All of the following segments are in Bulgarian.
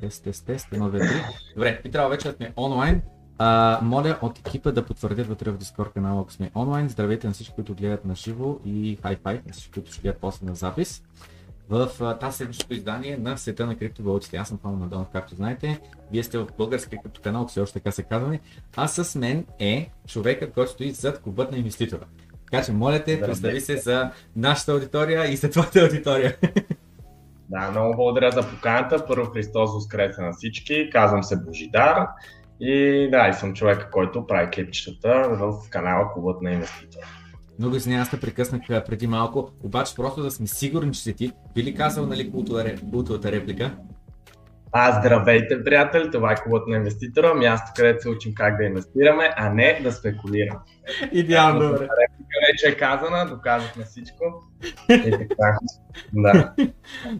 тест, тест, тест, 1, 2, 3. Добре, би трябвало вече да сме онлайн. А, моля от екипа да потвърдят вътре в Discord канала, ако сме онлайн. Здравейте на всички, които гледат на живо и хай-фай на всички, които ще гледат после на запис. В тази седмичното издание на света на криптовалутите. Аз съм Павел Надонов, както знаете. Вие сте в българския криптоканал, все още така се казваме. А с мен е човекът, който стои зад клубът на инвеститора. Така че, моля те, представи се за нашата аудитория и за твоята аудитория. Да, много благодаря за поканата. Първо Христос воскресе на всички. Казвам се Божидар. И да, и съм човека, който прави клипчетата в канала Клубът на инвеститора. Много извинявам, аз те прекъснах преди малко, обаче просто да сме сигурни, че си ти. Би ли казал нали, култовата реплика? А, здравейте, приятели! Това е клубът на инвеститора, място, където се учим как да инвестираме, а не да спекулираме. Идеално, добре. Вече е казана, доказахме всичко. И така. Да.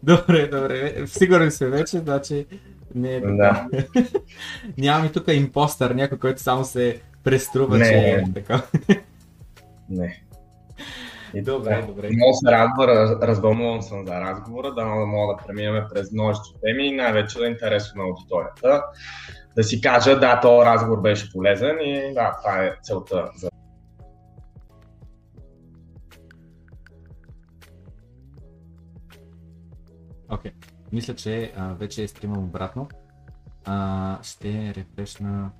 добре, добре. Сигурен се вече, значи не е Да. Нямаме тук импостър, някой, който само се преструва, Не. че е така. Не. И Добре, така. добре. Много се радва, раз- развълнуван съм за разговора, да, да мога да преминем през множество теми и най-вече да е интересно на аудиторията. Да си кажа, да, този разговор беше полезен и да, това е целта за Окей. Мисля, че а, вече е стримам обратно. А, ще рефрешна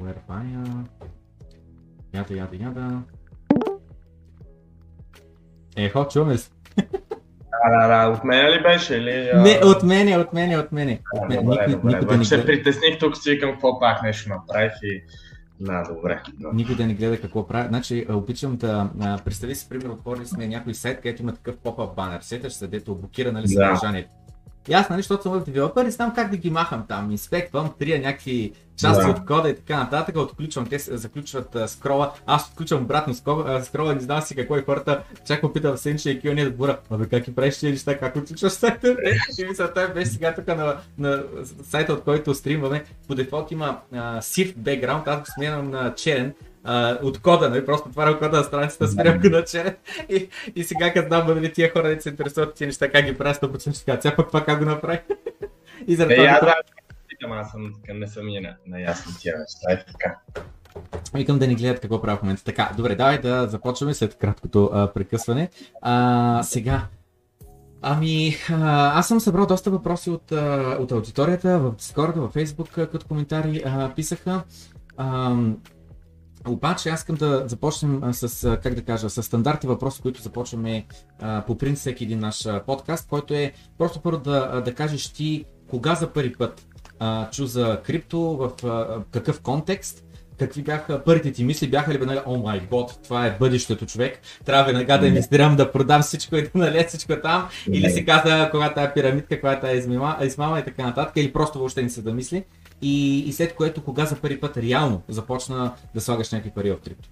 Whereby. Яда, яда, яда. Ехо, чуваме се. Да, да, да, от мен ли беше или... Не, от мене, от мене, от мене. От мене. Добре, Никой, добре, никой, да гледа, притесних тук си викам какво пак нещо направих и... Да, добре. Да. никой да не гледа какво прави. Значи, обичам да... Представи си, примерно, отворили сме някой сайт, където има такъв поп-ап банер. Сеташ се, дето блокира, нали, съдържанието. И аз, нали, защото съм девелопер и знам как да ги махам там. Инспектвам, трия някакви части Да. от кода и така нататък, отключвам, те заключват а, скрола, аз отключвам обратно скрола, не знам си какво е хората, чак му питам и Киони да говоря, абе как ги правиш тези неща, как отключваш сайта? И мисля, той беше сега тук на, на сайта, от който стримваме, по дефолт има а, shift background, аз го сменям на черен, а, от кода, нали? просто отварям кода на страницата, на черен и, и сега като знам, нали, тия хора не се интересуват тези неща, как ги правят 100% ще кажат, сега пък това как го направи. и заради Е, това аз питам, аз съм не съм наясно тия неща, е така. Викам да ни гледат какво правя в момента. Така, добре, давай да започваме след краткото а, прекъсване. А, сега, ами, а, аз съм събрал доста въпроси от, а, от аудиторията, в Discord, в Facebook, като коментари а, писаха. А, обаче аз искам да започнем с, как да кажа, с стандартни въпроси, които започваме по принцип всеки един наш подкаст, който е просто първо да, да кажеш ти кога за първи път а, чу за крипто, в а, какъв контекст, какви бяха първите ти мисли, бяха ли веднага, о май год, това е бъдещето човек, трябва веднага да инвестирам, да продам всичко и да налея всичко там, или си каза, когато е пирамидка, е измама, измама и така нататък, или просто въобще не се да мисли. И, и след което, кога за първи път реално започна да слагаш някакви пари в крипто?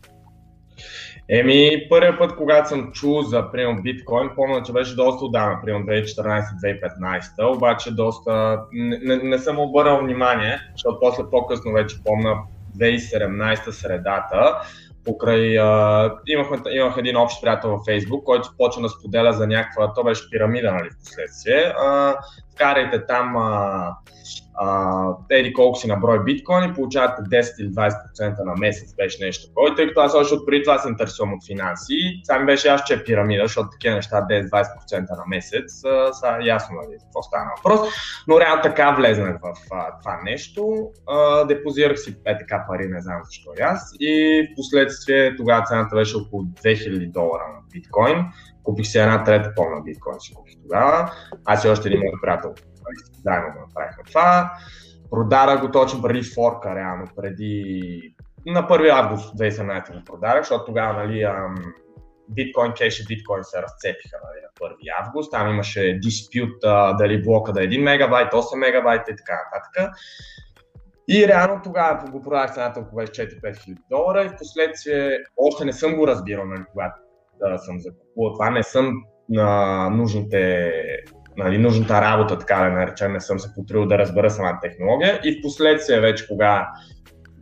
Еми, първият път, когато съм чул за, примерно, биткоин, помня, че беше доста отдавна, примерно 2014-2015, обаче доста, не, не, не съм обърнал внимание, защото после по-късно вече помня 2017 средата, покрай, а, имахме, имах един общ приятел във Facebook, който почна да споделя за някаква, то беше пирамида, нали, в последствие. А, вкарайте там а, еди колко си на брой биткоини, получавате 10 или 20% на месец, беше нещо такова. Тъй като аз още от преди това се интересувам от финанси, сега ми беше аз, че е пирамида, защото такива неща 10-20% на месец са ясно нали, какво стана въпрос. Но реално така влезнах в а, това нещо. А, депозирах си е така пари, не знам защо и аз. И в последствие тогава цената беше около 2000 долара на биткоин. Купих си една трета пълна биткоин, си купих тогава. Аз и още един мой приятел заедно го направихме това. Продадах го точно преди форка, реално, преди на 1 август 2017 го продадах, защото тогава нали, ам, биткоин кеш и биткоин се разцепиха нали, на 1 август. Там имаше диспют а, дали блока да е 1 мегабайт, 8 мегабайта и така нататък. И реално тогава го продах цената около 4-5 хиляди долара и в последствие още не съм го разбирал, нали, когато да, съм закупувал това, не съм на нужните нали, нужната работа, така да наречем, не съм се потрудил да разбера самата технология и в последствие вече кога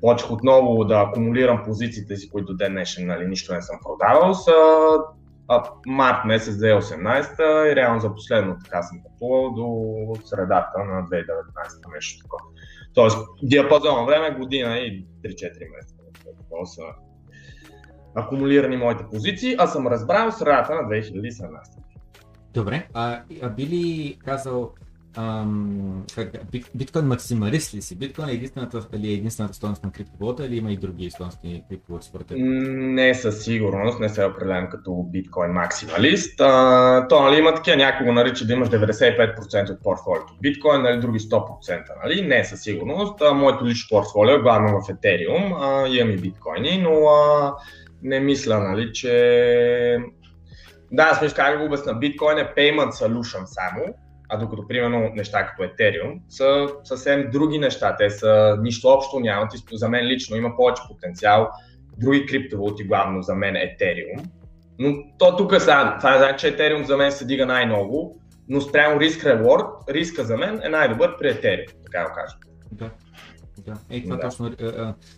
почнах отново да акумулирам позициите си, които ден днешен нали, нищо не съм продавал, са а, март месец 2018 и реално за последно така съм купувал до средата на 2019 нещо такова. Тоест диапазон време година и 3-4 месеца. Това са акумулирани моите позиции, а съм разбрал средата на 2017. Добре, а, а би ли казал ам, как, биткоин максималист ли си? Биткоин е единствената, ли е единствената стоеност на криптовалута или има и други стоености криптовалути според теб? Не със сигурност, не се определям като биткоин максималист. А, то нали, има такива, някой го нарича да имаш 95% от портфолиото. Биткоин, нали, други 100%. Нали? Не със сигурност. А, моето лично портфолио е главно в Ethereum, а, имам и биткоини, но а, не мисля, нали, че... Да, мисля как го обясна. Биткоин е payment solution само, а докато, примерно, неща като Ethereum са съвсем други неща. Те са нищо общо нямат и за мен лично има повече потенциал. Други криптовалути, главно за мен е Ethereum. Но то тук е сега, това значи, че Ethereum за мен се дига най-много, но спрямо риск reward, риска за мен е най-добър при Ethereum, така да кажа. Да. Да, ей това да. точно.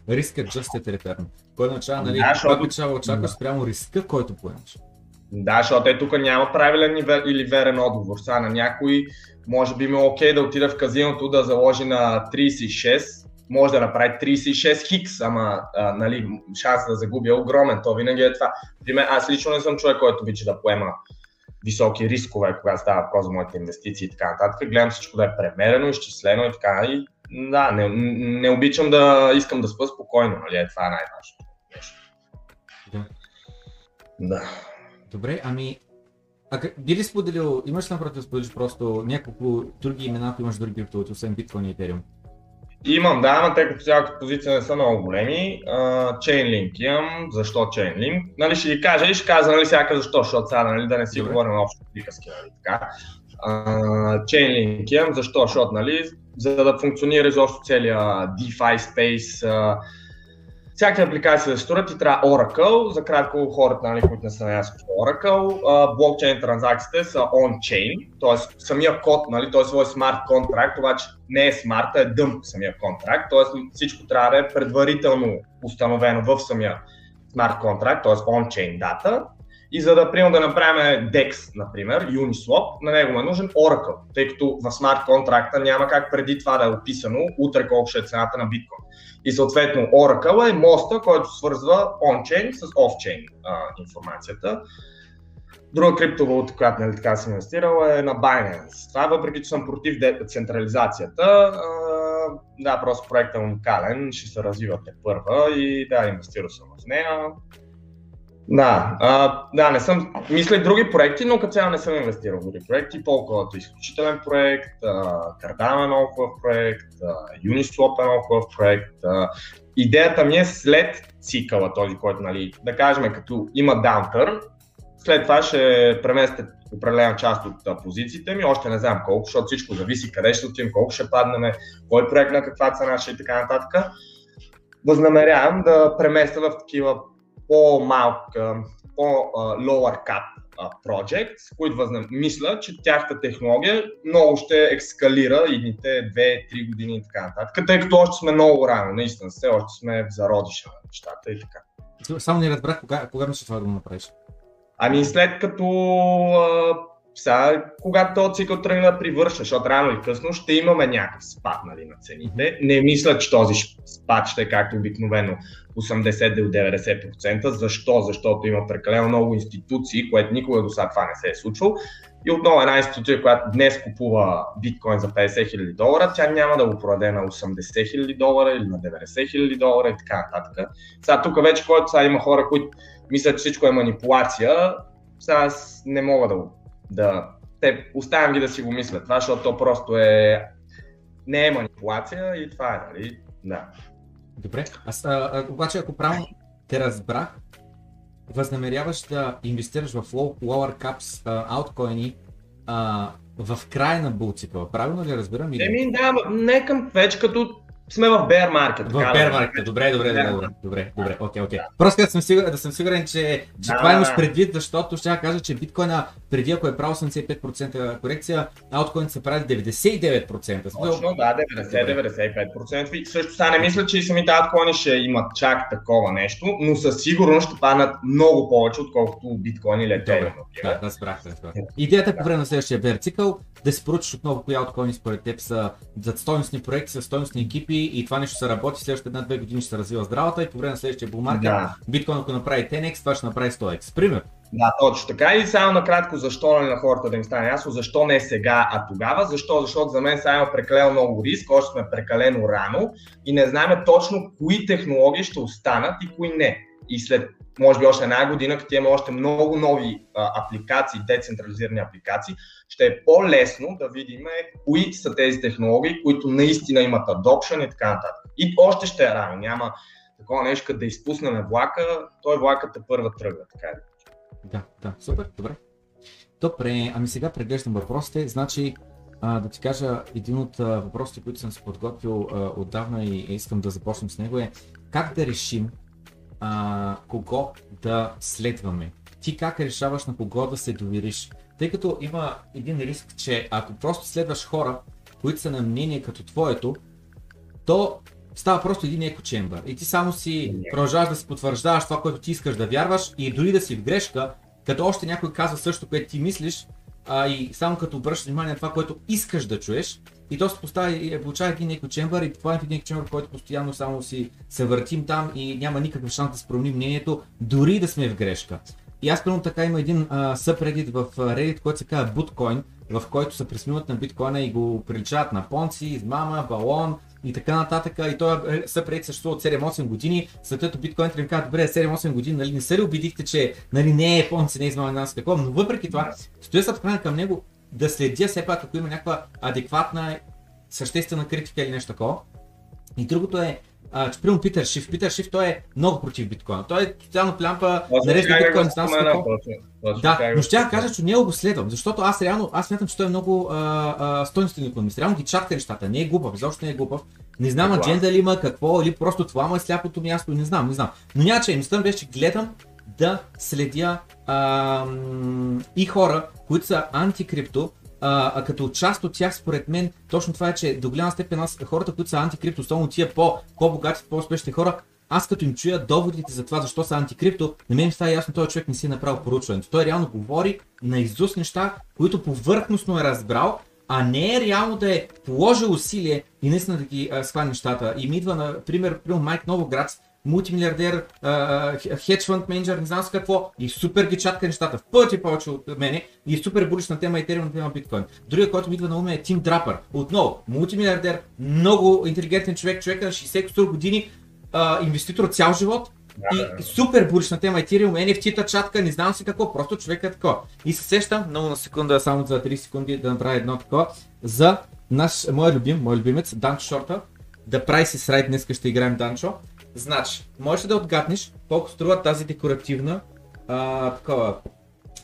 Риска adjusted return. Кой означава, нали, Да, защото- кой трябва да очаква спрямо риска, който поемаш. Да, защото е тук няма правилен или верен отговор. Сега на някой може би ми е окей да отида в казиното да заложи на 36, може да направи 36 хикс, ама а, нали, шанс да загуби е огромен. То винаги е това. При мен, аз лично не съм човек, който обича да поема високи рискове, когато става въпрос за моите инвестиции и така нататък. Гледам всичко да е премерено, изчислено и така. И, да, не, не обичам да искам да спа спокойно, нали? Е, това е най-важното. нещо. Да. Да. Добре, ами а би ли споделил, имаш ли напротив да споделиш просто няколко други имена, ако имаш други криптовалути, освен биткоин и етериум? Имам, да, но те като цяло като позиция не са много големи. Uh, Chainlink имам. Защо Chainlink? Нали ще ги кажа и ще кажа нали всяка защо, защото сега нали, да не си Добре. говорим на общо приказки, нали така. Chainlink имам. Защо? Защото нали, за да функционира изобщо целият DeFi space, uh, всяка апликация да се строят и трябва Oracle. За кратко хората, нали, които не са наясно с Oracle, а, блокчейн транзакциите са on-chain, т.е. самия код, нали, той е смарт контракт, обаче не е смарт, а е дъмп самия контракт, т.е. всичко трябва да е предварително установено в самия смарт контракт, т.е. on-chain дата. И за да, примерно, да направим DEX, например, Uniswap, на него е нужен Oracle, тъй като в смарт контракта няма как преди това да е описано утре колко ще е цената на биткоин. И съответно Oracle е моста, който свързва on-chain с off-chain а, информацията. Друга криптовалута, която нали, така съм инвестирал е на Binance. Това въпреки, че съм против децентрализацията, а, да, просто проектът е уникален, ще се развива те първа и да, инвестирал съм в нея. Да, а, да, не съм. Мисля други проекти, но като цяло не съм инвестирал в други проекти. Е изключителен проект, а, Cardano е много хубав проект, Uniswap е много хубав проект. А, идеята ми е след цикъла, този, който, нали, да кажем, като има даунтър, след това ще преместят определена част от позициите ми, още не знам колко, защото всичко зависи къде ще отидем, колко ще паднем, кой проект на каква цена ще и така нататък. Възнамерявам да преместя в такива по-малка, по-lower cap а, projects, които възнам... мисля, че тяхната технология много ще екскалира идните 2-3 години и така нататък, тъй като още сме много рано, наистина, все още сме в зародиша на нещата и така. Само не разбрах кога, кога мислиш това да го направиш. Ами след като сега, когато този цикъл тръгне да привърша, защото рано или късно ще имаме някакъв спад нали, на цените. Не мисля, че този спад ще е както обикновено 80 до 90%. Защо? Защото има прекалено много институции, което никога до сега това не се е случвало. И отново една институция, която днес купува биткоин за 50 000 долара, тя няма да го продаде на 80 000 долара или на 90 000 долара и така нататък. Сега тук вече, който сега има хора, които мислят, че всичко е манипулация, сега аз не мога да да. Те, оставям ги да си го мислят това, защото то просто е. Не е манипулация и това е, нали? Да. Добре. Аз, а, а, обаче, ако правилно те разбрах, възнамеряваш да инвестираш в low, lower caps а, а, в края на булцикъла. Правилно ли разбирам? Еми, да, не към вече като сме в bear market. В bear market, добре, добре, добре, добре, добре, добре, окей, окей. Просто да съм сигурен, да съм сигурен, че, че това имаш предвид, защото ще кажа, че биткоина преди ако е правил 85% корекция, ауткоин се прави 99%. Точно, да, 90-95%. И също сега не мисля, че и самите ауткоини ще имат чак такова нещо, но със сигурност ще паднат много повече, отколкото биткоин или етериум. Да, да, спрах, да, Идеята е по време на следващия bear цикъл да се поручиш отново кои ауткоини според теб са за стойностни проекти, са стойностни екипи и това нещо се работи, следващите една-две години ще се развива здравата и по време на следващия булмаркет да. биткоин ако направи 10x, това ще направи 100x. Пример. Да, точно така. И само накратко, защо нали, на хората да им стане ясно, защо не сега, а тогава. Защо? Защото за мен сега има прекалено много риск, още сме прекалено рано и не знаем точно кои технологии ще останат и кои не. И след може би още една година, като имаме още много нови а, апликации, децентрализирани апликации, ще е по-лесно да видим кои са тези технологии, които наистина имат adoption и така нататък. И още ще е рано, няма такова нещо, като да изпуснем влака, той влакът е първа тръгва, така да. Да, да, супер, добре. Добре, ами сега преглеждам въпросите. Значи, а, да ти кажа, един от въпросите, които съм си подготвил а, отдавна и искам да започнем с него е как да решим а, кого да следваме. Ти как решаваш на кого да се довериш? Тъй като има един риск, че ако просто следваш хора, които са на мнение като твоето, то става просто един еко чембър. И ти само си продължаваш да си потвърждаваш това, което ти искаш да вярваш и дори да си в грешка, като още някой казва също, което ти мислиш, а, и само като обръщаш внимание на това, което искаш да чуеш, и то се поставя и е, получава един еко чембър и това е един еко чембър, който постоянно само си се въртим там и няма никакъв шанс да се промени мнението, дори да сме в грешка. И аз примерно така има един съпредит в Reddit, който се казва Bootcoin, в който се присмиват на биткоина и го приличават на понци, измама, балон, и така нататък. И той е съпред съществува от 7-8 години. Като биткоин трябва казва, добре, 7-8 години, нали, не се ли убедихте, че нали, не е понци, не е измама нас такова, но въпреки това, стоя се към него да следя все пак, ако има някаква адекватна, съществена критика или нещо такова. И другото е, а, че примерно Питър Шиф. Питър Шиф той е много против биткоина. Той е социално плямпа, нарежда биткоин, не знам какво. Да, но ще я кажа, че него го следвам, защото аз реално, аз смятам, че той е много стойностен економист. Реално ги чатка нещата, не е глупав, изобщо не е глупав. Не знам адженда ли има, какво, или просто това му е сляпото място, не знам, не знам. Но няма че, мислям беше, че гледам да следя а, и хора, които са антикрипто, а, а като част от тях, според мен, точно това е, че до голяма степен аз, хората, които са антикрипто, особено тия по, по-богати, по-успешни хора, аз като им чуя доводите за това, защо са антикрипто, на мен става ясно, този човек не си е направил поручването. Той реално говори на изус неща, които повърхностно е разбрал, а не е реално да е положил усилие и наистина да ги схване нещата. И ми идва, например, Майк Новоград, мултимилиардер, хедж фонд менеджер, не знам с какво, и супер ги чатка нещата в пъти повече от мене и е супер булиш на тема Ethereum, на тема биткоин. Другия, който ми идва на ум е Тим Драпър. Отново, мултимилиардер, много интелигентен човек, човек на 60 години, а, инвеститор цял живот, и супер булиш на тема Ethereum, NFT-та, чатка, не знам си какво, просто човек е такова. И се сещам, много на секунда, само за 3 секунди да направя едно такова, за наш, моят любим, мой любимец, Данчо Шорта, да прави си срайт, днес ще играем Данчо. Значи, можеш да отгаднеш колко струва тази декоративна а, такова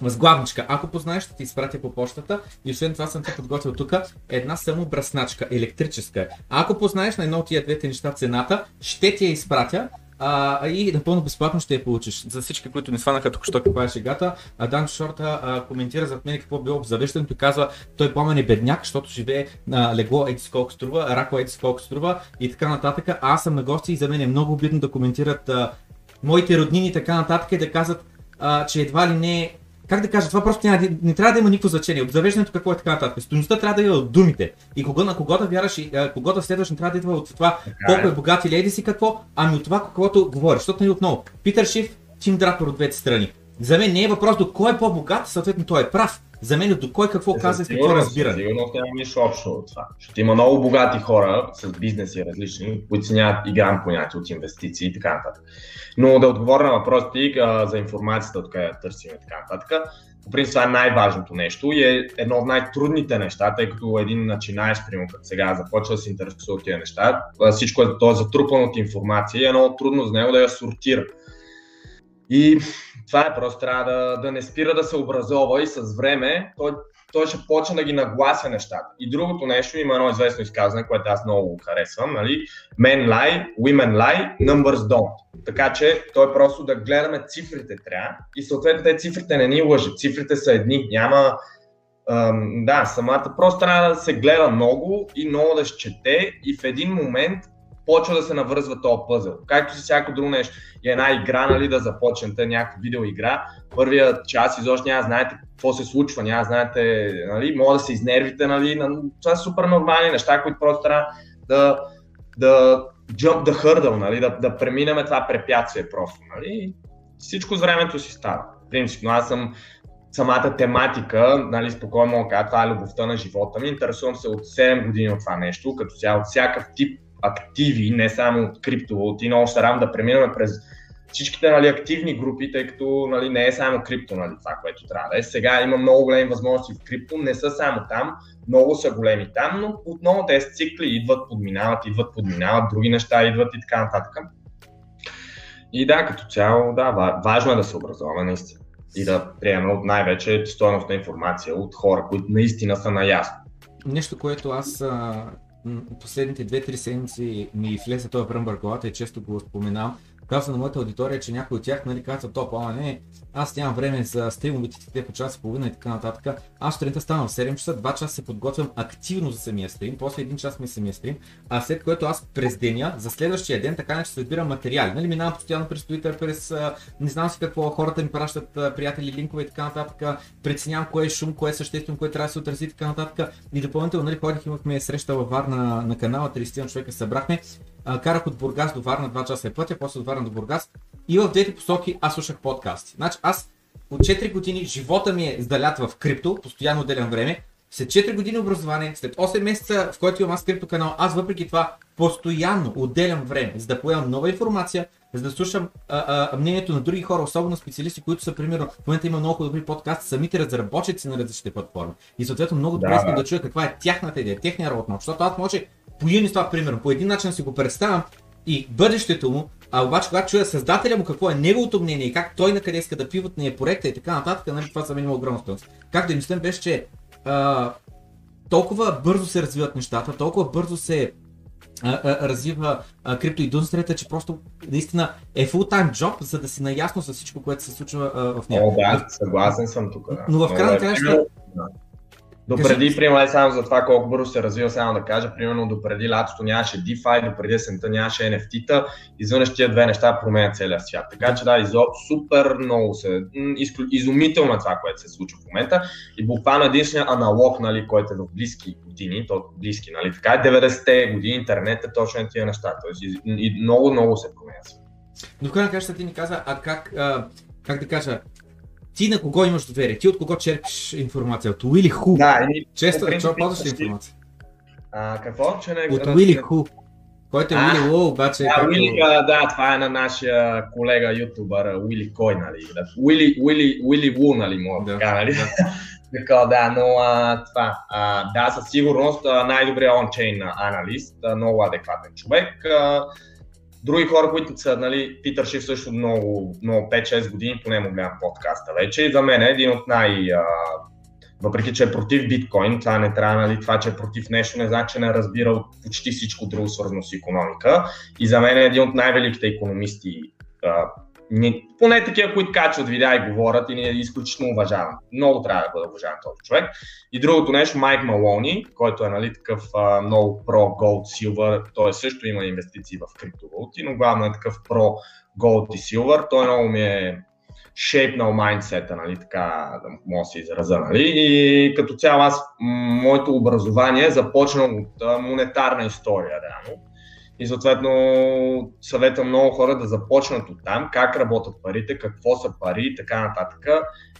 възглавничка. Ако познаеш, ще ти изпратя по почтата и освен това съм ти подготвил тук една само брасначка, електрическа. Ако познаеш на едно от тия двете неща цената, ще ти я изпратя а, и напълно безплатно ще я получиш. За всички, които не сванаха тук, що каква е шегата, Дан Шорта а, коментира зад мен какво било завещането и казва, той помен е бедняк, защото живее на легло еди колко струва, рако еди колко струва и така нататък. А аз съм на гости и за мен е много обидно да коментират а, моите роднини и така нататък и да казват, а, че едва ли не как да кажа, това просто няма, не трябва да има никакво значение. Обзавеждането какво е така нататък. Стоеността трябва да идва от думите. И кого, на кого да вярваш и кого да следваш, не трябва да идва от това колко е, е богат или еди си какво, ами от това, каквото говориш. Защото нали отново, Питър Шиф, Тим Драпър от двете страни. За мен не е въпрос до кой е по-богат, съответно той е прав. За мен до кой какво каза и какво разбира. Сигурно няма нищо общо от това. Ще има много богати хора с бизнеси различни, които си нямат и грам понятие от инвестиции и така нататък. Но да отговоря на въпросите за информацията, откъде я търсим и така нататък. По принцип това е най-важното нещо и е едно от най-трудните неща, тъй като един начинаеш, примерно като сега започва да се интересува от тези неща, всичко е, то е затрупано от информация и е много трудно за него да я сортира. И това е просто трябва да, да не спира да се образова и с време той той ще почне да ги наглася нещата. И другото нещо, има едно известно изказване, което аз много харесвам, нали? Men lie, women lie, numbers don't. Така че той просто да гледаме цифрите трябва и съответно те цифрите не ни лъжат. Цифрите са едни, няма да, самата просто трябва да се гледа много и много да се чете и в един момент почва да се навързва този пъзел. Както си всяко друго нещо. И една игра, нали, да започнете някаква видеоигра, първия час изобщо няма знаете какво се случва, няма знаете, нали, може да се изнервите, нали, това са супер нормални неща, които просто трябва да, да jump the hurdle, нали, да, да преминем това препятствие просто. Нали. Всичко с времето си става. Принципно аз съм самата тематика, нали, спокойно мога това е любовта на живота ми. Интересувам се от 7 години от това нещо, като цяло от всякакъв тип активи, не само криптовалути. Много старам да преминем през всичките нали, активни групи, тъй като нали, не е само крипто нали, това, което трябва да е. Сега има много големи възможности в крипто, не са само там, много са големи там, но отново тези цикли идват, подминават, идват, подминават, други неща идват и така нататък. И да, като цяло, да, важно е да се образуваме наистина и да приемем от най-вече стоеностна информация от хора, които наистина са наясно. Нещо, което аз последните 2-3 седмици ми влезе този бръмбър главата и често го споменавам, казвам на моята аудитория, че някой от тях нали, казват, топ, ама не, аз нямам време за стримовите те по час и половина и така нататък. Аз сутринта ставам в 7 часа, 2 часа се подготвям активно за самия стрим, после 1 час ми е самия стрим, а след което аз през деня, за следващия ден, така не ще събирам материали. Нали, минавам постоянно през Twitter, през не знам си какво, хората ми пращат приятели, линкове и така нататък, преценявам кое е шум, кое е съществено, кое трябва да се отрази и така нататък. И допълнително нали, ходих, имахме среща във Варна на канала, 30 човека събрахме карах от Бургас до Варна 2 часа е пътя, после от Варна до Бургас и в двете посоки аз слушах подкасти. Значи аз от 4 години живота ми е сдалят в крипто, постоянно отделям време. След 4 години образование, след 8 месеца, в който имам аз крипто канал, аз въпреки това постоянно отделям време, за да поемам нова информация, за да слушам а, а, мнението на други хора, особено специалисти, които са, примерно, в момента има много добри подкасти, самите разработчици на различните платформи. И съответно много добре да, да чуя каква е тяхната идея, техния работа, защото аз може по това, примерно, по един начин си го представям и бъдещето му, а обаче когато чуя създателя му какво е неговото мнение и как той на къде иска да пиват е проекта и така нататък, нали, това за мен има огромна стоеност. Как да мислям беше, че а, толкова бързо се развиват нещата, толкова бързо се а, а, развива а, криптоиндустрията, че просто наистина е full-time job, за да си наясно с всичко, което се случва а, в нея. О, да, съгласен съм тук. Да. Но в крайна краща, Допреди, примерно, само за това колко бързо се развива, само да кажа, примерно допреди лятото нямаше DeFi, допреди есента нямаше NFT-та, изведнъж тия две неща променят целия свят. Така че да, изоб, супер много се, изумително е това, което се случва в момента и буквално единствения аналог, нали, който е в близки години, то близки, нали, така е 90-те години, интернет е точно тия неща, тоест и, много, много се променя. Но в крайна ти ни каза, а как, а, как да кажа, ти на кого имаш доверие? Ти от кого черпиш информация? От Уили Ху? Да, и... Често, защо ползваш информация? А, какво? Че не... От Уили Ху. Който е Уили Лу, обаче... Да, Уили, да, това е на нашия колега ютубър Уили Кой, нали? Уили, Уили, Уили Лу, нали, мога да, така, нали? Да. Така, да, но а, това. А, да, със сигурност най-добрият ончейн аналист, много адекватен човек. А, Други хора, които са, нали, Питър Шиф също много, много 5-6 години, поне му гледам подкаста вече и за мен е един от най- въпреки, че е против биткоин, това не трябва, нали, това, че е против нещо, не значи, че не разбира от почти всичко друго свързано с економика. И за мен е един от най-великите економисти ни, поне такива, които качват видеа и говорят и ни е изключително уважаван. Много трябва да бъде уважаван този човек. И другото нещо, Майк Малони, който е нали, такъв а, много про Gold Silver, той също има инвестиции в криптовалути, но главно е такъв про Gold и Silver. Той много ми е шейпнал майндсета, нали, така да мога да се израза. Нали? И като цяло аз, моето образование е започна от монетарна история, реално и съответно съветвам много хора да започнат от там, как работят парите, какво са пари и така нататък,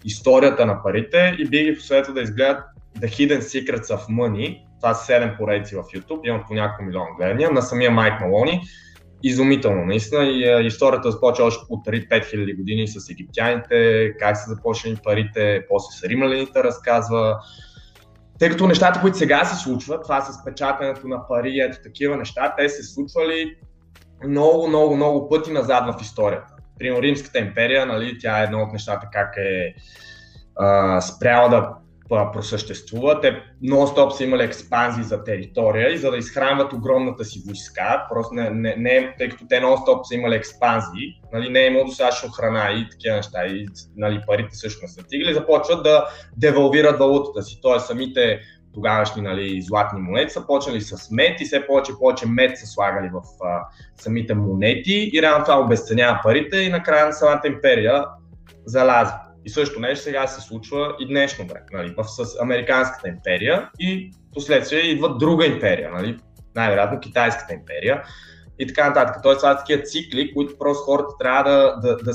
историята на парите и би ги посъветвал да изгледат The Hidden Secrets of Money. Това са 7 поредици в YouTube, имам по няколко милиона гледания, на самия Майк Малони. Изумително, наистина. И историята започва още от 5000 години с египтяните, как са започнали парите, после са римляните разказва, тъй като нещата, които сега се случват, това с печатането на пари, ето такива неща, те се случвали много, много, много пъти назад в историята. Примерно Римската империя, нали, тя е едно от нещата как е а, спряла да просъществува. Те нон-стоп са имали експанзии за територия и за да изхранват огромната си войска, просто не, не, не тъй като те нон-стоп са имали експанзии, нали, не е имало достатъчно храна и такива неща, и нали, парите също не са стигали, започват да девалвират валутата си. Тоест самите тогавашни нали, златни монети са почнали с мед и все повече и повече мед са слагали в а, самите монети и реално това обесценява парите и накрая на самата империя залязва. И също нещо сега се случва и днешно време, нали, с Американската империя и последствие идва друга империя, нали, най-вероятно Китайската империя и така нататък. Тоест това са такива цикли, които просто хората трябва да, да, да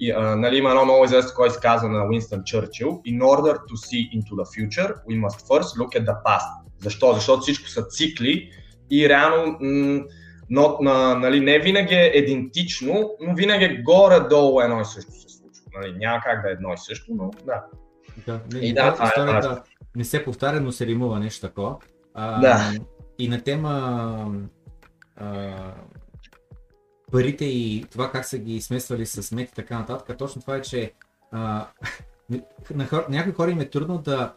и, а, нали, има едно много известно, което се казва на Уинстън Чърчил. In order to see into the future, we must first look at the past. Защо? Защото всичко са цикли и реално м- но, на, нали, не винаги е идентично, но винаги е горе-долу едно и също. Нали, няма как да е едно и също, но да. Да, не, и да, това е историята е не се повтаря, но се римува нещо такова. А, да. И на тема а, парите и това как са ги смесвали с мет и така нататък, точно това е, че а, на хор, някои хора им е трудно да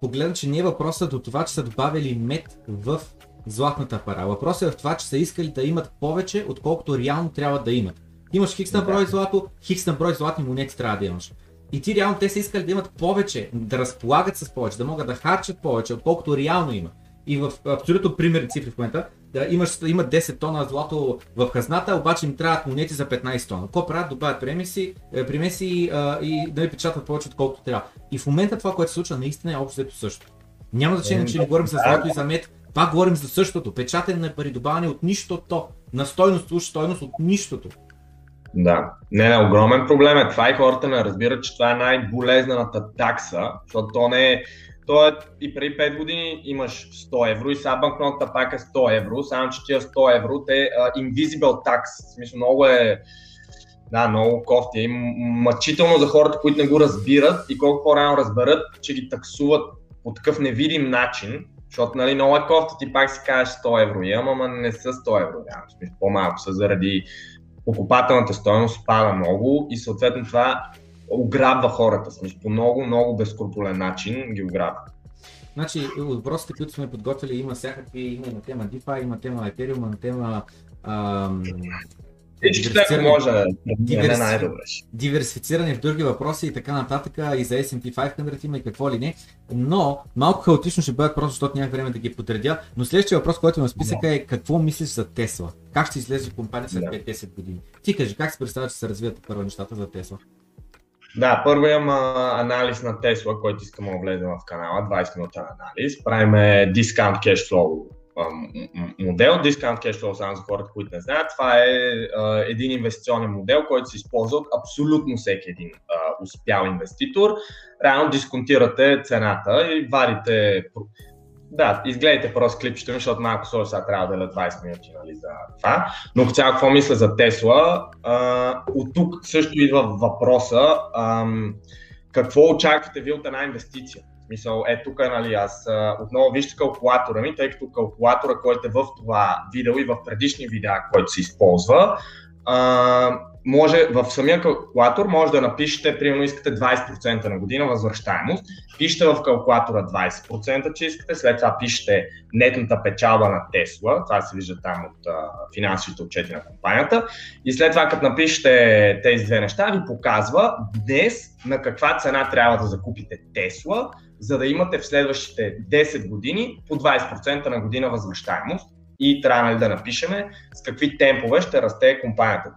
погледнат, че не е въпросът до това, че са добавили мед в златната пара. Въпросът е в това, че са искали да имат повече, отколкото реално трябва да имат. Имаш хикс на брой злато, хикс на брой златни монети трябва да имаш. И ти реално те са искали да имат повече, да разполагат с повече, да могат да харчат повече, отколкото реално има. И в абсолютно примерни цифри в момента, да имаш, има 10 тона злато в хазната, обаче им трябват монети за 15 тона. Какво правят? Добавят премеси, е, премеси а, и да не печатат повече отколкото трябва. И в момента това, което се случва, наистина е общо взето също. Няма значение, че не говорим за злато и за мед, пак говорим за същото. Печатане на пари, добавяне от нищото, на стойност, уж стойност от нищото. Да, не, не, огромен проблем е. Това и хората не разбират, че това е най-болезнената такса, защото то не е, то е и преди 5 години имаш 100 евро и сега банкнотата пак е 100 евро, само че тия 100 евро, те uh, invisible tax, в смисъл много е, да, много кофти. И мъчително за хората, които не го разбират и колко по-рано разберат, че ги таксуват по такъв невидим начин, защото нали, много е кофта, ти пак си кажеш 100 евро. Имам, ама не са 100 евро, нямам смисъл, по-малко са заради покупателната стоеност пада много и съответно това ограбва хората, смисъл, по много, много безкруполен начин ги ограбва. Значи, въпросите, които сме подготвили, има всякакви, има на тема DeFi, има тема Ethereum, на тема Всичките може диверси... най-добре. Диверсифициране в други въпроси и така нататък, и за S&P 500 има и какво ли не. Но малко хаотично ще бъдат просто, защото няма време да ги подредя. Но следващия въпрос, който има списъка е какво мислиш за Тесла? Как ще излезе компания след 5-10 години? Ти кажи, как се представя, че се развият първо нещата за Тесла? Да, първо имам анализ на Тесла, който искам да влезем в канала, 20 минутен анализ. Правиме дискаунт кешфлоу модел. Discount Cash Flow, само за хората, които не знаят, това е а, един инвестиционен модел, който се използва от абсолютно всеки един а, успял инвеститор. Реално дисконтирате цената и вадите да, изгледайте просто клипчето ми, защото малко сложи сега трябва да е 20 минути нали, за това. Но цяло какво мисля за Тесла? от тук също идва въпроса ам, какво очаквате ви от една инвестиция? Мисъл, е тук, нали, аз отново вижте калкулатора ми, тъй като калкулатора, който е в това видео и в предишни видеа, който се използва, може, в самия калкулатор може да напишете, примерно искате 20% на година възвръщаемост, пишете в калкулатора 20%, че искате, след това пишете нетната печалба на Тесла, това се вижда там от финансовите отчети на компанията, и след това като напишете тези две неща, ви показва днес на каква цена трябва да закупите Тесла, за да имате в следващите 10 години по 20% на година възвръщаемост и трябва нали, да напишеме с какви темпове ще расте компанията.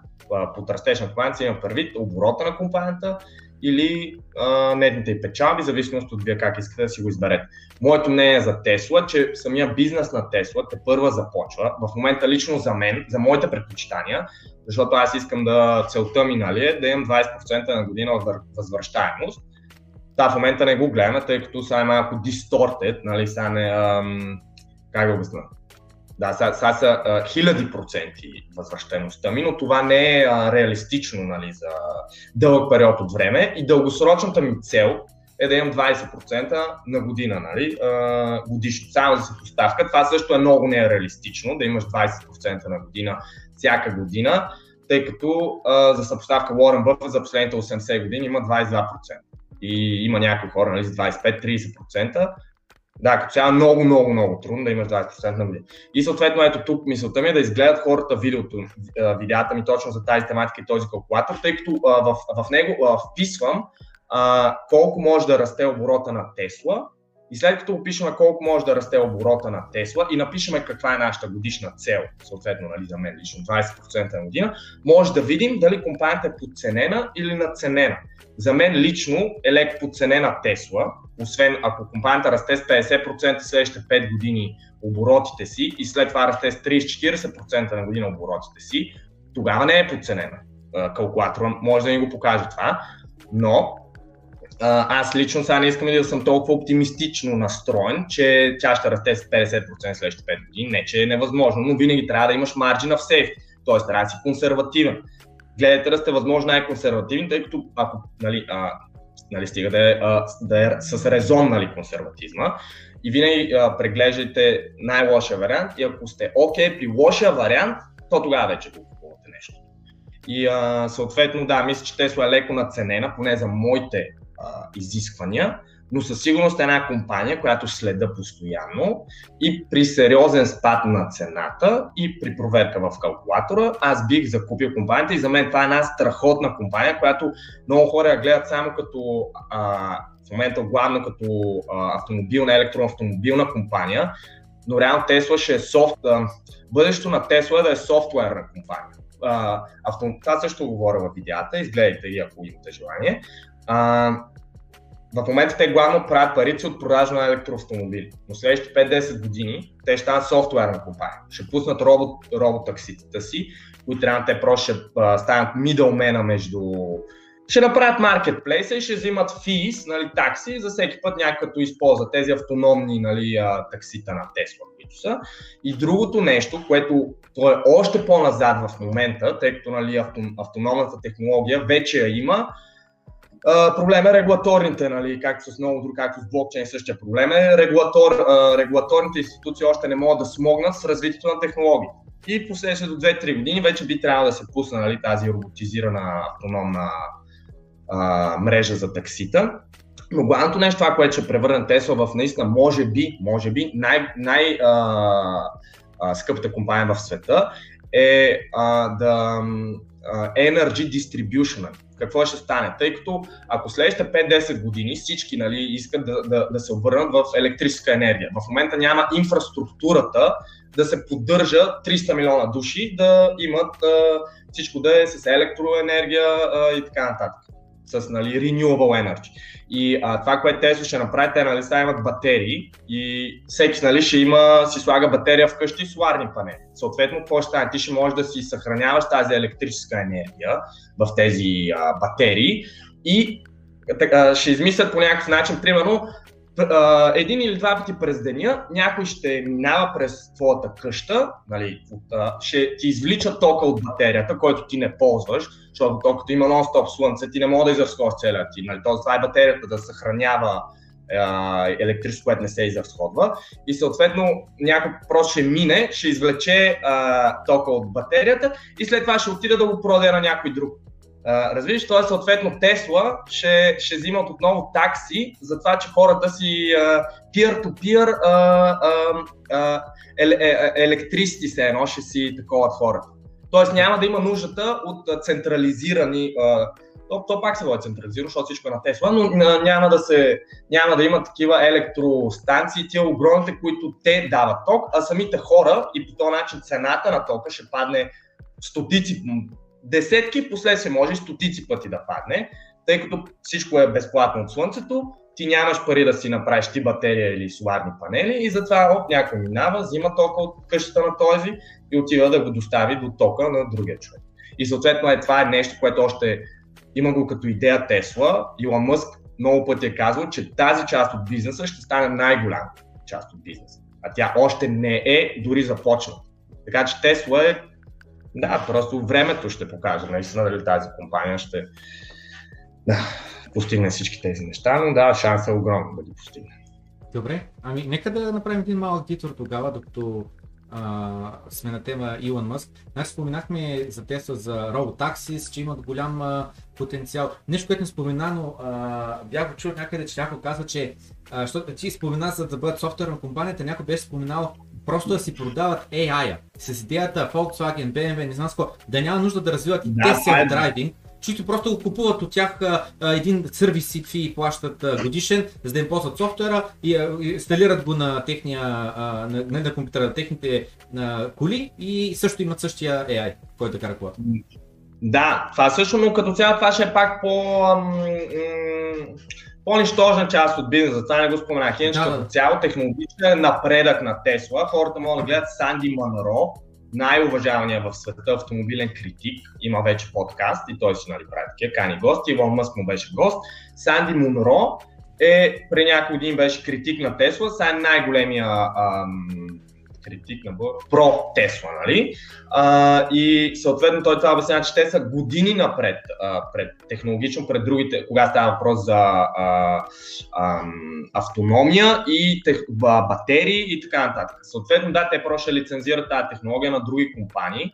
Под растеж на компанията има първит оборота на компанията или а, нетните и печалби, зависимост от вие как искате да си го изберете. Моето мнение за Тесла, че самия бизнес на Тесла те първа започва. В момента лично за мен, за моите предпочитания, защото аз искам да целта ми нали, е да имам 20% на година възвръщаемост Да, в момента не го гледаме, тъй като сега е малко дистортед, нали, сега не, ам, как да обясня, да, сега, сега са а, хиляди проценти възвръщаемостта ми, но това не е а, реалистично нали, за дълъг период от време и дългосрочната ми цел е да имам 20% на година, нали, а, годишно, само за съпоставка. Това също е много нереалистично, да имаш 20% на година всяка година, тъй като а, за съпоставка Уорън Бъфът за последните 80 години има 22%. И има някои хора нали, с 25-30%, да, като цяло много, много, много трудно да имаш 20% на година. И съответно, ето тук мисълта ми е да изгледат хората видеото, видеята ми точно за тази тематика и този калкулатор, тъй като а, в, в него а, вписвам а, колко може да расте оборота на Тесла и след като опишем колко може да расте оборота на Тесла и напишем каква е нашата годишна цел, съответно нали, за мен лично 20% на година, може да видим дали компанията е подценена или надценена. За мен лично е леко подценена Тесла, освен ако компанията расте с 50% следващите 5 години оборотите си и след това расте с 30-40% на година оборотите си, тогава не е подценена. Калкулатора може да ни го покаже това, но аз лично сега не искам да съм толкова оптимистично настроен, че тя ще расте с 50% следващите 5 години. Не, че е невъзможно, но винаги трябва да имаш марджина в сейф, т.е. трябва да си консервативен. Гледайте да сте възможно най-консервативни, тъй като ако нали, а, нали, стига да е, а, да е с резон нали, консерватизма. И винаги а, преглеждайте най-лошия вариант и ако сте окей okay, при лошия вариант, то тогава вече го купувате нещо. И а, съответно, да, мисля, че Тесла е леко наценена, поне за моите а, изисквания, но със сигурност е една компания, която следа постоянно и при сериозен спад на цената и при проверка в калкулатора, аз бих закупил компанията и за мен това е една страхотна компания, която много хора гледат само като а, в момента главно като а, автомобилна, електроавтомобилна компания, но реално Тесла ще е софт. бъдещето на Тесла е да е софтуерна компания. А, авто, това също говоря в видеята, изгледайте ги ако имате желание. А, в момента те главно правят парици от продажа на електроавтомобили, но следващите 5-10 години те ще станат софтуерна компания. Ще пуснат робот, роботакситата си, които трябва те просто ще станат мидълмена между ще направят маркетплейса и ще взимат физ, нали, такси за всеки път някой като използва тези автономни нали, таксита на Тесла, които са. И другото нещо, което то е още по-назад в момента, тъй като нали, автономната технология вече я има, Uh, проблем е регулаторните, нали, както с много друг, както с блокчейн същия проблем е. Регулатор, регулаторните институции още не могат да смогнат с развитието на технологии. И последствие до 2-3 години вече би трябвало да се пусне нали, тази роботизирана автономна uh, мрежа за таксита. Но главното нещо, това, което ще превърне Тесла в наистина, може би, може би, най- най- компания в света е а, да Energy Distribution какво ще стане. Тъй като ако следващите 5-10 години всички нали, искат да, да, да се обърнат в електрическа енергия. В момента няма инфраструктурата да се поддържа 300 милиона души да имат а, всичко да е с електроенергия а, и така нататък. С нали, renewable energy. И а, това, което те ще направят, те нали, сега имат батерии и всеки нали, ще има, си слага батерия вкъщи и соларни панели. Съответно, какво ще стане? Ти ще можеш да си съхраняваш тази електрическа енергия в тези а, батерии и а, ще измислят по някакъв начин, примерно, един или два пъти през деня някой ще минава през твоята къща, нали, ще ти извлича тока от батерията, който ти не ползваш, защото токато има нон-стоп слънце, ти не може да изразходваш целия ти. Нали, това е батерията да съхранява електричество, което не се изразходва. И съответно някой просто ще мине, ще извлече а, тока от батерията и след това ще отида да го продаде на някой друг. Разбираш, т.е. съответно Тесла ще, ще взимат отново такси за това, че хората си peer-to-peer е, е, електристи се едно ще си такова хората. Тоест няма да има нуждата от централизирани то, то пак се води централизирано, защото всичко е на Тесла, но няма да, се, няма да има такива електростанции, тия огромните, които те дават ток, а самите хора и по този начин цената на тока ще падне стотици десетки, последствие може стотици пъти да падне, тъй като всичко е безплатно от слънцето, ти нямаш пари да си направиш ти батерия или соларни панели и затова от някой минава, взима тока от къщата на този и отива да го достави до тока на другия човек. И съответно е, това е нещо, което още има го като идея Тесла. Илон Мъск много пъти е казал, че тази част от бизнеса ще стане най-голяма част от бизнеса. А тя още не е дори започната. Така че Тесла е да, просто времето ще покаже наистина дали тази компания ще да, постигне всички тези неща, но да, шансът е огромен да ги постигне. Добре, ами нека да направим един малък титър тогава, докато а, сме на тема Илон Мъск. Значи споменахме за Тесла за Robotaxis, че имат голям а, потенциал. Нещо, което не спомена, но а, бях го чул някъде, че някой казва, че а, защото ти спомена за да бъдат софтуерна компанията, някой беше споменал просто да си продават AI-а с идеята Volkswagen, BMW, не знам с да няма нужда да развиват и те е- self-driving, чието просто го купуват от тях а, а, един сервис си и плащат а, годишен, за да им ползват софтуера и а, инсталират го на техния, а, на, не на компютъра, на техните на коли и също имат същия AI, който да кара колата. Да, това също, но като цяло това ще е пак по... ам, м, по-нищожна част от бизнеса, това не го споменах. Иначе Да, да. като цяло технологичен напредък на Тесла, хората могат да гледат Санди Манро, най-уважавания в света автомобилен критик, има вече подкаст и той си нали, прави такива, кани гости, Илон Мъск му беше гост. Санди Монро е, при няколко години беше критик на Тесла, сега е най-големия ам, критик на Бър, про Тесла, нали? А, и съответно той това обяснява, че те са години напред а, пред, технологично пред другите, кога става въпрос за а, ам, автономия и тех, ба, батерии и така нататък. Съответно, да, те просто ще лицензират тази технология на други компании,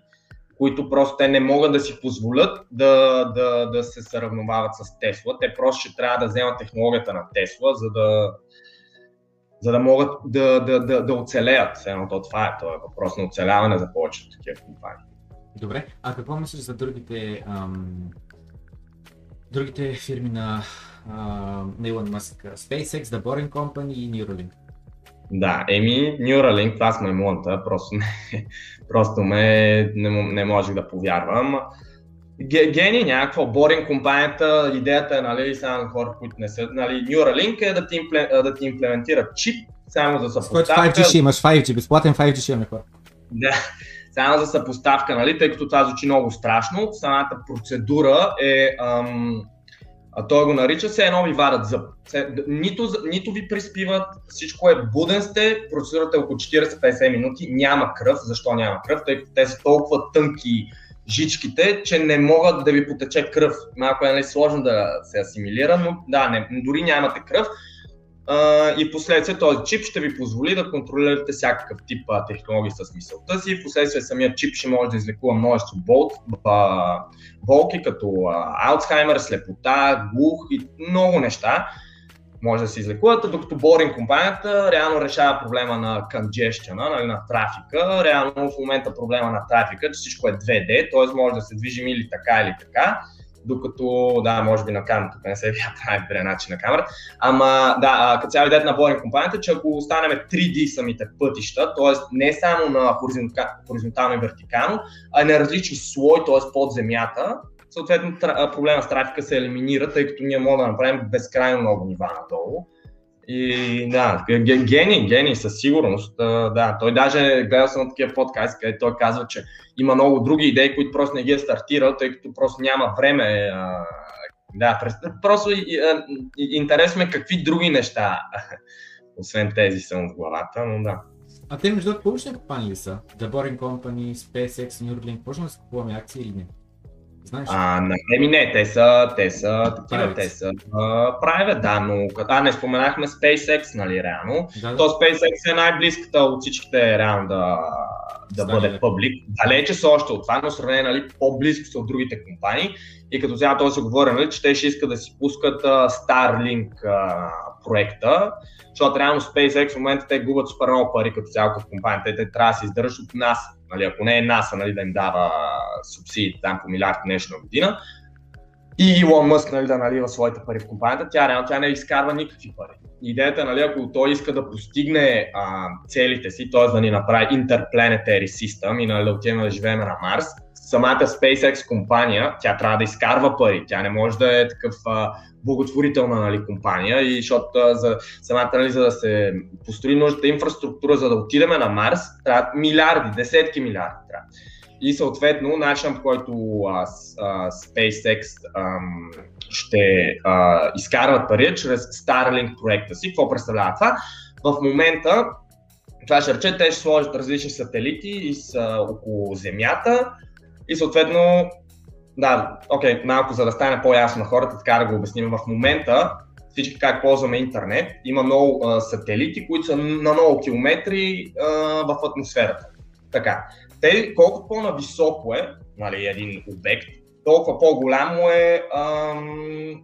които просто те не могат да си позволят да, да, да се сравновават с Тесла. Те просто ще трябва да вземат технологията на Тесла, за да, за да могат да, да, да, да оцелеят. Едно то това е, това е въпрос на оцеляване за повечето такива компании. Добре, а какво мислиш за другите, ам, другите фирми на, а, на Илон Мъск? SpaceX, The Boring Company и Neuralink. Да, еми, Neuralink, това с маймунта, просто, не, просто ме, не, не можех да повярвам. Ге- Гени, някаква боринг компанията, идеята е, нали, само на хора, които не са, нали, Neuralink е да ти, импле, да ти имплементира чип, само за С който съпоставка. 5G ще имаш, 5G, безплатен 5G ще имаме хора. Да, само за съпоставка, нали, тъй като това звучи много страшно, самата процедура е, ам, а той го нарича, се едно ви варят зъб. Се, нито, нито ви приспиват, всичко е буден сте, процедурата е около 40-50 минути, няма кръв. Защо няма кръв? Тъй като те са толкова тънки жичките, че не могат да ви потече кръв. Малко е нали, сложно да се асимилира, но да, не, дори нямате кръв. А, и последствие този чип ще ви позволи да контролирате всякакъв тип технологии с мисълта си. Последствие самият чип ще може да излекува множество бол, болки, като а, Алцхаймер, слепота, глух и много неща може да се излекуват, докато Boring компанията реално решава проблема на congestion, нали, на трафика. Реално в момента проблема на трафика, че всичко е 2D, т.е. може да се движим или така, или така. Докато, да, може би на камера, тук не се видя прави добрия начин на камера. Ама, да, като цяло идеята на Boring компанията, че ако останем 3D самите пътища, т.е. не само на хоризонта- хоризонтално и вертикално, а на различни слой, т.е. под земята, съответно проблема с трафика се елиминира, тъй като ние можем да направим безкрайно много нива надолу. И да, ге- гений, гений със сигурност. Да, той даже гледал съм на такива подкасти, където той казва, че има много други идеи, които просто не ги е стартирал, тъй като просто няма време. Да, просто интересно е какви други неща, освен тези са му в главата, но да. А те между другото публични компании ли са? The Boring Company, SpaceX, Neuralink, може да си купуваме акции или не? Знаеш? А, не, еми не, те са, те са такива, те са а, private, да, но а, не споменахме SpaceX, нали, реално. да. То SpaceX е най-близката от всичките реално да, да бъде да. публик. Далече са още от това, но сравнение, нали, по-близко са от другите компании. И като цяло то се говори, нали, че те ще искат да си пускат а, Starlink а, проекта, защото реално SpaceX в момента те губят супер много пари като цяло като компания. Те, те трябва да се издържат от NASA. Нали, ако не е NASA, нали, да им дава субсидии там по милиард нещо на година. И Илон Мъск нали, да налива своите пари в компанията, тя реално тя не изкарва никакви пари. Идеята нали, ако той иска да постигне а, целите си, т.е. да ни направи Interplanetary System и нали, да отидем да живеем на Марс, самата SpaceX компания, тя трябва да изкарва пари. Тя не може да е такъв а, благотворителна нали, компания, и защото а, за самата, нали, за да се построи нужната инфраструктура, за да отидем на Марс, трябва милиарди, десетки милиарди трябва. И съответно, начинът по който а, а, SpaceX ам, ще а, изкарват пари е чрез Starlink проекта си. Какво представлява това? В момента това ще рече, те ще сложат различни сателити и са около Земята и съответно, да, окей, малко за да стане по-ясно на хората, така да го обясним. В момента всички как ползваме интернет, има много а, сателити, които са на много километри а, в атмосферата. така. Те, колкото по-нависоко е нали, един обект, толкова по-голямо е ам,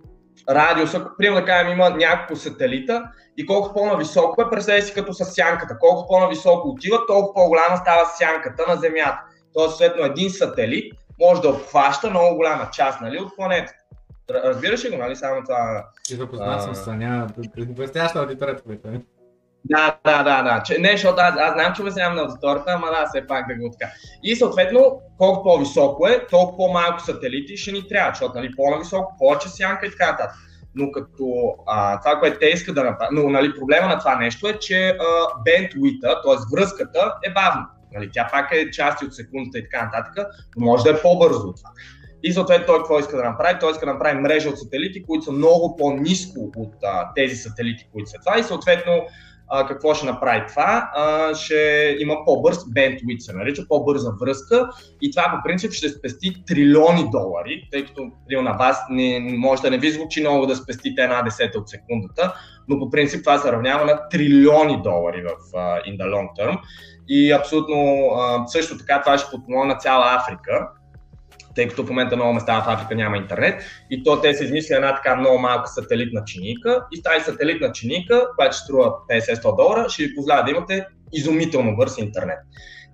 радиуса. Примерно да кажем, има няколко сателита и колкото по-нависоко е, представете си като с сянката. Колкото по-нависоко отива, толкова по-голяма става сянката на Земята. Тоест, съответно, един сателит може да обхваща много голяма част нали, от планетата. Разбираш ли го, нали? Само това. И запознат съм с няма. Предупреждяваш на аудиторията, да, да, да, да. Че, не, защото аз, аз знам, че обяснявам на аудиторията, ама да, все пак да го така. И съответно, колко по-високо е, толкова по-малко сателити ще ни трябва, защото нали, по-нависоко, повече сянка и така нататък. Но като а, това, което те искат да направят, но нали, проблема на това нещо е, че бендвита, т.е. връзката е бавна. Нали, тя пак е части от секундата и така нататък, но може да е по-бързо от това. И съответно той какво иска да направи? Той иска да направи мрежа от сателити, които са много по-низко от а, тези сателити, които са това и съответно а, какво ще направи това? А, ще има по-бърз bandwidth, се нарича, по-бърза връзка и това по принцип ще спести трилиони долари, тъй като на вас не, може да не ви звучи много да спестите една десета от секундата, но по принцип това се равнява на трилиони долари в uh, in the long term. И абсолютно също така това ще подпомогне цяла Африка, тъй като в момента много места в Африка няма интернет. И то те са измислили една така много малка сателитна чиника и тази сателитна чиника, която ще струва 50-100 долара, ще ви позволява да имате изумително бърз интернет.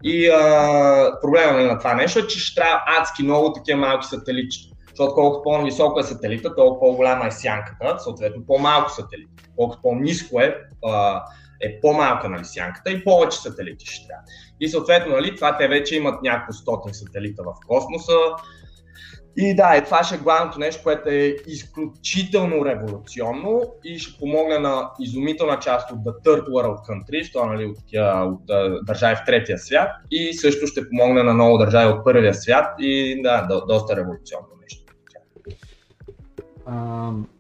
И а, проблема нали, на това нещо е, че ще трябва адски много такива малки сателити. Защото колкото по-високо е сателита, толкова по-голяма е сянката, съответно по-малко сателит. Колкото по-низко е, а, е по-малка нали, сянката и повече сателити ще трябва. И съответно, нали, това те вече имат няколко стотин сателита в космоса. И да, и това ще е главното нещо, което е изключително революционно и ще помогне на изумителна част от The Third World Countries, това нали, от, от, от държави в третия свят и също ще помогне на много държави от първия свят и да, до, доста революционно нещо. Um...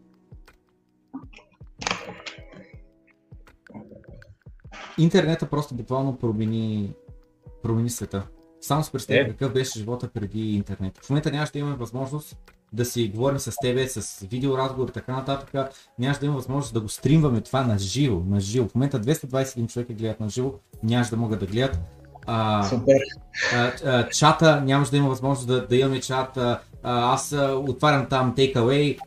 Интернета просто буквално промени промени света. Само с представя е. какъв беше живота преди интернет. В момента нямаше да имаме възможност да си говорим с тебе, с видеоразговор и така нататък. Нямаше да имаме възможност да го стримваме това на живо. На живо. В момента 221 човека гледат на живо, нямаше да могат да гледат. А, Супер. А, а, чата, нямаше да има възможност да, да имаме чат. А, аз отварям там Takeaway,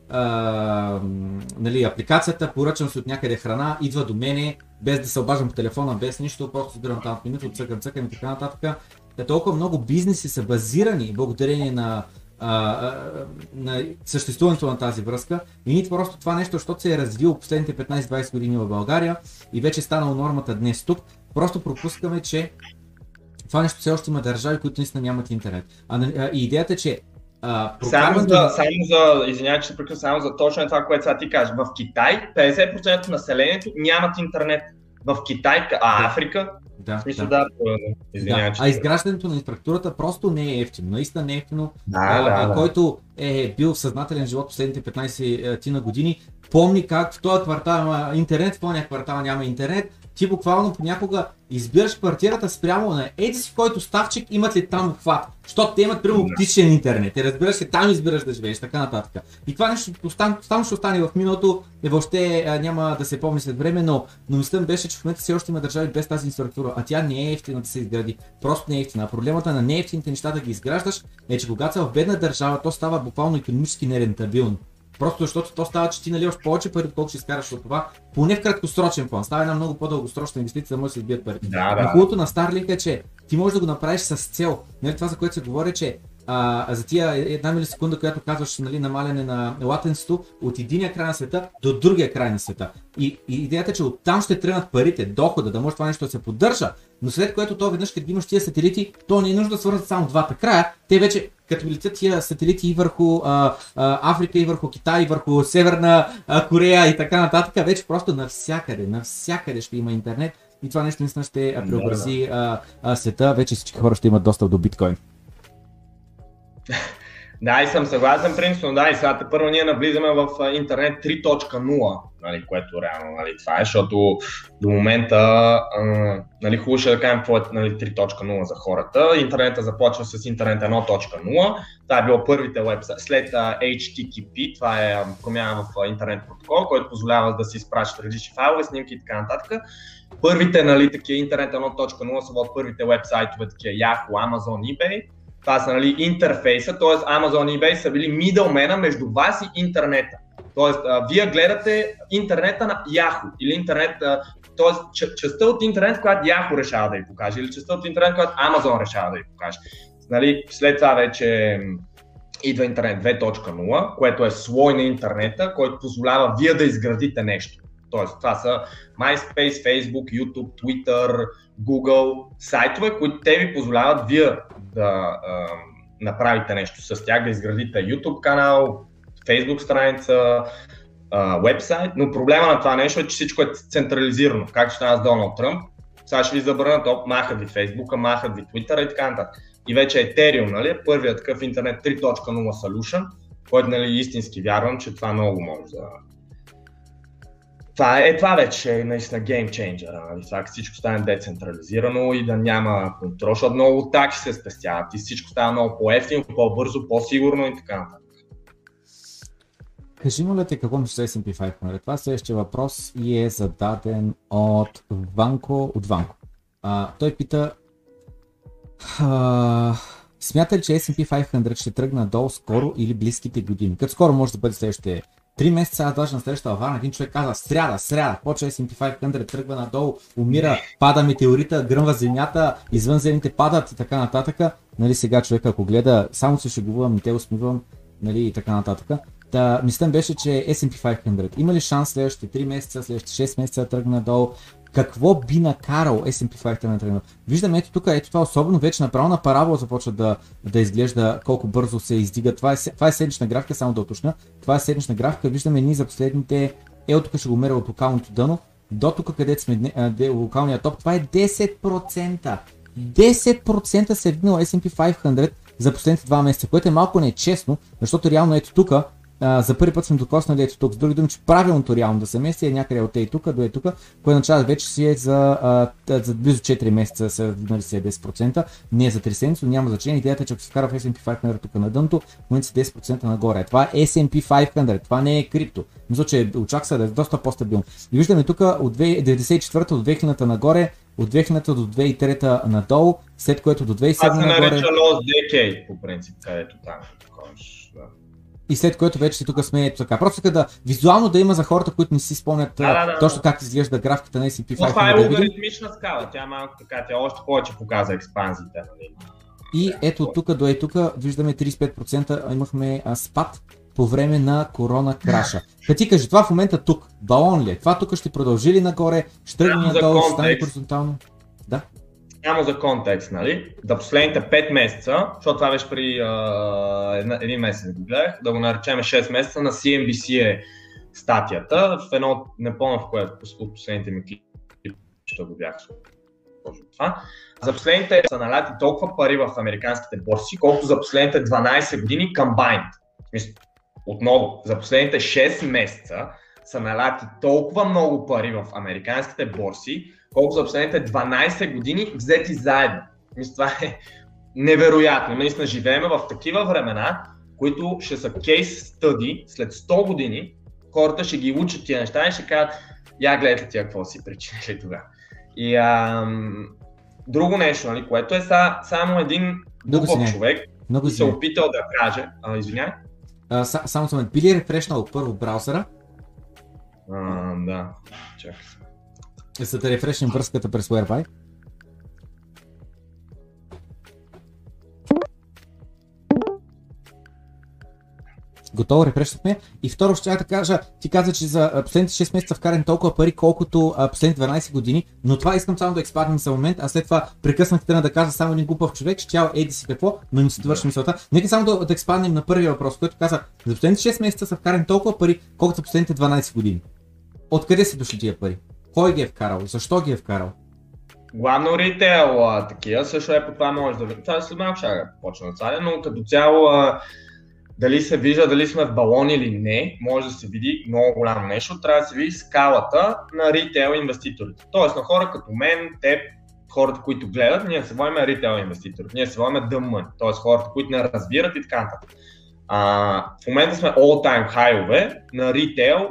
нали, апликацията, поръчам се от някъде храна, идва до мене, без да се обаждам по телефона, без нищо, просто събирам там в менюто, цъкам, цъкам и така нататък. Та толкова много бизнеси са базирани благодарение на, на съществуването на тази връзка и ние просто това нещо, защото се е развило последните 15-20 години в България и вече е станало нормата днес тук, просто пропускаме, че това нещо все още има държави, които наистина нямат интернет. А, а, и идеята е, че а, само, за, само за, извинявай, че се прекъсвам, само за точно това, което сега ти кажеш. В Китай 50% от населението нямат интернет. В Китай, а Африка, да, смисъл, да. да, да. А изграждането на инфраструктурата просто не е ефтино. Наистина не е ефтино. Да, а, да, който е бил в съзнателен живот последните 15 ти на години, помни как в този квартал има интернет, в този квартал няма интернет, ти буквално понякога избираш квартирата спрямо на еди си, който ставчик имат ли там обхват. Защото те имат прямо оптичен интернет. И разбираш се, там избираш да живееш, така нататък. И това нещо там ще остане в миналото и въобще а, няма да се помни след време, но, но мислям беше, че в момента все още има държави без тази инфраструктура, а тя не е ефтина да се изгради. Просто не е ефтина. Проблемата на неефтините неща да ги изграждаш е, че когато са в бедна държава, то става буквално економически нерентабилно. Просто защото то става, че ти наливаш повече пари, колко ще изкараш от това, поне в краткосрочен план. Става една много по-дългосрочна инвестиция, да може да се избият пари. Да, да. хубавото на Starlink е, че ти можеш да го направиш с цел. Нали, това, за което се говори, че а, за тия една милисекунда, която казваш нали, намаляне на латенството от единия край на света до другия край на света. И, и идеята е, че оттам ще тръгнат парите, дохода, да може това нещо да се поддържа, но след което то веднъж, като имаш тия сателити, то не е нужно да свързват само двата края. Те вече, като летят тия сателити и върху а, а, Африка, и върху Китай, и върху Северна а, Корея и така нататък, вече просто навсякъде, навсякъде ще има интернет. И това нещо наистина ще преобрази да, да. света. Вече всички хора ще имат достъп до биткоин. Да, и съм съгласен принципно, да, и сега първо ние навлизаме в интернет 3.0, нали, което реално нали, това е, защото до момента а, нали, хубаво ще да кажем какво е нали, 3.0 за хората. Интернета започва с интернет 1.0, това е било първите вебсайт, след а, HTTP, това е промяна в интернет протокол, който позволява да се изпращат различни файлове, снимки и така нататък. Първите нали, такива интернет 1.0 са от първите вебсайтове, такива Yahoo, Amazon, eBay това са нали, интерфейса, т.е. Amazon и eBay са били мидълмена между вас и интернета. Тоест, вие гледате интернета на Yahoo или интернет, т.е. частта от интернет, която Yahoo решава да ви покаже или частта от интернет, която Amazon решава да ви покаже. Нали, след това вече идва интернет 2.0, което е слой на интернета, който позволява вие да изградите нещо. Тоест, това са MySpace, Facebook, YouTube, Twitter, Google сайтове, които те ви позволяват вие да а, направите нещо с тях, да изградите YouTube канал, Facebook страница, вебсайт, но проблема на това нещо е, че всичко е централизирано, както стана с Доналд Тръмп. Сега ще ви забранят, оп, махат ви Facebook, махат ви Twitter и така нататък. И вече Ethereum, нали, първият такъв интернет 3.0 solution, който нали, истински вярвам, че това много може да, това е, това вече е наистина геймченджер. Нали? Това всичко стане децентрализирано и да няма контрол, защото много такси се спестяват и всичко става много по-ефтино, по-бързо, по-сигурно и така нататък. Кажи моля те какво мислиш за S&P 500? Това е следващия въпрос и е зададен от Ванко, от Ванко. А, той пита, а, смята ли, че S&P 500 ще тръгне надолу скоро или близките години? Като скоро може да бъде следващите Три месеца аз даже на среща Варна, един човек каза, сряда, сряда, почва S&P 500, тръгва надолу, умира, пада метеорита, гръмва земята, извънземните падат и така нататък. Нали, сега човек ако гледа, само се шегувам, не те усмивам, нали, и така нататък. Та, мисля беше, че S&P 500 има ли шанс следващите 3 месеца, следващите 6 месеца тръгне надолу? Какво би накарал S&P 500 на тренер. Виждаме ето тук, ето това особено вече направо на парабола започва да, да изглежда колко бързо се издига. Това е, това е седмична графика, само да уточня. Това е седмична графика. Виждаме ние за последните, ето тук ще го меря от локалното дъно, до тук където сме, де, локалния топ, това е 10%. 10% се е вдигнал S&P 500 за последните 2 месеца, което е малко нечестно, защото реално ето тук а, за първи път сме докоснали ето тук. С други думи, че правилното реално да се мести е някъде от и тук до е тук, което означава вече си е за, а, за близо 4 месеца са вдигнали си е 10%, не е за 3 седмици, но няма значение. Идеята е, че ако се вкара в S&P 500 тук на дъното, в момента си 10% нагоре. Това е S&P 500, това не е крипто. Мисля, че очаква да е доста по-стабилно. И виждаме тук от 1994 от 2000 нагоре, от 2000 до 2003 надолу, след което до 2007 нагоре. Това се нарича Lost Decade, по принцип, където там. И след което вече тук сме ето така. Просто така да визуално да има за хората, които не си спомнят да, да, да, точно как изглежда графиката на S&P 500. Това е логаритмична скала, тя малко така, тя още повече показва експанзиите. Нали? И ето тук до е тук виждаме 35% имахме а, спад по време на корона краша. Та ти кажи, това в момента тук, балон ли е? Това тук ще продължи ли нагоре? Ще тръгне надолу, ще стане хоризонтално? Да само за контекст, нали? Да последните 5 месеца, защото това беше при а, един месец гледах, да го наречем 6 месеца, на CNBC е статията, в едно, не помня в което от последните ми клипи, ще го бях това. За последните са наляти толкова пари в американските борси, колкото за последните 12 години combined. Отново, за последните 6 месеца са наляти толкова много пари в американските борси, колко за последните 12 години взети заедно. Мисля, това е невероятно. Наистина живеем в такива времена, които ще са кейс стъди след 100 години, хората ще ги учат тия неща и ще кажат, я гледайте тия какво си причинили тогава. И ам, друго нещо, нали, което е са, само един глупав човек, Много се е опитал да каже, а, извиняй. А, само съм били рефрешнал първо браузъра? А, да, чакай за да рефрешнем връзката през Whereby. Готово, рефрешнахме. И второ ще да кажа, ти каза, че за последните 6 месеца вкарам толкова пари, колкото последните 12 години, но това искам само да експаднем за момент, а след това прекъснах те да кажа само един глупав човек, че тя еди си какво, но не си довърши мисълта. Нека само да, да експаднем на първия въпрос, който каза, за последните 6 месеца са вкарани толкова пари, колкото за последните 12 години. Откъде са дошли тия пари? Кой ги е вкарал? Защо ги е вкарал? Главно ритейл, такива също е по това може да видим. Това след малко ще почна да царя, но като цяло а, дали се вижда, дали сме в балон или не, може да се види много голямо нещо. Трябва да се види скалата на ритейл инвеститорите. Тоест на хора като мен, теб, хората, които гледат, ние се водим ритейл инвеститори, ние се водим дъмън, т.е. хората, които не разбират и така. А, в момента сме all-time хайове на ритейл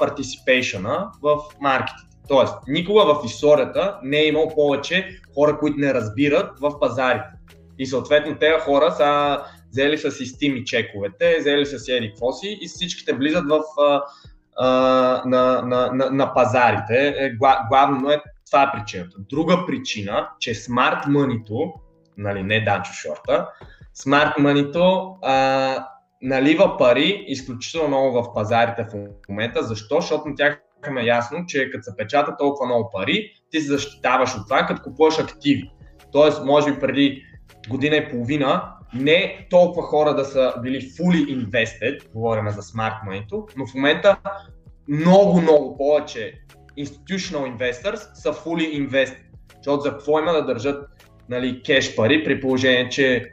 participation в маркетите. Тоест, никога в историята не е имал повече хора, които не разбират в пазарите. И съответно тези хора са взели са си стими чековете, взели са си еди си и всичките влизат в, а, а, на, на, на, на пазарите. Е, главно е това е причината. Друга причина, че Smart Money, нали, не Данчо Шорта, Money а, налива пари изключително много в пазарите в момента. Защо? Защото на тях е ясно, че като се печата толкова много пари, ти се защитаваш от това, като купуваш активи. Тоест, може би преди година и половина не толкова хора да са били fully invested, говорим за smart money, но в момента много, много повече institutional investors са fully invested. Защото за какво има да държат нали, кеш пари при положение, че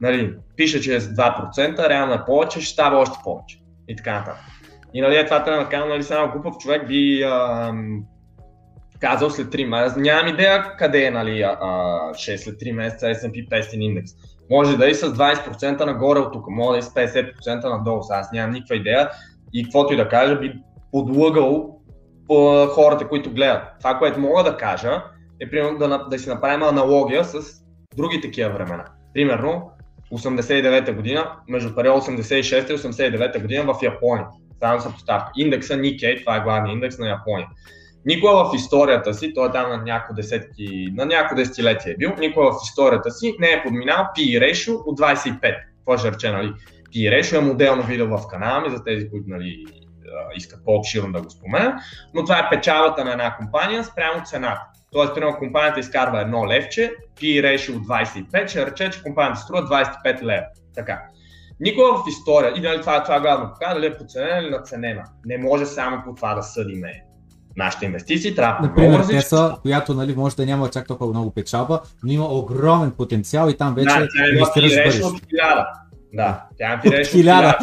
нали, пише, че е с 2%, реално е повече, ще става още повече. И така нататък. И нали, това трябва да кажа, нали, само глупав човек би ам, казал след 3 месеца. Нямам идея къде е нали, а, ще е след 3 месеца S&P 500 индекс. Може да е с 20% нагоре от тук, може да е с 50% надолу. Аз нямам никаква идея и каквото и да кажа, би подлъгал по хората, които гледат. Това, което мога да кажа, е примерно да, да си направим аналогия с други такива времена. Примерно, 89-та година, между период 86 и 89-та година в Япония. Само за поставка. Индекса Nikkei, това е главният индекс на Япония. Никога в историята си, той е там на няколко десетки, на няколко десетилетия е бил, никога в историята си не е подминал PE ratio от 25. Това ще рече, нали? PE ratio е моделно видео в канала ми за тези, които нали, искат по-обширно да го спомена, но това е печалата на една компания спрямо цената. Тоест, примерно, компанията изкарва едно левче, PE ratio от 25, ще рече, че компанията струва 25 лева. Така. Никога в история, и нали, това, това главно показва, дали е подценена или наценена. Не може само по това да съдиме нашите инвестиции. Трябва Например, много Tesla, която нали, може да няма чак толкова много печалба, но има огромен потенциал и там вече да, инвестираш да, от хиляда. Да, тя е от хиляда.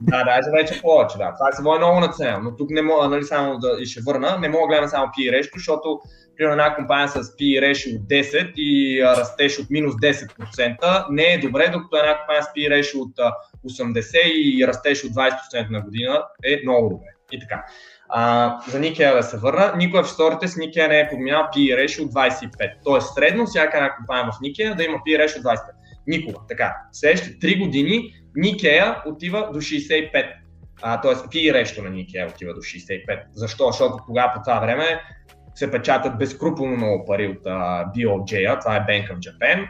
Да, даже вече повече, да. Това се води много наценено, но тук не мога, нали, само да и ще върна, не мога да гледам само PE ratio, защото примерно една компания с PE ratio от 10 и растеж от минус 10% не е добре, докато една компания с PE ratio от 80 и растеж от 20% на година е много добре. И така. А, за Никея да се върна, никога в историята с Никея не е подминал PE ratio от 25. Тоест средно всяка една компания в Никея да има PE ratio от 25. Никога. Така, следващите 3 години Никея отива до 65. А, т.е. PE ratio на Никея отива до 65. Защо? Защото тогава по това време се печатат безкруполно много пари от uh, BOJ, това е Bank of Japan,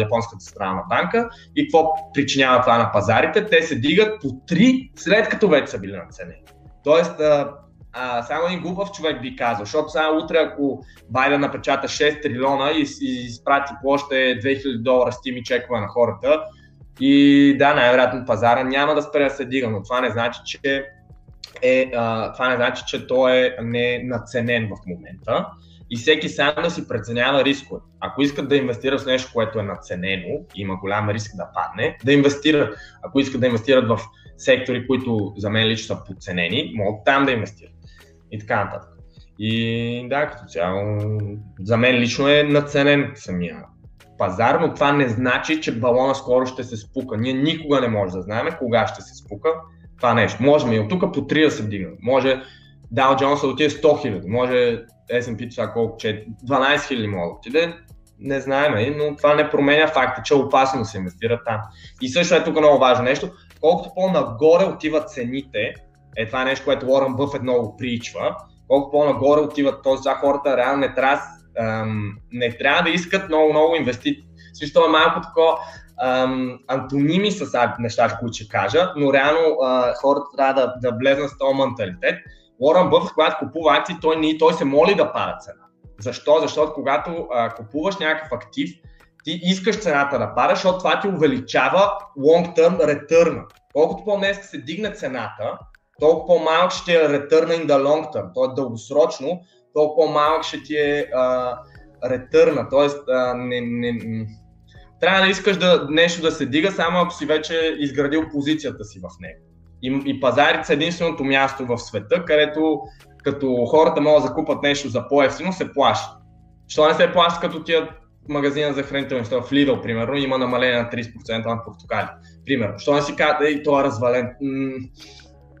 японската страна банка. И какво причинява това на пазарите? Те се дигат по 3 след като вече са били наценени. Тоест, а, само един глупав човек би казал, защото само утре, ако Байден напечата 6 трилиона и, и изпрати по още 2000 долара стими чекове на хората, и да, най-вероятно пазара няма да спре да се дига, но това не значи, че е, а, това не значи, че той е не наценен в момента и всеки сам да си преценява рискове. Ако искат да инвестират в нещо, което е наценено, има голям риск да падне, да инвестират. Ако искат да инвестират в сектори, които за мен лично са подценени, могат там да инвестират. И така нататък. И да, като цяло, за мен лично е наценен самия пазар, но това не значи, че балона скоро ще се спука. Ние никога не можем да знаем кога ще се спука това нещо. Можем и от тук по 3 да се вдигне. Може Dow Jones да отиде 100 хиляди, може S&P това колко, че 12 хиляди може да отиде, не знаем, но това не променя факта, че е опасно да се инвестира там. И също е тук много важно нещо, колкото по-нагоре отиват цените, е това е нещо, което Уорън Бъфет много причва, колкото по-нагоре отиват, т.е. за хората реално не трябва, ам, не трябва да искат много-много инвестиции. Също е малко такова ам, антоними с неща, които ще кажа, но реално а, хората трябва да, да влезнат с този менталитет. Уорън Бъфет, когато купува акции, той, не, той се моли да пада цена. Защо? Защото когато а, купуваш някакъв актив, ти искаш цената да пада, защото това ти увеличава long-term return. Колкото по-днес се дигне цената, толкова по-малък ще е return in the long term, т.е. дългосрочно, толкова по-малък ще ти е ретърна, т.е. не, не, трябва да искаш да, нещо да се дига, само ако си вече изградил позицията си в него. И, и пазарите са единственото място в света, където като хората могат да закупат нещо за по-ефтино, се плащат. Що не се плаща като тия магазина за хранителни в Lidl, примерно, има намаление на 30% на портокали. Примерно. Що не си казват, ей, той е развален.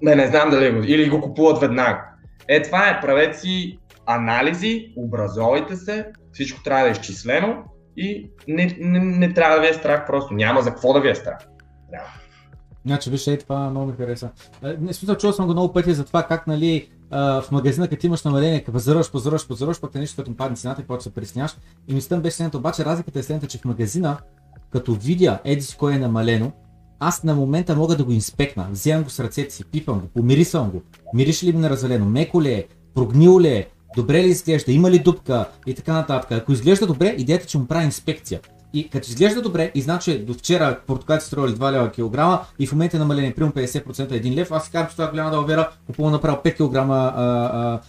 Не, не знам дали го. Или го купуват веднага. Е, това е. Правете си анализи, образовайте се, всичко трябва да е изчислено и не, не, не трябва да ви е страх просто. Няма за какво да ви е страх. Няма. Значи, виж, ей, това много ми хареса. Не смисъл, чувал съм го много пъти за това как, нали, в магазина, като имаш намаление, пазаруваш, пазаруваш, пазаруваш, пък нещо като падне цената и почва се присняваш. И мислям беше следната, обаче разликата е следната, че в магазина, като видя еди си кой е намалено, аз на момента мога да го инспекна. Вземам го с ръцете си, пипам го, помирисвам го. Мирише ли ми на развалено, меко ли е, прогнило ли е, добре ли изглежда, има ли дупка и така нататък. Ако изглежда добре, идеята е, че му прави инспекция. И като изглежда добре, и значи до вчера портокалите стрували 2 лева килограма и в момента е намаление примерно 50% 1 лев, аз казвам, че това е голяма далавера, купувам направо 5 кг а,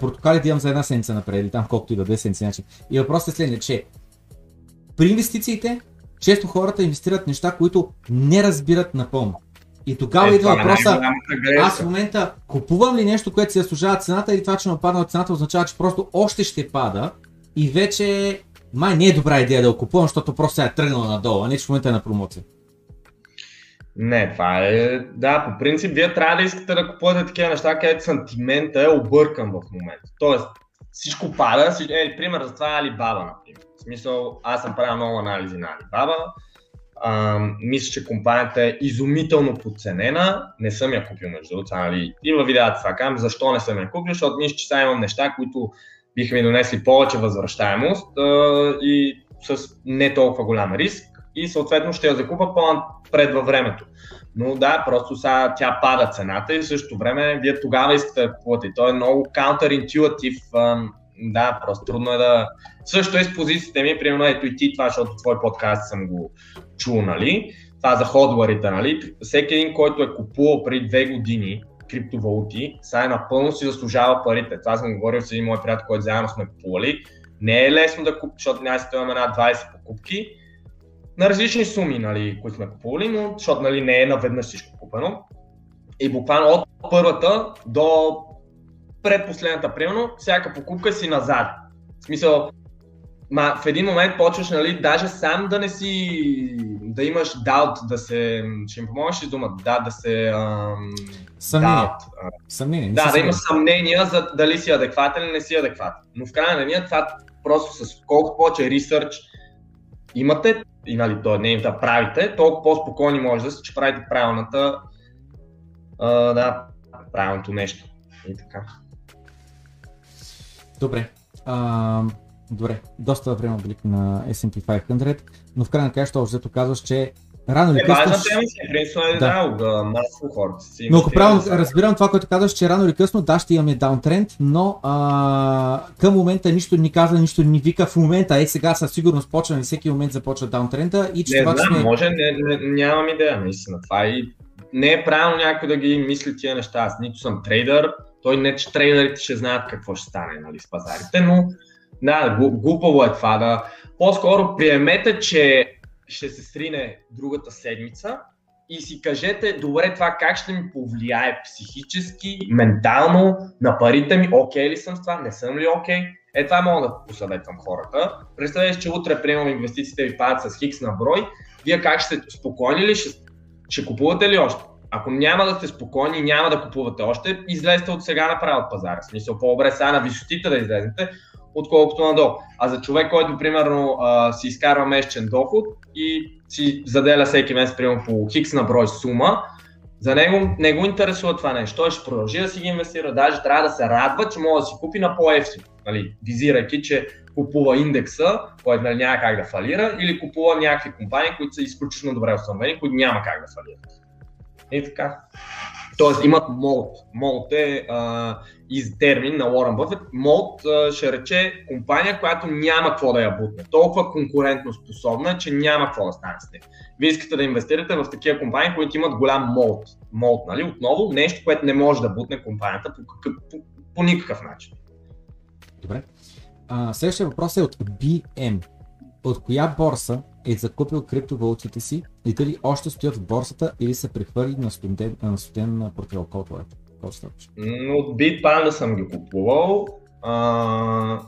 портокали да имам за една седмица напред, или там колкото и да две седмици. Значи. И въпросът е следния, че при инвестициите често хората инвестират неща, които не разбират напълно. И тогава е, идва е въпроса, аз в момента купувам ли нещо, което си заслужава цената или това, че ме падна цената означава, че просто още ще пада и вече май не е добра идея да го купувам, защото просто е тръгнал надолу, а не че в момента е на промоция. Не, това е... Да, по принцип, вие трябва да искате да купувате такива неща, където сантимента е объркан в момента. Тоест, всичко пада. Е, пример за това е Alibaba, например. Смисъл, аз съм правил много анализи на Alibaba. А, мисля, че компанията е изумително подценена. Не съм я купил между другото, нали? И във видеята това казвам, защо не съм я купил, защото мисля, че сега имам неща, които биха ми донесли повече възвръщаемост а, и с не толкова голям риск и съответно ще я закупа по-напред във времето. Но да, просто сега тя пада цената и в същото време вие тогава искате да купувате. То е много counterintuitive. Да, просто трудно е да... Също е с позициите ми, примерно ето и ти това, защото твой подкаст съм го чул, нали? Това за ходварите, нали? Всеки един, който е купувал преди две години криптовалути, сега е напълно си заслужава парите. Това съм говорил с един мой приятел, който заедно сме купували. Не е лесно да купиш, защото си имаме една 20 покупки на различни суми, нали, които сме купували, но защото нали, не е наведнъж всичко купено. И буквално от първата до предпоследната, примерно, всяка покупка си назад. В смисъл, ма, в един момент почваш, нали, даже сам да не си, да имаш даут, да се, ще им помогнеш ли дума, да, да се... Ам, Съмнение. Doubt, Съмнение. Да, да имаш съмнения за дали си адекватен или не си адекватен. Но в крайна на деня това просто с колко повече ресърч имате, и нали, то не им да правите, толкова по-спокойни може да сте, че правите правилната, а, да, правилното нещо. И така. Добре. А, добре, доста време облик на S&P 500, но в крайна края, още казваш, че Рано или е, късно. Важна тема е да, да масово хората си. Но ако правилно разбирам това, което казваш, че рано или късно да ще имаме даунтренд, но а, към момента нищо ни казва, нищо ни вика. В момента, е сега със сигурност почваме, всеки момент започва даунтренда и че не това, знам, сме... може, не, не, нямам идея, наистина. Това и не е правилно някой да ги мисли тия неща. Аз нито съм трейдър, той не, че трейдерите ще знаят какво ще стане нали, с пазарите, но да, глупаво е това да... По-скоро приемете, че ще се срине другата седмица и си кажете, добре, това как ще ми повлияе психически, ментално, на парите ми, окей okay ли съм с това, не съм ли окей? Okay? Е, това мога да посъветвам хората. Представете, че утре приемам инвестициите ви падат с хикс на брой, вие как ще сте спокойни ли, ще, ще купувате ли още? Ако няма да сте спокойни, няма да купувате още, излезте от сега направо от пазара. Смисъл, по-добре сега на висотите да излезете, отколкото надолу. А за човек, който примерно а, си изкарва месечен доход и си заделя всеки месец примерно по хикс на брой сума, за него не го интересува това нещо. Той ще продължи да си ги инвестира, даже трябва да се радва, че може да си купи на по-ефтино. Нали, визирайки, че купува индекса, който нали, няма как да фалира, или купува някакви компании, които са изключително добре установени, които няма как да фалират. И така. Тоест имат молт. Молт е а, из термин на Уорън Бъфет. Молт а, ще рече компания, която няма какво да я бутне. Толкова конкурентно способна, че няма какво да стане с нея. Вие искате да инвестирате в такива компании, които имат голям молт. Молт, нали? Отново нещо, което не може да бутне компанията по, какъв, по, по никакъв начин. Добре. А, следващия въпрос е от BM. От коя борса е закупил криптовалутите си и дали още стоят в борсата или са прехвърли на студен, на студен портфел? Колко е? Колко Но от BitPanda съм ги купувал. А...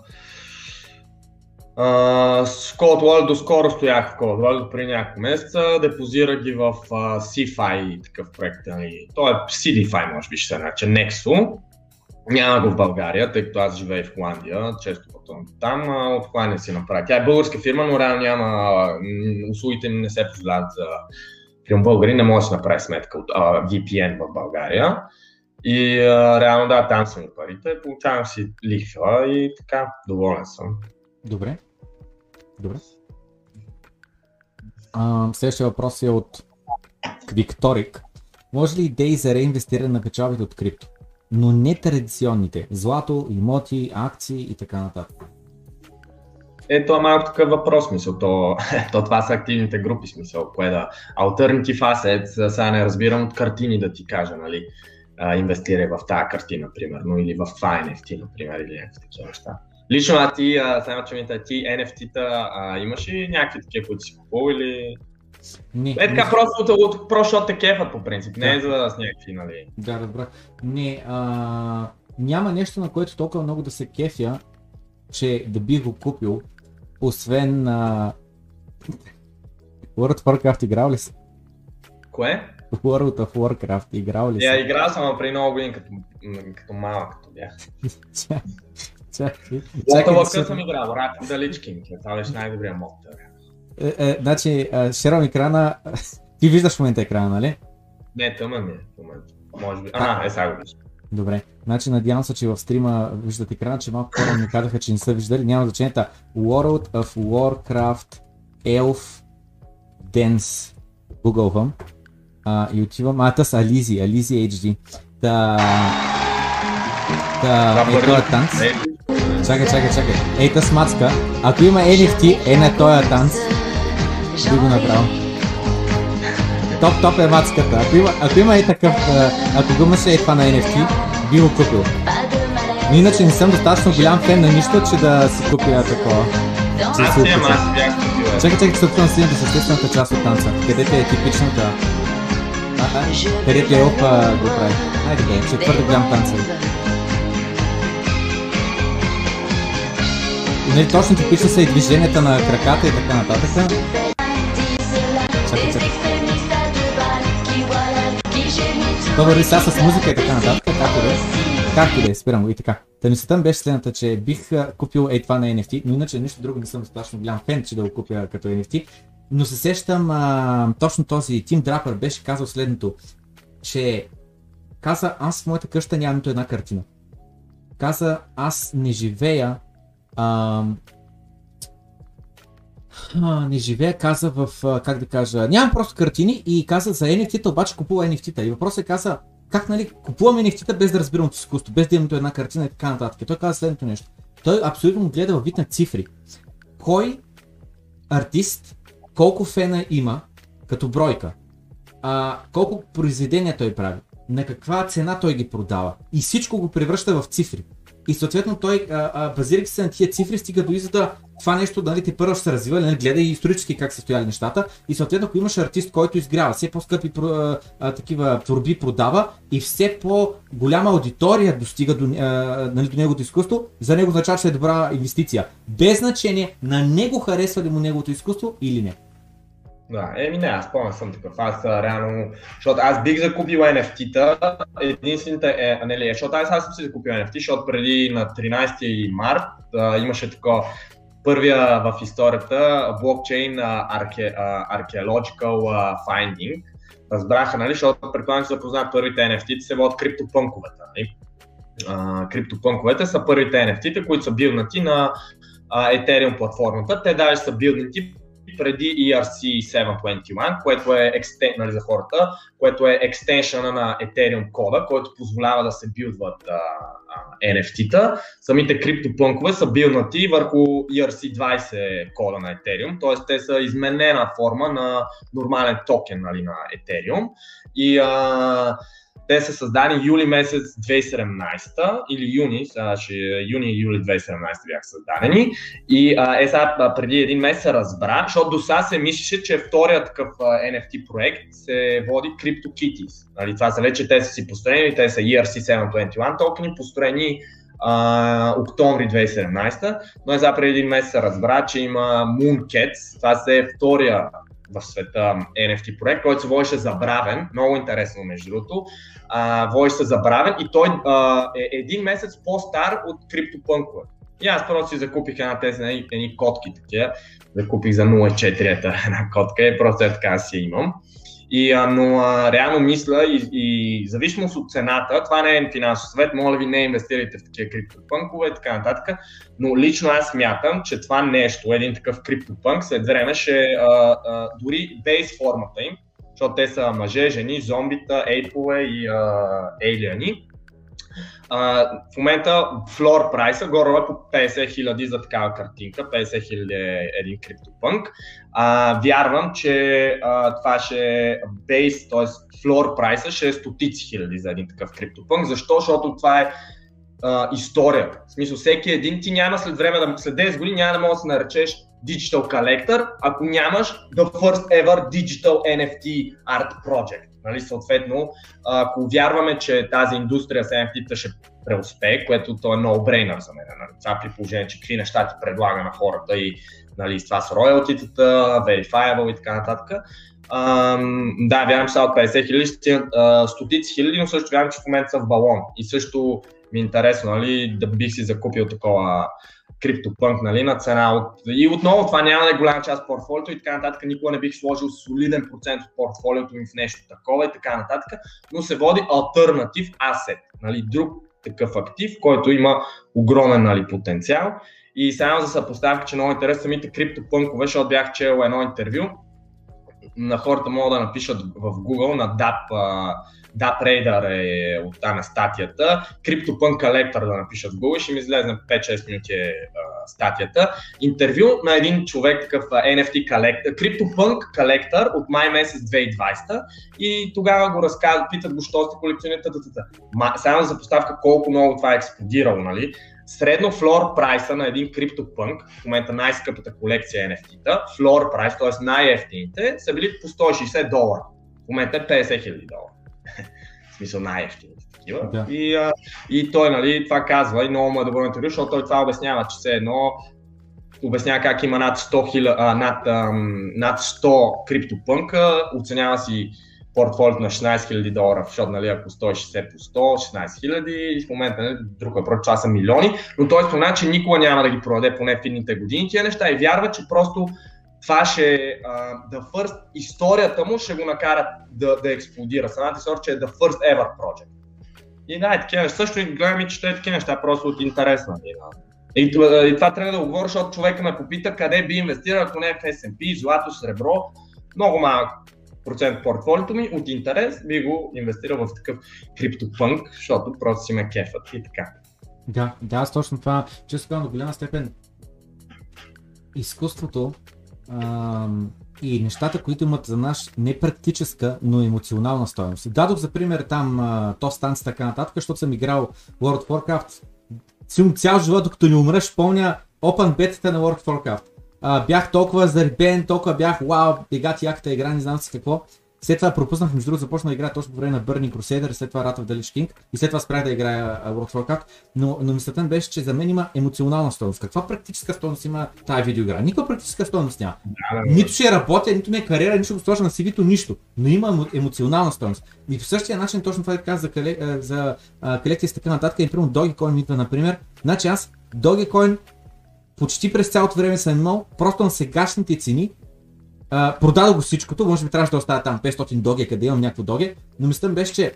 Uh, Cold Wallet доскоро стоях в Cold Wallet при няколко месеца, депозира ги в uh, CFI такъв проект, нали. то е CDFI може би ще се нарече, Nexo. Няма го в България, тъй като аз живея в Холандия, често пътувам там, а от Холандия си направя. Тя е българска фирма, но реално няма, услугите не се позволяват за фирма българи, не може да се направи сметка от uh, VPN в България. И а, реално да, там са ми парите, получавам си лихва и така, доволен съм. Добре. Добре. А, следващия въпрос е от Викторик. Може ли идеи за реинвестиране на печалбите от крипто? Но не традиционните. Злато, имоти, акции и така нататък. Ето е малко такъв въпрос, мисъл. То, то това са активните групи, смисъл. Кое да... Alternative assets, сега не разбирам от картини да ти кажа, нали? инвестирай в тази картина, примерно, или в това NFT, например, или някакви такива неща. Лично а ти, само че ми ти NFT-та, а, имаш ли някакви такива, които си купувал или... Не, е така, не... просто, от, защото те кефат по принцип, да. не е за с някакви, нали? Да, разбрах. Не, а, няма нещо, на което толкова много да се кефя, че да бих го купил, освен а... World of Warcraft играл ли си? Кое? World of Warcraft играл ли си? Я играл съм при много години като, като малък, като бях. Чакай. Чакай, да съм играл, Рак да Личкин, това беше най-добрият мод. Е, е, значи, шерам екрана, ти виждаш в момента екрана, нали? Не, тъмън ми е в момента. Може би. А, е, сега го виждам. Добре. Значи надявам се, че в стрима виждате екрана, че малко хора ми казаха, че не са виждали. Няма значение. World of Warcraft Elf Dance. Гугълвам. А, и отивам. А, тъс Ализи, Ализи HD. Та... Та... Е, този танц. Чакай, чакай, чакай. Ей, тъс мацка. Ако има NFT, е на този танц. Би го направил. Топ, топ е мацката. Ако има, ако има е такъв, ако го имаше е това на NFT, би го купил. Но иначе не съм достатъчно голям фен на нищо, че да си купя такова. Аз си аз бях. Чакай, чакай, се опитвам да с естествената част от танца. Където е типичната където е опа го прави. Хайде бе, че твърде голям танцер. Нали точно типично са и движенията на краката и така нататък. Чакай, чакай. То върви сега с музика и така нататък, както да е. Както да е, спирам го и така. Та мисълта ми беше следната, че бих купил ей това на NFT, но иначе нищо друго не съм достатъчно голям фен, че да го купя като NFT. Но се сещам, а, точно този Тим Драпър беше казал следното, че каза, аз в моята къща нямам нито една картина. Каза, аз не живея а, не живея, каза в, как да кажа, нямам просто картини и каза за NFT-та, обаче купува NFT-та. И въпросът е каза, как нали, купуваме NFT-та без да разбирам от изкуство, без да имам една картина и така нататък. Той каза следното нещо. Той абсолютно гледа във вид на цифри. Кой артист колко фена има като бройка, а, колко произведения той прави, на каква цена той ги продава и всичко го превръща в цифри. И съответно той, базирайки се на тия цифри, стига до извода това нещо, нали, те първо се развива, нали, гледа и исторически как са стояли нещата. И съответно, ако имаш артист, който изгрява, все по-скъпи а, такива творби продава и все по-голяма аудитория достига до, а, нали, до неговото изкуство, за него означава, че е добра инвестиция. Без значение на него харесва ли му неговото изкуство или не. Да, еми не, аз помня съм такъв. Аз реално, защото аз бих закупил NFT-та, единствените е, не ли, защото аз, аз съм си закупил NFT, защото преди на 13 март а, имаше такова първия в историята блокчейн арке, Archaeological Finding. Разбраха, нали, защото предполагам, че запознат първите NFT-та се водят криптопънковете. Нали? А, криптопънковете са първите NFT-та, които са билнати на Ethereum платформата. Те даже са билнати преди ERC 721, което е екстен, нали, за хората, което е екстеншъна на Ethereum кода, който позволява да се билдват а, а, NFT-та. Самите криптопънкове са билнати върху ERC20 кода на Ethereum, т.е. те са изменена форма на нормален токен нали, на Ethereum. И а, те са създани юли месец 2017 или юни, сега ще, юни и юли 2017 бяха създадени. И а, е сега преди един месец се разбра, защото до сега се мислеше, че вторият такъв NFT проект се води CryptoKitties. Нали, това са вече, те са си построени, те са ERC721 токени, построени а, октомври 2017, но е за преди един месец се разбра, че има Mooncats, това е втория в света NFT проект, който се водеше Забравен, много интересно между другото, водеше се Забравен и той а, е един месец по-стар от CryptoPunk. И аз просто си закупих една тези едни котки такива, закупих за 0,4 една котка и просто е така си имам. И, а, но а, реално мисля и, и зависимост от цената, това не е финансов съвет, моля ви не инвестирайте в такива криптопънкове и така нататък, но лично аз смятам, че това нещо, един такъв криптопънк, след време ще а, а, дори бейс формата им, защото те са мъже, жени, зомбита, ейпове и а, ейлиани, в момента флор прайса горе по 50 хиляди за такава картинка, 50 хиляди е един криптопънк. А, вярвам, че а, това ще е бейс, т.е. флор прайса ще е стотици хиляди за един такъв криптопънк. Защо? Защото това е а, история. В смисъл, всеки един ти няма след време, да, след 10 години няма да може да се наречеш Digital Collector, ако нямаш the first ever Digital NFT Art Project. Нали, съответно, ако вярваме, че тази индустрия с NFT ще преуспее, което то е no-brainer за мен. Нали? Това при положение, че какви неща ти предлага на хората и нали, това с роялтитата, verifiable и така нататък. Um, да, вярвам, че са от 50 хиляди, стотици хиляди, но също вярвам, че в момента са в балон. И също ми е интересно, нали, да бих си закупил такова криптопънк нали, на цена от... И отново това няма да е голяма част от портфолиото и така нататък. Никога не бих сложил солиден процент от портфолиото ми в нещо такова и така нататък, но се води альтернатив асет, нали, друг такъв актив, който има огромен нали, потенциал. И само за съпоставка, че много интересно самите криптопънкове, защото бях чел едно интервю, на хората могат да напишат в Google на DAP да, Trader е от там е статията, CryptoPunk Collector да напишат в Google, ще ми излезе 5-6 минути е статията. Интервю на един човек, такъв NFT Collector, CryptoPunk Collector от май месец 2020 и тогава го разказват, питат го, що сте колекционирате, само за поставка колко много това е експлодирало, нали? Средно флор прайса на един CryptoPunk, в момента най-скъпата колекция NFT-та, флор прайс, т.е. най-ефтините, са били по 160 долара. В момента е 50 000 долара в смисъл най-ефтините такива. Да. И, а, и той нали, това казва и много му е добро интервю, защото той това обяснява, че все едно обяснява как има над 100, хиля, а, над, ам, над 100 криптопънка, оценява си портфолиото на 16 000 долара, защото нали, ако 160 по 100, 16 000 и в момента нали, друг въпрос, това са милиони, но той спомена, че никога няма да ги продаде поне в едните години тия неща и вярва, че просто това ще е uh, the first, историята му ще го накара да, да експлодира. Самата история, че е the first ever project. И да, е такива неща. Също и гледам и чета такива неща, просто от интересна. И, това, и това трябва да го говоря, защото човека ме попита къде би инвестирал, ако не е в S&P, злато, сребро. Много малък процент от портфолиото ми от интерес би го инвестирал в такъв криптопънк, защото просто си ме кефът и така. Да, да, аз точно това, често казвам до голяма степен изкуството и нещата, които имат за нас не практическа, но емоционална стоеност. Дадох за пример там то станц така нататък, защото съм играл World of Warcraft силно цял живот, докато не умреш, помня Open бетата на World of Warcraft. А, бях толкова зарибен, толкова бях, вау, бегати яката игра, не знам си какво. След това пропуснах, между другото, започна да играя точно по време на Burning Crusader, след това Wrath of the Lich King и след това спрях да играя World of Warcraft, но, но мислята беше, че за мен има емоционална стойност. Каква практическа стойност има тази видеоигра? Никаква практическа стойност няма. Нито ще работя, нито ми е кариера, нито ще го сложа на CV-то, нищо. Но има емоционална стойност. И по същия начин, точно това каза за, кале, за колекция с така нататък, и примерно Dogecoin идва, например. Значи аз Dogecoin почти през цялото време съм имал, просто на сегашните цени Uh, продадох го всичкото, може би трябваше да оставя там. 500 доге, къде имам някакво доге, но мислям беше, че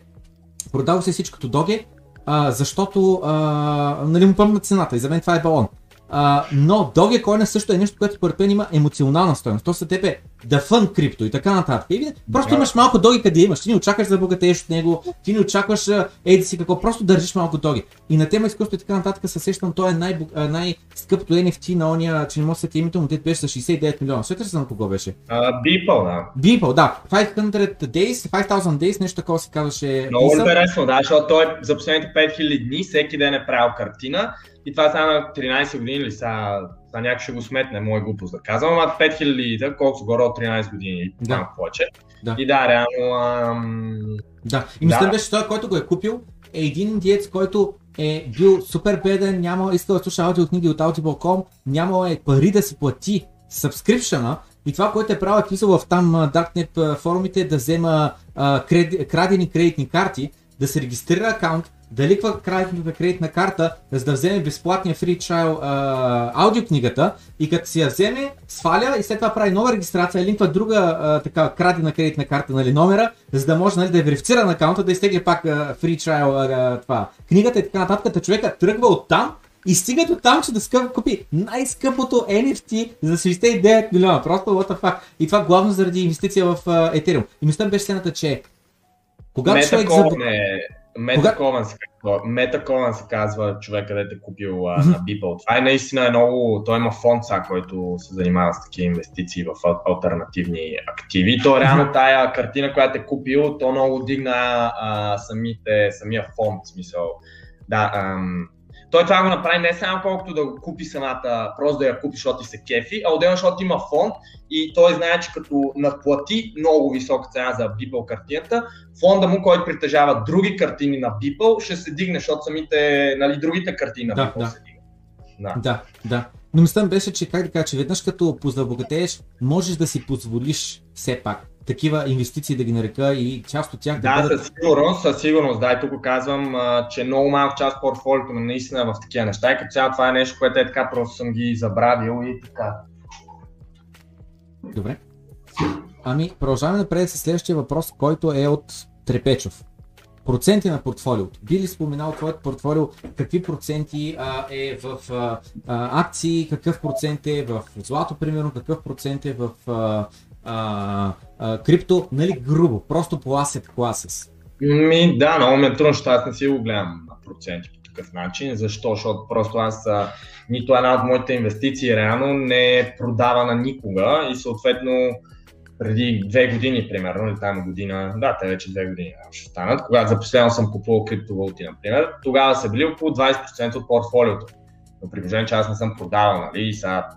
продадох се всичкото доге, uh, защото uh, нали, му помня цената. И за мен това е балон. А, но Dogecoin също е нещо, което според мен има емоционална стоеност. То са тебе да фън крипто и така нататък. И просто Да. имаш малко доги къде имаш. Ти не очакваш да богатееш от него, ти не очакваш еди си какво, просто държиш малко доги. И на тема изкуство и така нататък се сещам, той е най- най-скъпто NFT на ония, че не мога да се името му, дето беше с 69 милиона. Сеташ се на кого беше? Beeple, да. Beeple, да. 500 days, 5000 days, нещо такова се казваше. Много интересно, да, защото той за последните 5000 дни всеки ден е правил картина и това са на 13 години или са, са някой ще го сметне, моя глупост да казвам, ама 5000 да, колко са горе от 13 години и Да. малко повече. Да. И да, реално ам... Да, и мисля Да. беше той, който го е купил, е един диец, който е бил супер беден, няма искал да слуша аудиокниги от Audible.com, нямал е пари да си плати subscription и това, което е правил е в там а, Darknet а, форумите да взема а, кред, крадени кредитни карти, да се регистрира акаунт, да ликва кредитната кредитна карта, за да вземе безплатния free trial а, аудиокнигата и като си я вземе, сваля и след това прави нова регистрация, линква друга а, така крадена кредитна карта, нали, номера, за да може нали, да е верифициран акаунта, да изтегли пак а, free trial а, това. Книгата и така нататък, та човека тръгва от там и стига до там, че да скъп, купи най-скъпото NFT за 69 милиона. Просто what the fuck. И това главно заради инвестиция в uh, Ethereum. И мисля беше следната, че когато човек за... Метакован е... Метакован се казва, Метакован се казва човек, където е купил а, на Beeple. Това е наистина е много... Той има фонд сега, който се занимава с такива инвестиции в ал- альтернативни активи. То реално тая картина, която е купил, то много дигна а, самите, самия фонд, смисъл. Да, ам, той това го направи не само колкото да го купи самата, просто да я купи, защото се кефи, а отделно, защото има фонд и той знае, че като наплати много висока цена за Beeple картината, фонда му, който притежава други картини на Beeple, ще се дигне, защото самите, нали, другите картини на Да, Beeple да. се дигнат. Да. Да, да. Но мисля беше, че как да кажа, че веднъж като позабогатееш, можеш да си позволиш все пак такива инвестиции да ги нарека и част от тях да, Да, бъдат... със сигурност, със сигурност. Да, и тук казвам, а, че много малко част от портфолиото ми наистина е в такива неща. И като цяло това е нещо, което е така, просто съм ги забравил и така. Добре. Ами, продължаваме напред с следващия въпрос, който е от Трепечов. Проценти на портфолиото. Би ли споменал твоето портфолио, какви проценти а, е в а, а, акции, какъв процент е в злато, примерно, какъв процент е в а, а, а, крипто, нали, грубо, просто по asset classes. Ми, да, много ми е трудно, защото аз не си го гледам на проценти по такъв начин. Защо? Защото просто аз нито една от моите инвестиции реално не е продавана никога и съответно преди две години, примерно, или там година, да, те вече две години ще станат, когато за последно съм купувал криптовалути, например, тогава са били около 20% от портфолиото. Но при положение, че аз не съм продавал, нали, и сега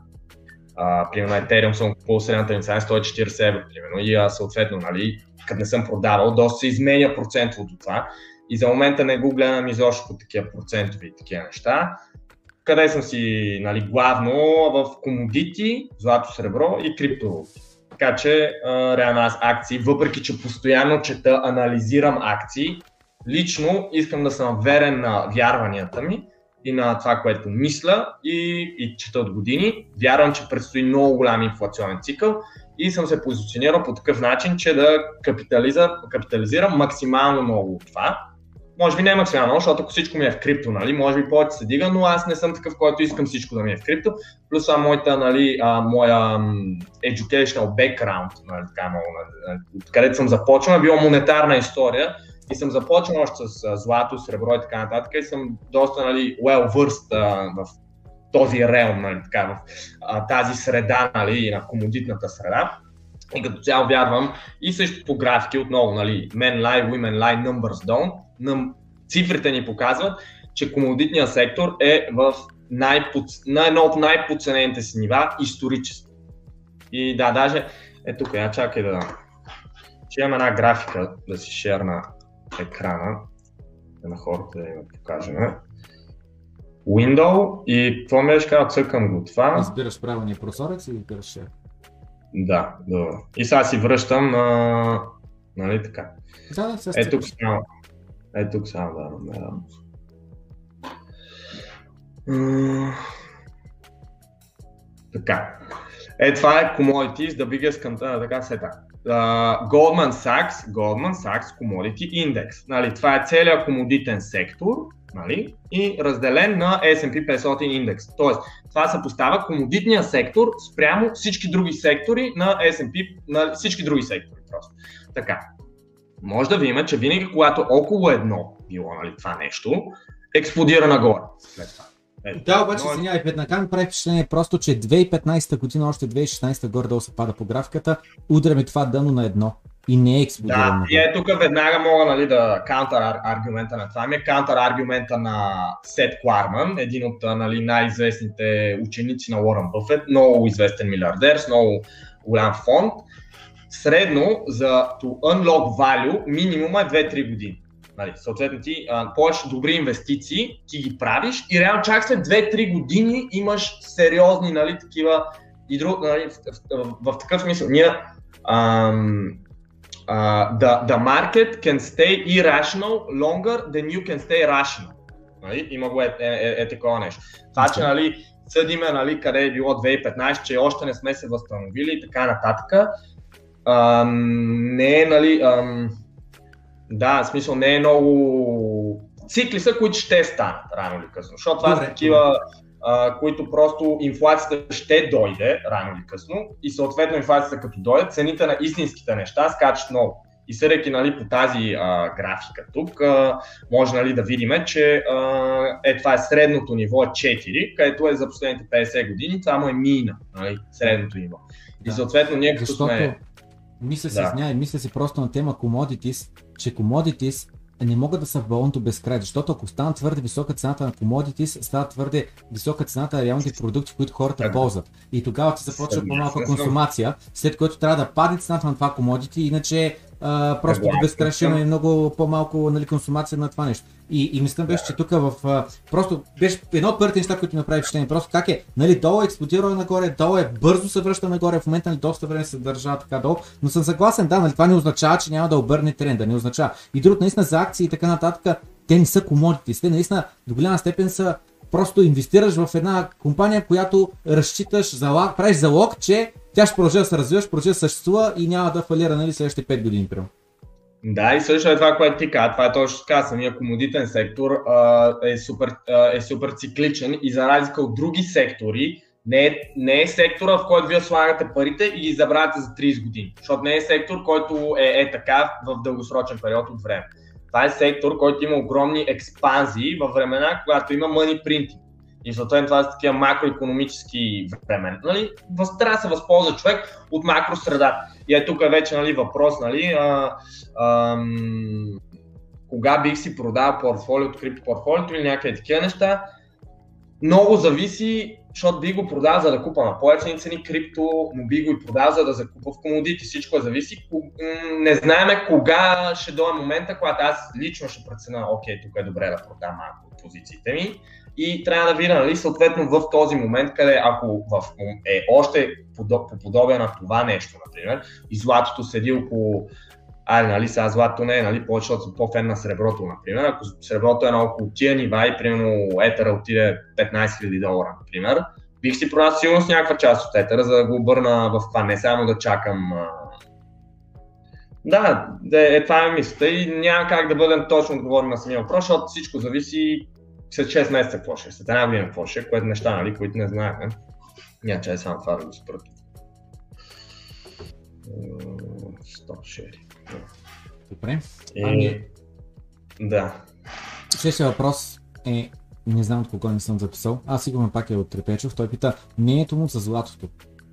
а, примерно Ethereum съм купувал средната ми цена е 140 евро, примерно, и а, съответно, нали, като не съм продавал, доста се изменя процентово до това. И за момента не го гледам изобщо по такива процентови и такива неща. Къде съм си, нали, главно в комодити, злато, сребро и криптовалути. Така че, а, реално аз акции, въпреки че постоянно чета, анализирам акции, лично искам да съм верен на вярванията ми и на това, което мисля и, и чета от години. Вярвам, че предстои много голям инфлационен цикъл и съм се позиционирал по такъв начин, че да капитализирам максимално много от това. Може би не максимално, защото ако всичко ми е в крипто, нали, може би повече се дига, но аз не съм такъв, който искам всичко да ми е в крипто. Плюс това моята, нали, а, моя educational background, нали, така нали, откъдето съм започнал, е била монетарна история и съм започнал още с злато, сребро и така нататък и съм доста нали, well versed в този реалм, нали, така, в а, тази среда, нали, на комодитната среда. И като цяло вярвам и също по графики отново, нали, men lie, women lie, numbers don't. Нъм, цифрите ни показват, че комодитният сектор е в най-под, на едно от най-подценените си нива исторически. И да, даже, е тук, я чакай да... Че имам една графика да си шерна екрана, да на хората да я покажем. Window и какво ми беше казал, цъкам го това. Избираш правилния прозорец и избираш share. Да, добре. И сега си връщам на... Нали така? Да, да, сега Е стигаш. тук само. Е тук само да. М, Така. Е, това е Commodities, the biggest country, така се така. Uh, Goldman Sachs, Goldman Sachs Commodity Index. Нали, това е целият комодитен сектор нали, и разделен на S&P 500 индекс. Тоест, това се поставя комодитния сектор спрямо всички други сектори на S&P, на всички други сектори просто. Така, може да видим, че винаги когато около едно било нали, това нещо, експлодира нагоре след това. Е, да, обаче, но... извинявай, веднага ми прави впечатление просто, че 2015 година, още 2016 горе-долу се пада по графиката, удряме това дъно на едно и не е експлодирано. Да, и е тук веднага мога нали, да каунтър аргумента на това ми е каунтър аргумента на Сет Кларман, един от нали, най-известните ученици на Уорън Бъфет, много известен милиардер с много голям фонд. Средно за to unlock value минимума е 2-3 години. Нали, съответно ти а, повече добри инвестиции, ти ги правиш и реално чак след 2-3 години имаш сериозни нали, такива и друг, нали, в, в, в, в такъв смисъл. Ние, ам, uh, the, the market can stay irrational longer than you can stay rational. Нали? Има го е, е, е, е такова нещо. Това, че нали, съдиме нали, къде е било 2015, че още не сме се възстановили и така нататък, ам, не е, нали, ам, да, в смисъл не е много цикли са, които ще станат рано или късно, защото това са такива, а, които просто инфлацията ще дойде рано или късно и съответно инфлацията като дойде, цените на истинските неща скачат много. И съдейки нали, по тази а, графика тук, а, може нали, да видим, че а, е, това е средното ниво 4, където е за последните 50 години, това му е мина, нали, средното ниво. Да. И съответно ние като Защото... сме мисля си, да. мисля си просто на тема commodities, че commodities не могат да са в балонто безкрай, защото ако стана твърде висока цената на commodities, става твърде висока цената на реалните продукти, които хората ползват. И тогава се започва по-малка консумация, след което трябва да падне цената на това commodity, иначе а, просто до безкрайно и много по-малко нали, консумация на това нещо. И, и мисля беше, че тук в... А, просто беше едно от първите неща, които ми направи впечатление. Просто как е, нали, долу е експлодира нагоре, долу е бързо се връща нагоре, в момента нали, доста време се държа така долу, но съм съгласен, да, нали, това не означава, че няма да обърне тренда, не означава. И другото, наистина за акции и така нататък, те не са комодити, те наистина до голяма степен са просто инвестираш в една компания, която разчиташ, залог, правиш залог, че тя ще продължи да се развиваш, продължи да съществува и няма да фалира нали, следващите 5 години. Примерно. Да, и също е това, което ти каза. Това е точно така. Самия комодитен сектор а, е, супер, а, е супер цикличен и за разлика от други сектори, не е, не е сектора, в който вие слагате парите и ги забравяте за 30 години. Защото не е сектор, който е, е така в дългосрочен период от време. Това е сектор, който има огромни експанзии във времена, когато има money printing. И съответно това са такива макроекономически времена. Нали? Трябва да се възползва човек от макросредата. И е тук вече нали, въпрос, нали, а, а, кога бих си продал портфолиото, криптопортфолиото или някакви такива неща. Много зависи, защото би го продал за да купа на повече цени крипто, но би го и продал за да закупа в комодити. Всичко зависи. Не знаеме кога ще дойде момента, когато аз лично ще преценя, окей, тук е добре да продам малко от позициите ми и трябва да видя, нали, съответно в този момент, къде ако в, е още по подобие на това нещо, например, и златото седи около Али, нали, сега злато не е, нали, повече съм по-фен на среброто, например. Ако среброто е на около тия нива и, примерно, етера отиде 15 000 долара, например, бих си продал сигурно с някаква част от етера, за да го обърна в това, не само да чакам да, е, е, това е мисълта и няма как да бъдем точно отговорни на самия въпрос, защото всичко зависи след 6 месеца какво ще, е, след една година какво ще, е, което неща, нали, които не знаем. Няма че е само това да го спрат. 106. Е? Добре. Е, ами... Да. Следващия въпрос е, не знам от кого не съм записал, Аз сигурно пак е от Трепечов. Той пита, мнението му за златото.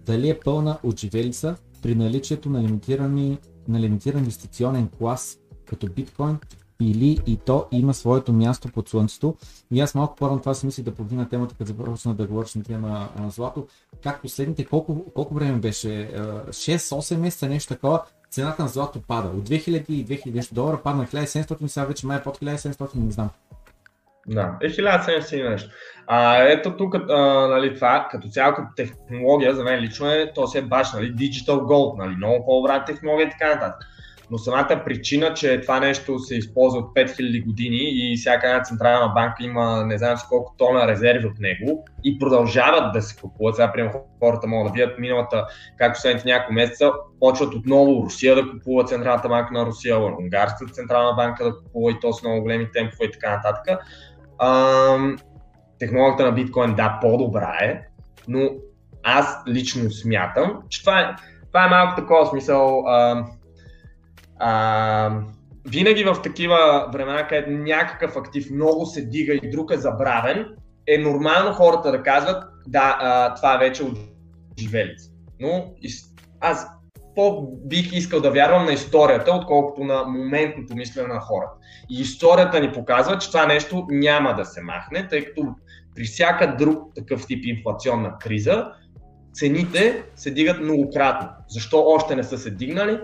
Дали е пълна отживелица при наличието на, лимитирани, на лимитиран инвестиционен клас като биткоин или и то има своето място под слънцето. И аз малко по-рано това си мислих да повдигна темата, като започна да говориш на тема на злато. Как последните, колко, колко време беше? 6-8 месеца, нещо такова, цената на злато пада. От 2000 и 2000 долара падна 1700, сега вече май е под 1700, не знам. Да, е 1700 нещо. А, ето тук, а, нали, това като цяло като технология, за мен лично е, то се е баш, нали, Digital Gold, нали, много по-добра технология и така нататък. Но самата причина, че това нещо се използва от 5000 години и всяка една централна банка има не знам колко тона резерви от него и продължават да се купуват. Сега, примерно, хората могат да видят миналата, както следните няколко месеца, почват отново Русия да купува Централната банка на Русия, Унгарската централна банка да купува и то с много големи темпове и така нататък. Ам, технологията на биткоин, да, по-добра е, но аз лично смятам, че това е, това е малко такова смисъл. А, а, винаги в такива времена, където някакъв актив много се дига и друг е забравен, е нормално хората да казват, да, а, това е вече от живелица. Но аз по-бих искал да вярвам на историята, отколкото на моментното мислене на хората. И историята ни показва, че това нещо няма да се махне, тъй като при всяка друг такъв тип инфлационна криза, цените се дигат многократно. Защо още не са се дигнали?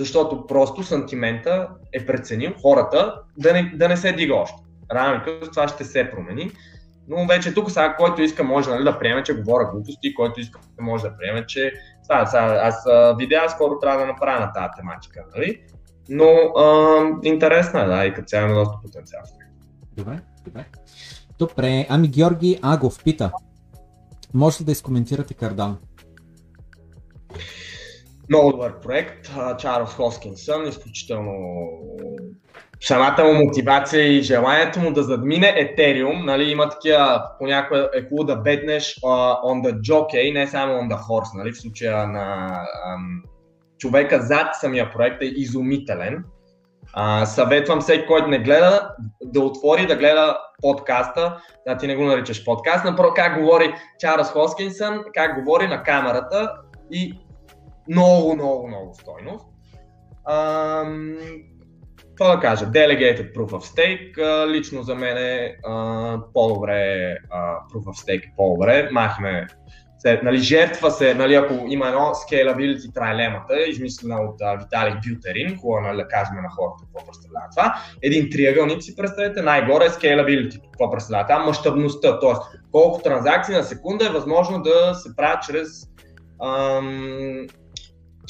Защото просто сантимента е преценил хората да не, да не се дига още. Рано или това ще се промени. Но вече тук сега, който иска може нали, да приеме, че говоря глупости, който иска може да приеме, че сега, сега, аз видеа скоро трябва да направя на тази тематика, нали? Но а, интересна е, да, и като цяло има доста потенциал. Добре, добре. Добре, ами Георги Агов пита, може ли да изкоментирате Кардан? Много добър проект. Чарлз Хоскинсън, изключително самата му мотивация и желанието му да задмине Етериум, нали, има такива, понякога е хубаво да беднеш uh, on the jockey, не само on the horse, нали, в случая на um, човека зад самия проект е изумителен. Uh, съветвам всеки, който не гледа, да отвори да гледа подкаста, да ти не го наричаш подкаст, напротив как говори Чарлз Хоскинсън, как говори на камерата и много, много, много стойност. Какво да кажа, Delegated Proof of Stake, лично за мен е по-добре, Proof of Stake е по-добре, махме се, нали, жертва се, нали, ако има едно scalability трайлемата, измислена от uh, Виталик Бютерин, хубаво нали, да кажем на хората какво представлява това. Един триъгълник си представете, най-горе е scalability, какво представлява това, мащабността, т.е. колко транзакции на секунда е възможно да се правят чрез,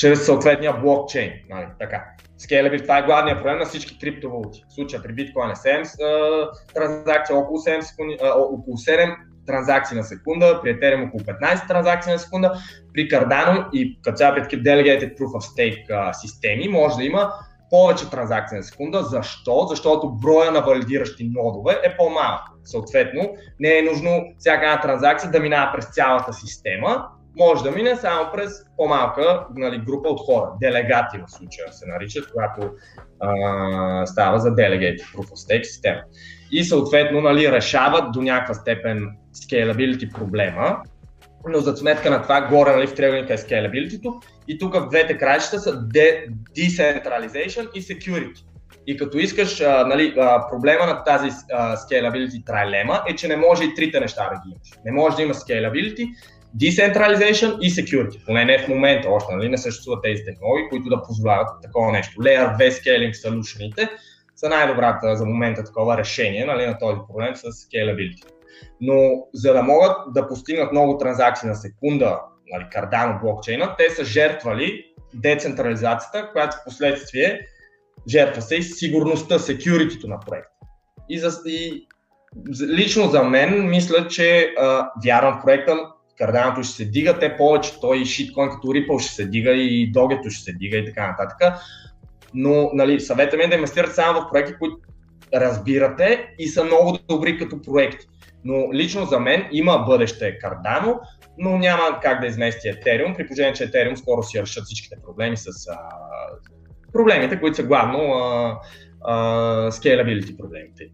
чрез съответния блокчейн. Нали, така. Scalability, това е главният проблем на всички криптовалути. В случая при биткоин е 7 транзакции, около 7, секунди, а, около 7 транзакции на секунда, при Ethereum около 15 транзакции на секунда, при Cardano и като цяло при такива Delegated Proof of Stake а, системи може да има повече транзакции на секунда. Защо? Защото броя на валидиращи нодове е по-малък. Съответно, не е нужно всяка една транзакция да минава през цялата система, може да мине само през по-малка нали, група от хора. Делегати в случая се наричат, когато а, става за Delegated Proof of Stake система. И съответно нали, решават до някаква степен scalability проблема, но за сметка на това горе нали, в триъгълника е scalability и тук в двете краища са de- decentralization и security. И като искаш, а, нали, а, проблема на тази а, scalability трайлема е, че не може и трите неща да ги имаш. Не може да има scalability, Decentralization и Security. Поне не в момента още, нали? не съществуват тези технологии, които да позволяват такова нещо. Layer 2 Scaling Solution са най-добрата за момента такова решение нали, на този проблем с scalability. Но за да могат да постигнат много транзакции на секунда, нали, Cardano блокчейна, те са жертвали децентрализацията, която в последствие жертва се и сигурността, security на проекта. И, за, и лично за мен мисля, че а, вярвам в проекта, Карданото ще се дига, те повече, той и шиткоин като Ripple ще се дига и Догето ще се дига и така нататък. Но нали, съвета ми е да инвестирате само в проекти, които разбирате и са много добри като проекти. Но лично за мен има бъдеще Cardano, но няма как да измести Ethereum, при положение, че Ethereum скоро си решат всичките проблеми с а, проблемите, които са главно а, а, scalability проблемите.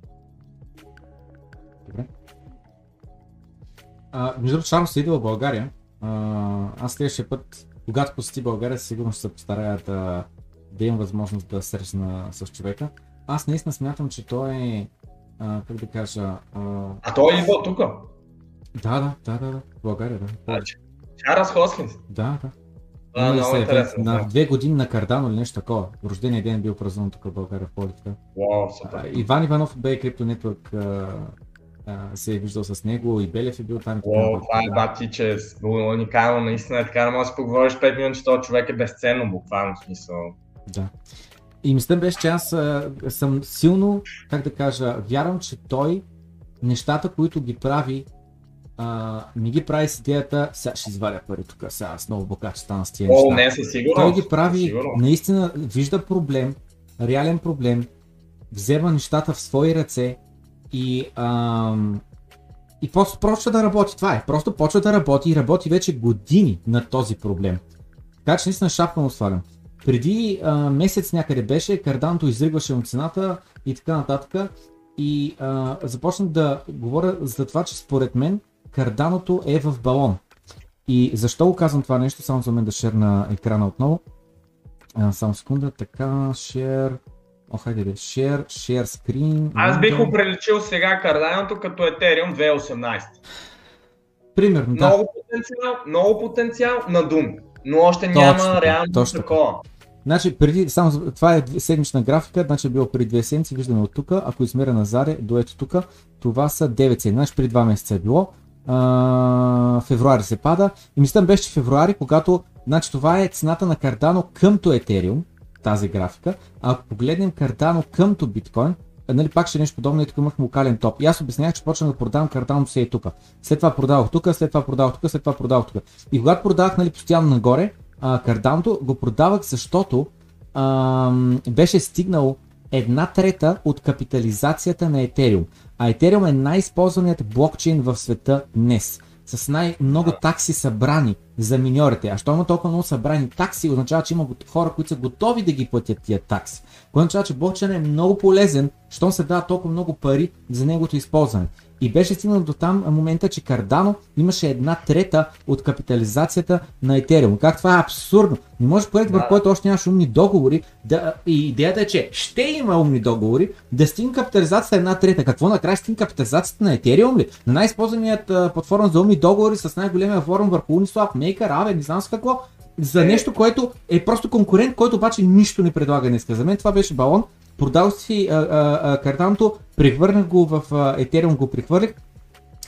А, между другото, Шарм се идва в България. А, аз следващия път, когато посети България, сигурно ще се постарая да, да имам възможност да срещна с човека. Аз наистина смятам, че той е, а, как да кажа... А, а той е идва тук? Да, да, да, да, да, в България, да. Значи, Чарас Хоскинс? Да, да. А, много се, интересно. На две години на Кардано или нещо такова. Рождения ден е бил празнуван тук в България в Полите. Вау, супер. Иван Иванов бе Crypto Network се е виждал с него и Белев е бил там. О, това е бати, че е уникално, наистина е така, не можеш да поговориш 5 минути, този човек е безценно, буквално смисъл. Да. И мисля беше, че аз а, съм силно, как да кажа, вярвам, че той нещата, които ги прави, а, не ги прави с идеята, сега ще извадя пари тук, сега аз много богат стана с тия О, неща. не, със сигурност. Той ги прави, със сигурност. наистина вижда проблем, реален проблем, взема нещата в свои ръце и, ам, и просто почва да работи. Това е. Просто почва да работи и работи вече години на този проблем. Така че наистина шапка му свалям. Преди а, месец някъде беше, карданото изригваше от цената и така нататък. И а, започнах да говоря за това, че според мен карданото е в балон. И защо го казвам това нещо? Само за мен да шерна екрана отново. А, само секунда, така, share, о, хайде бе, share, share screen. Аз бих оприличил сега карданото като Ethereum 2018. Примерно, да. Много потенциал, много потенциал на Doom. Но още Точно няма реално точно такова. Значи, преди, само, това е седмична графика, значи е било преди две седмици, виждаме от тук, ако измеря назаре до ето тук, това са 9 седмици, значи преди 2 месеца е било, а, февруари се пада и мисля беше че февруари, когато, значи това е цената на Cardano къмто Ethereum, тази графика, а ако погледнем Cardano къмто биткоин, а, нали, пак ще е нещо подобно, и тук имахме локален топ. И аз обяснях, че почнах да продавам Cardano се и тук. След това продавах тук, след това продавах тук, след това продавах тук. И когато продавах нали, постоянно нагоре, а, Cardano го продавах, защото ам, беше стигнал една трета от капитализацията на Ethereum. А Ethereum е най-използваният блокчейн в света днес. С най-много такси събрани за миньорите. А що има толкова много събрани такси, означава, че има хора, които са готови да ги платят тия такси. Което означава, че блокчейн е много полезен, щом се дава толкова много пари за неговото използване. И беше стигнал до там момента, че Cardano имаше една трета от капитализацията на Ethereum. Как това е абсурдно? Не може проект, върху Да. който още нямаш умни договори, да, и идеята е, че ще има умни договори, да стигне капитализацията една трета. Какво накрая стигне капитализацията на Ethereum ли? На най-използваният платформа за умни договори с най-големия форум върху Uniswap, Maker, Aave, не знам с какво. За Е. нещо, което е просто конкурент, който обаче нищо не предлага днес. За мен това беше балон. Продал си а, а, го в а, Ethereum, го прехвърлих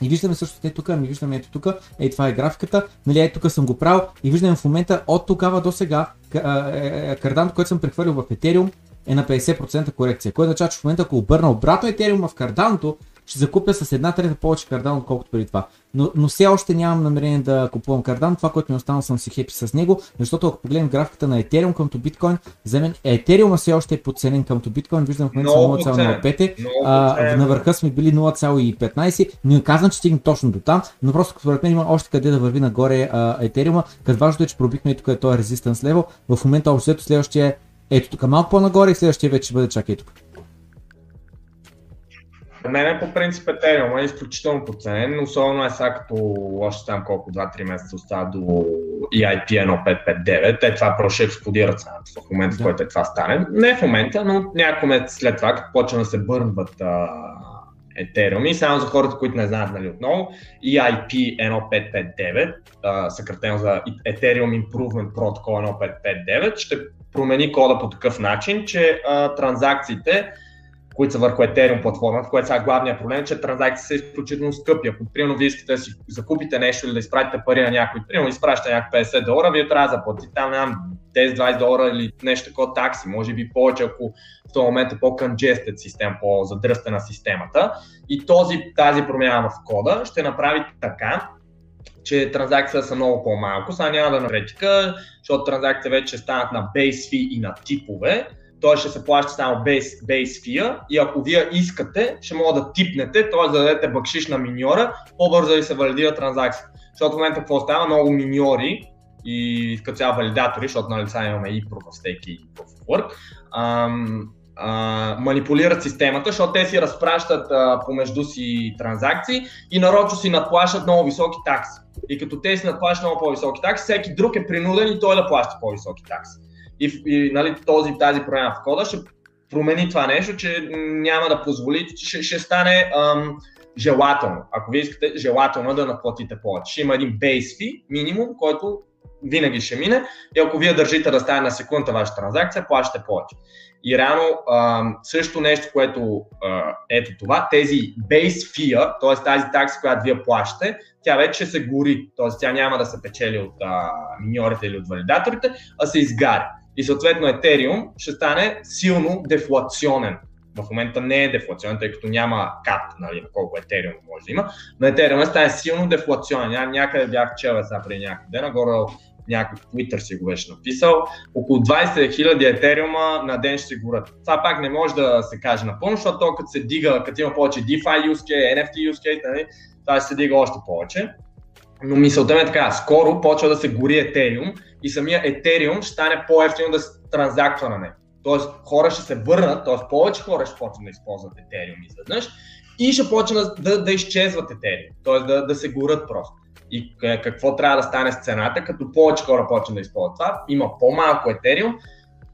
и виждаме също те тук, ми виждаме ето тук, ей това е графиката, нали ей тук съм го правил. И виждаме в момента от тогава до сега карданто, който съм прехвърлил в Ethereum е на 50% корекция, което означава, че в момента ако обърна обратно Ethereum в карданото, ще закупя с една трета повече кардан, отколкото преди това. Но, но все още нямам намерение да купувам кардан. Това, което ми остана, съм си хепи с него, защото ако погледнем графиката на Ethereum къмто биткоин, за мен Ethereum все още е подценен къмто биткоин. Виждам в момента са 0,05 е. Много А, подценен. на върха сме били 0,15. Не казвам, че стигнем точно до там, но просто според мен има още къде да върви нагоре а, Ethereum. Като важното е, че пробихме и тук е този resistance level. В момента общо следващия е ето тук малко по-нагоре и следващия вече ще бъде чак ето тук. За мен е по принцип Ethereum е изключително подценен, особено е сега като още там колко 2-3 месеца остава до EIP 1559. Те това просто ще експлодира цената в момента, в Да. който е това стане. Не в момента, но няколко месеца след това, като почва да се бърнват а, Ethereum и само за хората, които не знаят нали, отново, EIP 1559, а, съкратено за Ethereum Improvement Protocol 1559, ще промени кода по такъв начин, че а, транзакциите които са върху Ethereum платформата, което сега главният проблем е, че транзакции са изключително скъпи. Ако примерно вие искате да си закупите нещо или да изпратите пари на някой, примерно изпращате някакви 50 долара, вие трябва да заплатите там нямам 10-20 долара или нещо такова такси, може би повече, ако в този момент е по-congested система, по-задръстена системата. И този, тази промяна в кода ще направи така, че транзакциите са много по-малко. Сега няма да навретика, защото транзакциите вече станат на base fee и на типове той ще се плаща само base, base fee и ако вие искате, ще мога да типнете, т.е. да дадете бакшиш на миньора, по-бързо да ви се валидира транзакцията. Защото в момента какво става? Много миньори и като цяло валидатори, защото на лица имаме и Proof of Stake и Proof of Work, ам, а, манипулират системата, защото те си разпращат а, помежду си транзакции и нарочно си надплащат много високи такси. И като те си надплащат много по-високи такси, всеки друг е принуден и той да плаща по-високи такси и, и нали, този, тази промяна в кода ще промени това нещо, че няма да позволи, ще, ще стане ам, желателно. Ако вие искате желателно да наплатите повече. Ще има един base fee, минимум, който винаги ще мине и ако вие държите да стане на секунда ваша транзакция, плащате повече. И реално също нещо, което ето това, тези base fee, т.е. тази такса, която вие плащате, тя вече се гори, т.е. тя няма да се печели от миньорите или от валидаторите, а се изгаря. И съответно Ethereum ще стане силно дефлационен. В момента не е дефлационен, тъй като няма кап, нали, на колко Ethereum може да има, но Ethereum стане силно дефлационен. Ня, някъде бях чел сега преди някъде, нагоре някой Twitter си го беше написал, около 20 000 етериума на ден ще се горят. Това пак не може да се каже напълно, защото то като се дига, като има повече DeFi use case, NFT use case, нали, това ще се дига още повече. Но мисълта ми е така, скоро почва да се гори Етериум и самия Етериум ще стане по-ефтино да се транзактва на него. Тоест хора ще се върнат, т.е. повече хора ще почнат да използват Етериум изведнъж и ще почнат да, да изчезват Етериум, т.е. Да, да се горят просто. И какво трябва да стане с цената, като повече хора почнат да използват това, има по-малко Етериум,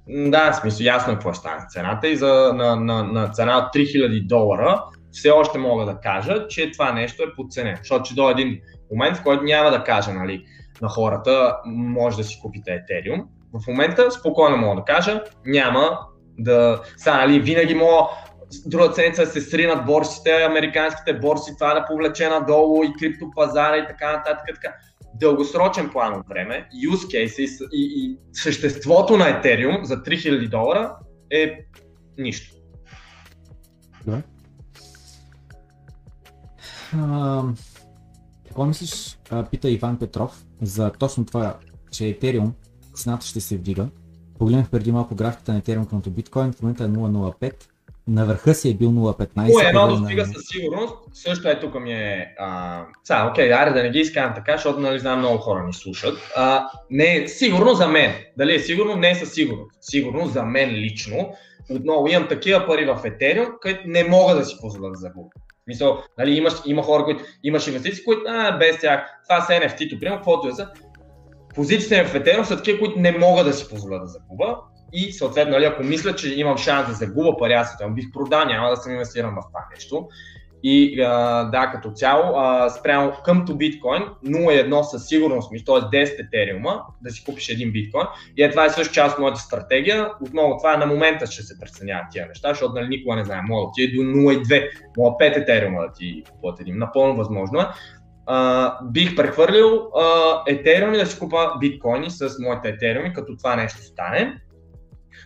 да, в смисъл ясно е какво ще стане цената и за, на, на, на цена от 3000 долара все още мога да кажа, че това нещо е подценено, защото ще до един момент, в който няма да кажа нали, на хората, може да си купите Ethereum. В момента спокойно мога да кажа, няма да... Са, нали, винаги мога друга да се сринат борсите, американските борси, това да повлече надолу и криптопазара и така нататък. Така. Дългосрочен план от време, use case и, и, и съществото на Ethereum за 3000 долара е нищо. Да. Какво мислиш, пита Иван Петров, за точно това, че Ethereum цената ще се вдига? Погледнах преди малко графиката на Ethereum към биткоин, в момента е 0.05, на върха си е бил 0.15. О, едно достига със сигурност. Също е тук ми е... А... Са, окей, айде да не ги изкарам така, защото нали знам много хора ни слушат. А, не е сигурно за мен. Дали е сигурно? Не е със сигурност. Сигурно за мен лично. Отново имам такива пари в Ethereum, които не мога да си позволя да загубя. Мисъл, нали, имаш, има хора, които имаш инвестиции, които а, без тях, това са NFT-то, примерно, каквото е за. Позициите в Ethereum са такива, които не мога да си позволя да загуба и съответно, нали, ако мисля, че имам шанс да загуба пари, аз бих продал, няма да съм инвестиран в това нещо. И а, да, като цяло, а, спрямо къмто биткоин, 0,1 със сигурност, т.е. 10 етериума, да си купиш един биткоин. И е, това е също част от моята стратегия. Отново това е на момента ще се преценяват тия неща, защото нали, никога не знае. Мога да ти е до 0,2, мога 5 етериума да ти един. Напълно възможно е. Uh, бих прехвърлил етериуми да си купа биткоини с моите етериуми, като това нещо стане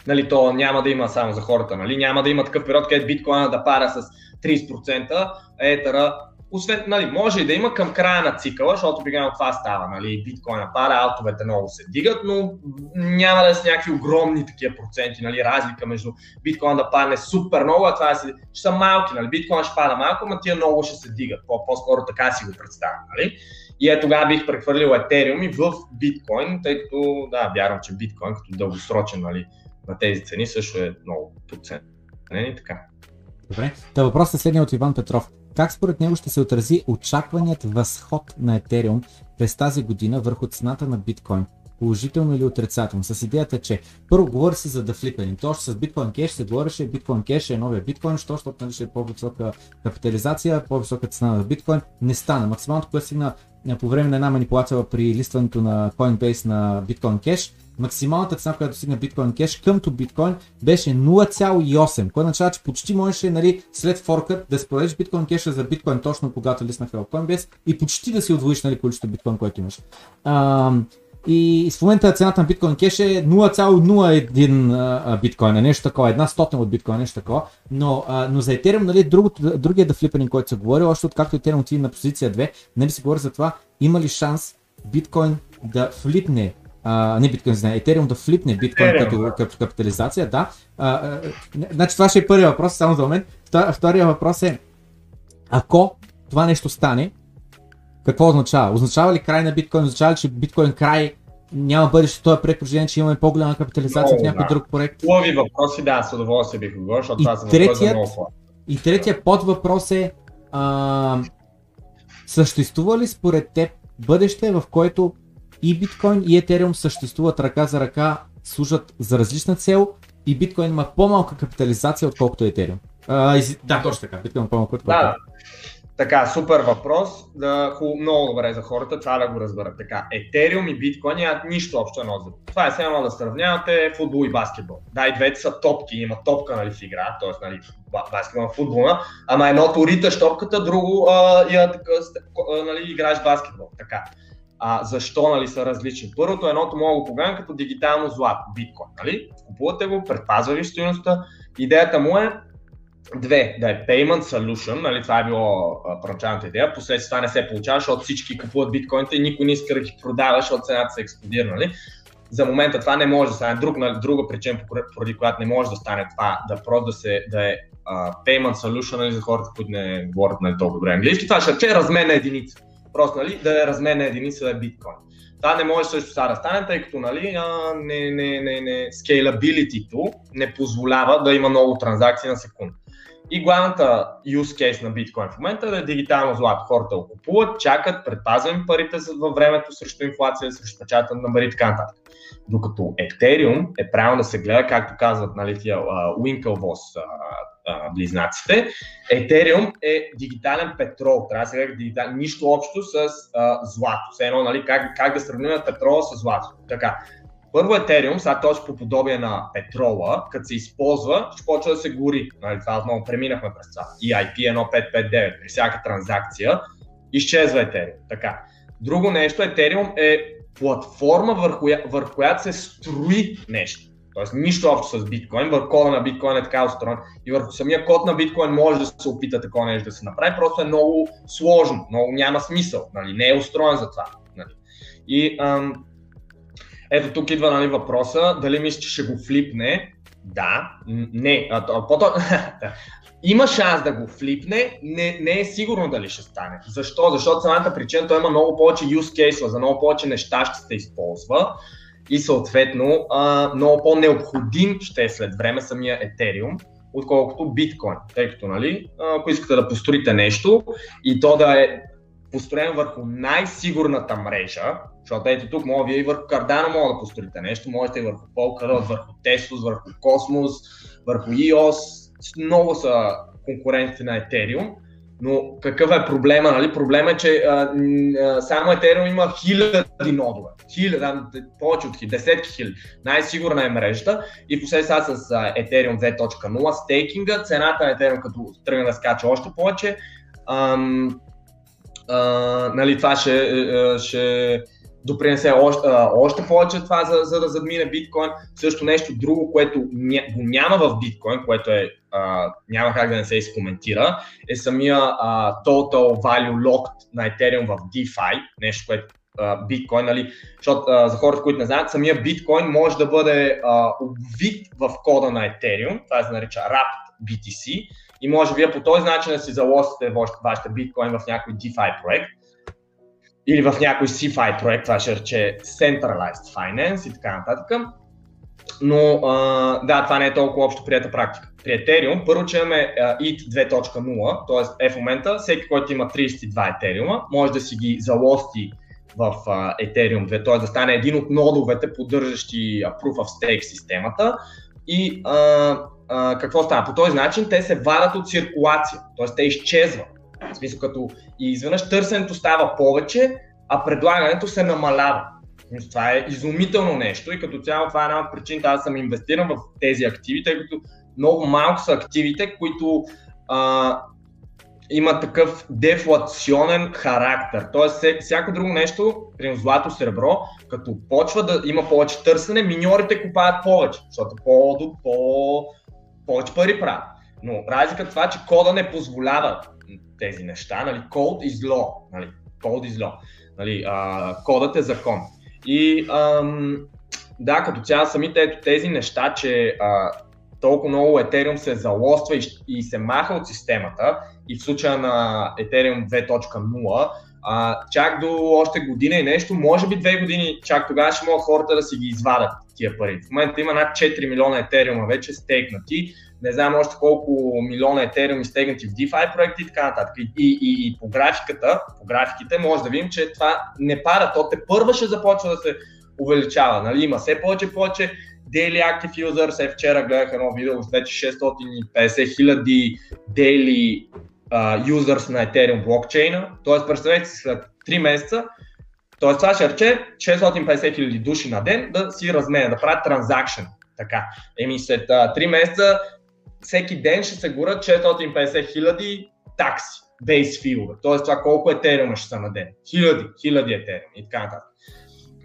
нали, то няма да има само за хората, нали, няма да има такъв период, където биткоина да пара с 30%, етера, освен, нали, може и да има към края на цикъла, защото обикновено това става, нали, биткоина пара, алтовете много се дигат, но няма да са някакви огромни такива проценти, нали, разлика между биткоин да падне супер много, а това ще са малки, нали, биткоин ще пада малко, но тия много ще се дигат, по-скоро така си го представям, нали. И е тогава бих прехвърлил Ethereum и в биткоин, тъй като, да, вярвам, че биткоин като дългосрочен, нали, на тези цени също е много подценен и така. Добре. Та въпросът е следния от Иван Петров. Как според него ще се отрази очакваният възход на Ethereum през тази година върху цената на биткоин? Положително или отрицателно? С идеята, че първо говори се за да флипени. То още с биткоин кеш се говореше, биткоин кеш е новия биткоин, що, защото нали, ще е по-висока капитализация, по-висока цена на биткоин. Не стана. Максималното, което стигна по време на една манипулация при листването на Coinbase на биткоин кеш, максималната цена, която достигна биткоин кеш къмто биткоин беше 0,8, което означава, че почти можеше нали, след форкът да си продадеш биткоин кеша за биткоин точно когато лиснаха в Coinbase и почти да си удвоиш нали, количеството биткоин, което имаш. А, и в момента цената на биткоин кеш е 0,01 биткоина, нещо такова, една стотна от биткоина, нещо такова. Но, а, но за Ethereum, нали, другото, другия да флипанинг, който се говори, още откакто Ethereum отиде на позиция 2, нали се говори за това, има ли шанс биткоин да флипне а, не биткоин, знае, Ethereum да флипне биткоин като, като капитализация, да. А, а, значи това ще е първият въпрос, само за момент. Втория въпрос е, ако това нещо стане, какво означава? Означава ли край на биткоин? Означава ли, че биткоин край няма бъдеще това проект, че имаме по-голяма капитализация много, в някой да. друг проект? Хубави въпроси, да, с удоволствие бих отговорил, защото това са третият, много И третия под въпрос е, а, съществува ли според теб бъдеще, в което и биткоин и етериум съществуват ръка за ръка, служат за различна цел и биткоин има по-малка капитализация, отколкото етериум? А, из... Да, точно така, биткоин има по-малка, отколкото да. Така, супер въпрос. Да, хубаво, много добре за хората, това да го разберат. Така, Етериум и биткоин нямат нищо общо едно за Това е само да сравнявате футбол и баскетбол. Да, и двете са топки, има топка нали, в игра, т.е. Нали, баскетбол, футбола, ама едното риташ топката, друго а, я, така, нали, играеш баскетбол. Така. А, защо нали, са различни. Първото едното мога да го погледнем като дигитално злато, биткоин. Нали? Купувате го, предпазва ви стоеността. Идеята му е Две, да е payment solution, нали, това е било първоначалната идея, последствие това не се получава, защото всички купуват биткоините и никой не иска да ги продава, защото цената се експлодира. Нали. За момента това не може да стане. Друг, нали, друга причина, поради която не може да стане това, да просто да, се, да е uh, payment solution нали, за хората, които не говорят нали, толкова добре английски. Това ще е размен единица. Просто нали, да е размен на единица е биткоин. Това не може също сега да стане, тъй като нали, а, не, не, не, не, scalability не позволява да има много транзакции на секунда. И главната use case на биткоин в момента е да е дигитално злато. Хората го купуват, чакат, предпазваме парите във времето срещу инфлация, срещу печата на пари и така нататък. Докато Ethereum е правилно да се гледа, както казват нали, тия Winklevoss близнаците, Ethereum е дигитален петрол, трябва да се гледа нищо общо с uh, злато. Все едно, нали, как, как да сравним петрола с злато. Така, първо Ethereum, сега точно по подобие на петрола, като се използва, ще почва да се гори. Нали, това отново преминахме през това. EIP 1559, при всяка транзакция изчезва Ethereum. Така. Друго нещо, Ethereum е платформа, върху, върху която се строи нещо. Тоест нищо общо с биткоин, върху кода на биткоин е така устроен и върху самия код на биткоин може да се опита такова нещо да се направи, просто е много сложно, много няма смисъл, нали? не е устроен за това. Нали? И ам, ето тук идва нали, въпроса, дали мислиш, че ще го флипне? Да, не. А, а, има шанс да го флипне, не, не е сигурно дали ще стане. Защо? Защото самата причина, той има много повече use case, за много повече неща ще се използва и съответно а, много по-необходим ще е след време самия Ethereum, отколкото биткоин. Тъй като, нали, ако искате да построите нещо и то да е построен върху най-сигурната мрежа, защото ето тук мога вие и върху Cardano мога да построите нещо, можете и върху Polkadot, върху Tesos, върху Cosmos, върху EOS, много са конкуренти на Ethereum, но какъв е проблема? Нали? Проблема е, че а, а, само Ethereum има хиляди нодове. Хиляди, повече от хиляди, десетки хиляди. Най-сигурна е мрежата и последствие с а, Ethereum 2.0 стейкинга, цената на Ethereum като тръгне да скача още повече, ам, а, нали, това ще, ще допринесе още, още повече това, за, за да задмине биткоин. Също нещо друго, което го няма в биткоин, което е, а, няма как да не се изкоментира, е самия а, total value locked на Ethereum в DeFi, нещо, което биткоин, нали, защото за хората, които не знаят, самия биткоин може да бъде а, обвит в кода на Ethereum, това се нарича Wrapped BTC, и може вие по този начин да си залосите вашите биткоин в някой DeFi проект или в някой CFI проект, това ще рече Centralized Finance и така нататък. Но а, да, това не е толкова общо прията практика. При Ethereum, първо, че имаме ETH 2.0, т.е. е в момента всеки, който има 32 Ethereum, може да си ги залости в uh, Ethereum 2, т.е. да стане един от нодовете, поддържащи Proof of Stake системата. И uh, uh, какво става? По този начин те се вадат от циркулация, т.е. те изчезват. В смисъл като и изведнъж търсенето става повече, а предлагането се намалява. Това е изумително нещо и като цяло това е една от причините аз съм инвестиран в тези активи, тъй като много малко са активите, които а, има такъв дефлационен характер. Тоест, всяко друго нещо, при злато, сребро, като почва да има повече търсене, миньорите купаят повече, защото по, по, повече пари правят. Но разликата е това, че кода не позволява тези неща, нали, code is law, нали, code is law, нали, а, кодът е закон. И ам, да, като цяло самите ето тези неща, че а, толкова много Ethereum се залоства и, и се маха от системата и в случая на Ethereum 2.0, а, чак до още година и нещо, може би две години, чак тогава ще могат хората да си ги извадат тия пари. В момента има над 4 милиона Етериума вече стегнати, не знам още колко милиона Етериум изтегнати в DeFi проекти и така нататък. И, и, и, по графиката, по графиките може да видим, че това не пара, то те първа ще започва да се увеличава. Нали? Има все повече и повече Daily Active Users. Е, вчера гледах едно видео с вече 650 хиляди daily uh, users на Ethereum блокчейна. Тоест, представете си след 3 месеца, т.е. това ще рече 650 хиляди души на ден да си разменят, да правят транзакшн. Така. Еми след uh, 3 месеца всеки ден ще се горят 650 хиляди такси. бейс филове. Тоест това колко етериума ще са на ден. Хиляди, хиляди етериуми и така нататък.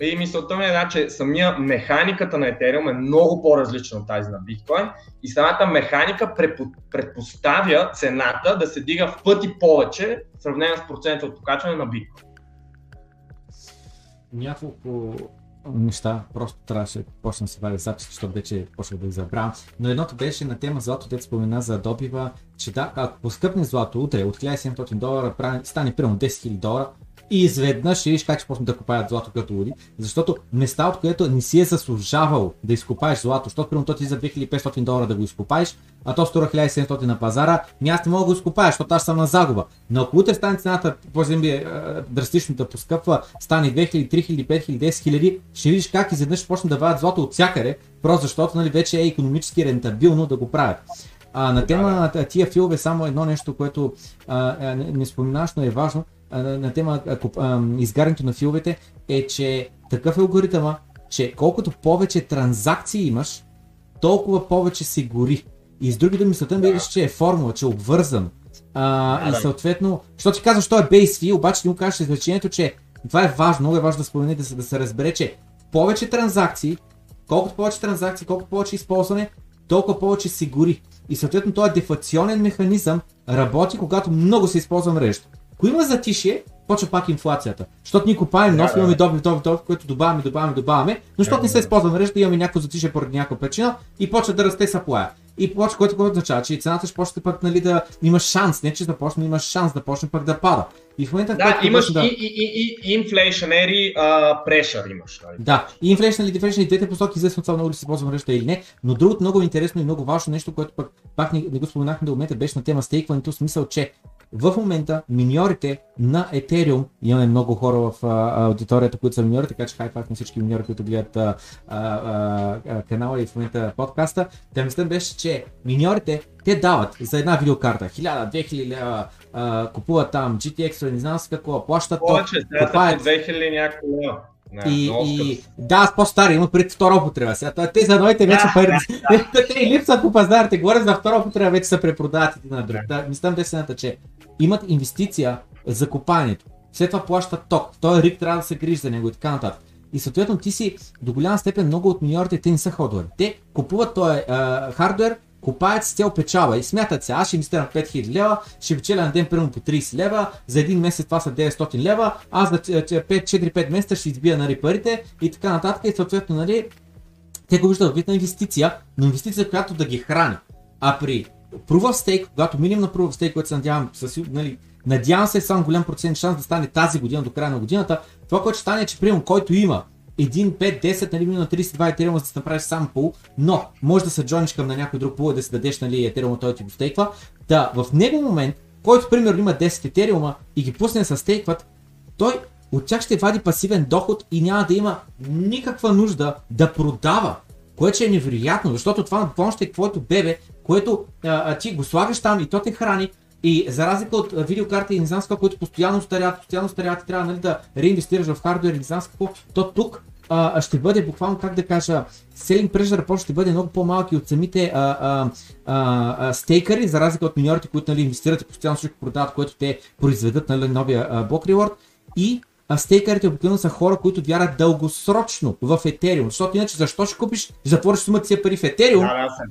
И мисълта ми е, че самия механиката на Ethereum е много по-различна от тази на биткоин и самата механика предпоставя цената да се дига в пъти повече в сравнение с процента от покачване на биткоин. Няколко неща, просто трябваше да почна да се валя запис, защото вече почва да ги забравям. Но едното беше на тема злато, дето спомена за добива, че да, ако поскъпне злато утре от 1700 долара, стане примерно 10 000 долара, и изведнъж ще видиш как ще почнат да купаят злато като луди, защото места, от което не си е заслужавал да изкопаеш злато, защото примерно то ти за 2500 долара да го изкопаеш, а то струва 1700 на пазара, ми аз не мога да го изкопая, защото аз съм на загуба. Но ако утре стане цената, по земли драстично да поскъпва, стане 2000, 3000, 5000, 10 000, ще видиш как изведнъж ще почнат да вадят злато от всякъде, просто защото нали, вече е економически рентабилно да го правят. А, на тема на тия филове само едно нещо, което а, не, не споменаш, но е важно на тема изгарянето на филовете е, че такъв е алгоритъма, че колкото повече транзакции имаш, толкова повече се гори. И с други думи, сътън да. че е формула, че е обвързан. А, и съответно, що ти казваш, що е base fee, обаче ти му кажеш изречението, че това е важно, много е важно да споменете, да се, да се разбере, че повече транзакции, колкото повече транзакции, колкото повече използване, толкова повече се гори. И съответно този дефлационен механизъм работи, когато много се използва мрежата. Ако има затишие, почва пак инфлацията. Защото ние купаем нов, да, имаме добив, добив, добив, което добавяме, добавяме, добавяме, но защото не се използва мрежата, имаме някакво затишие поради някаква причина и почва да расте саплая. И почва, което, което означава, че цената ще почне пък нали, да имаш шанс, не че да почне, имаш шанс да почне пък да пада. И в момента, да, имаш да... и, и, и, inflationary uh, pressure имаш. Нали? Да, и inflationary, deflationary, двете посоки, известно това много ли се ползва мрежата или не, но другото много интересно и много важно нещо, което пък пак не, не го споменахме до момента, беше на тема стейкването, в смисъл, че в момента миньорите на Ethereum, имаме много хора в а, аудиторията, които са миньори, така че хайфайт на всички миньори, които гледат а, а, а, канала и в момента подкаста. Да мисля беше, че миньорите, те дават за една видеокарта 1000, 2000 лева, купуват там GTX, не знам с какво, плащат то. Повече, 2000 някакво лева. Не, и, и, да, аз по-стари, има преди втора употреба. Сега, те за новите вече пари. те липсват по пазарите. Говоря за втора употреба, вече се препродават и на друг. Да, мислям десената, че имат инвестиция за копанието. След това плащат ток. Той рик трябва да се грижи за него и така нататък. И съответно ти си до голяма степен много от миньорите те не са ходове. Те купуват този хардвер, купаят с цел печала и смятат се, аз ще инвестирам 5000 лева, ще печеля на ден примерно по 30 лева, за един месец това са 900 лева, аз за 4-5 месеца ще избия нали, парите и така нататък и съответно нали, те го виждат вид на инвестиция, но инвестиция, която да ги храни. А при Proof of Stake, когато минем на Proof of Stake, което се надявам, със, нали, надявам се само голям процент шанс да стане тази година до края на годината, това, което ще стане е, че приемам, който има 1, 5, 10, нали, на 32 етериума, за да направиш сам пул, но може да се джониш към на някой друг пул да си дадеш нали, етериума, той ти го стейква. Да, в него момент, който примерно има 10 етериума и ги пусне с стейкват, той от тях ще вади пасивен доход и няма да има никаква нужда да продава което е невероятно, защото това буквално ще е твоето бебе, което а, а, ти го слагаш там и то те храни. И за разлика от видеокарта и не знам какво, които постоянно старят, постоянно старят, трябва нали, да реинвестираш в хардвер и не знам какво, то тук а, ще бъде буквално, как да кажа, selling pressure просто ще бъде много по-малки от самите а, а, а, а, стейкъри, за разлика от миньорите, които нали, инвестират и постоянно ще продават, което те произведат нали, новия а, блок reward. И а стейкърите обикновено са хора, които вярат дългосрочно в Ethereum. Защото иначе защо ще купиш, затвориш сумата си пари в да,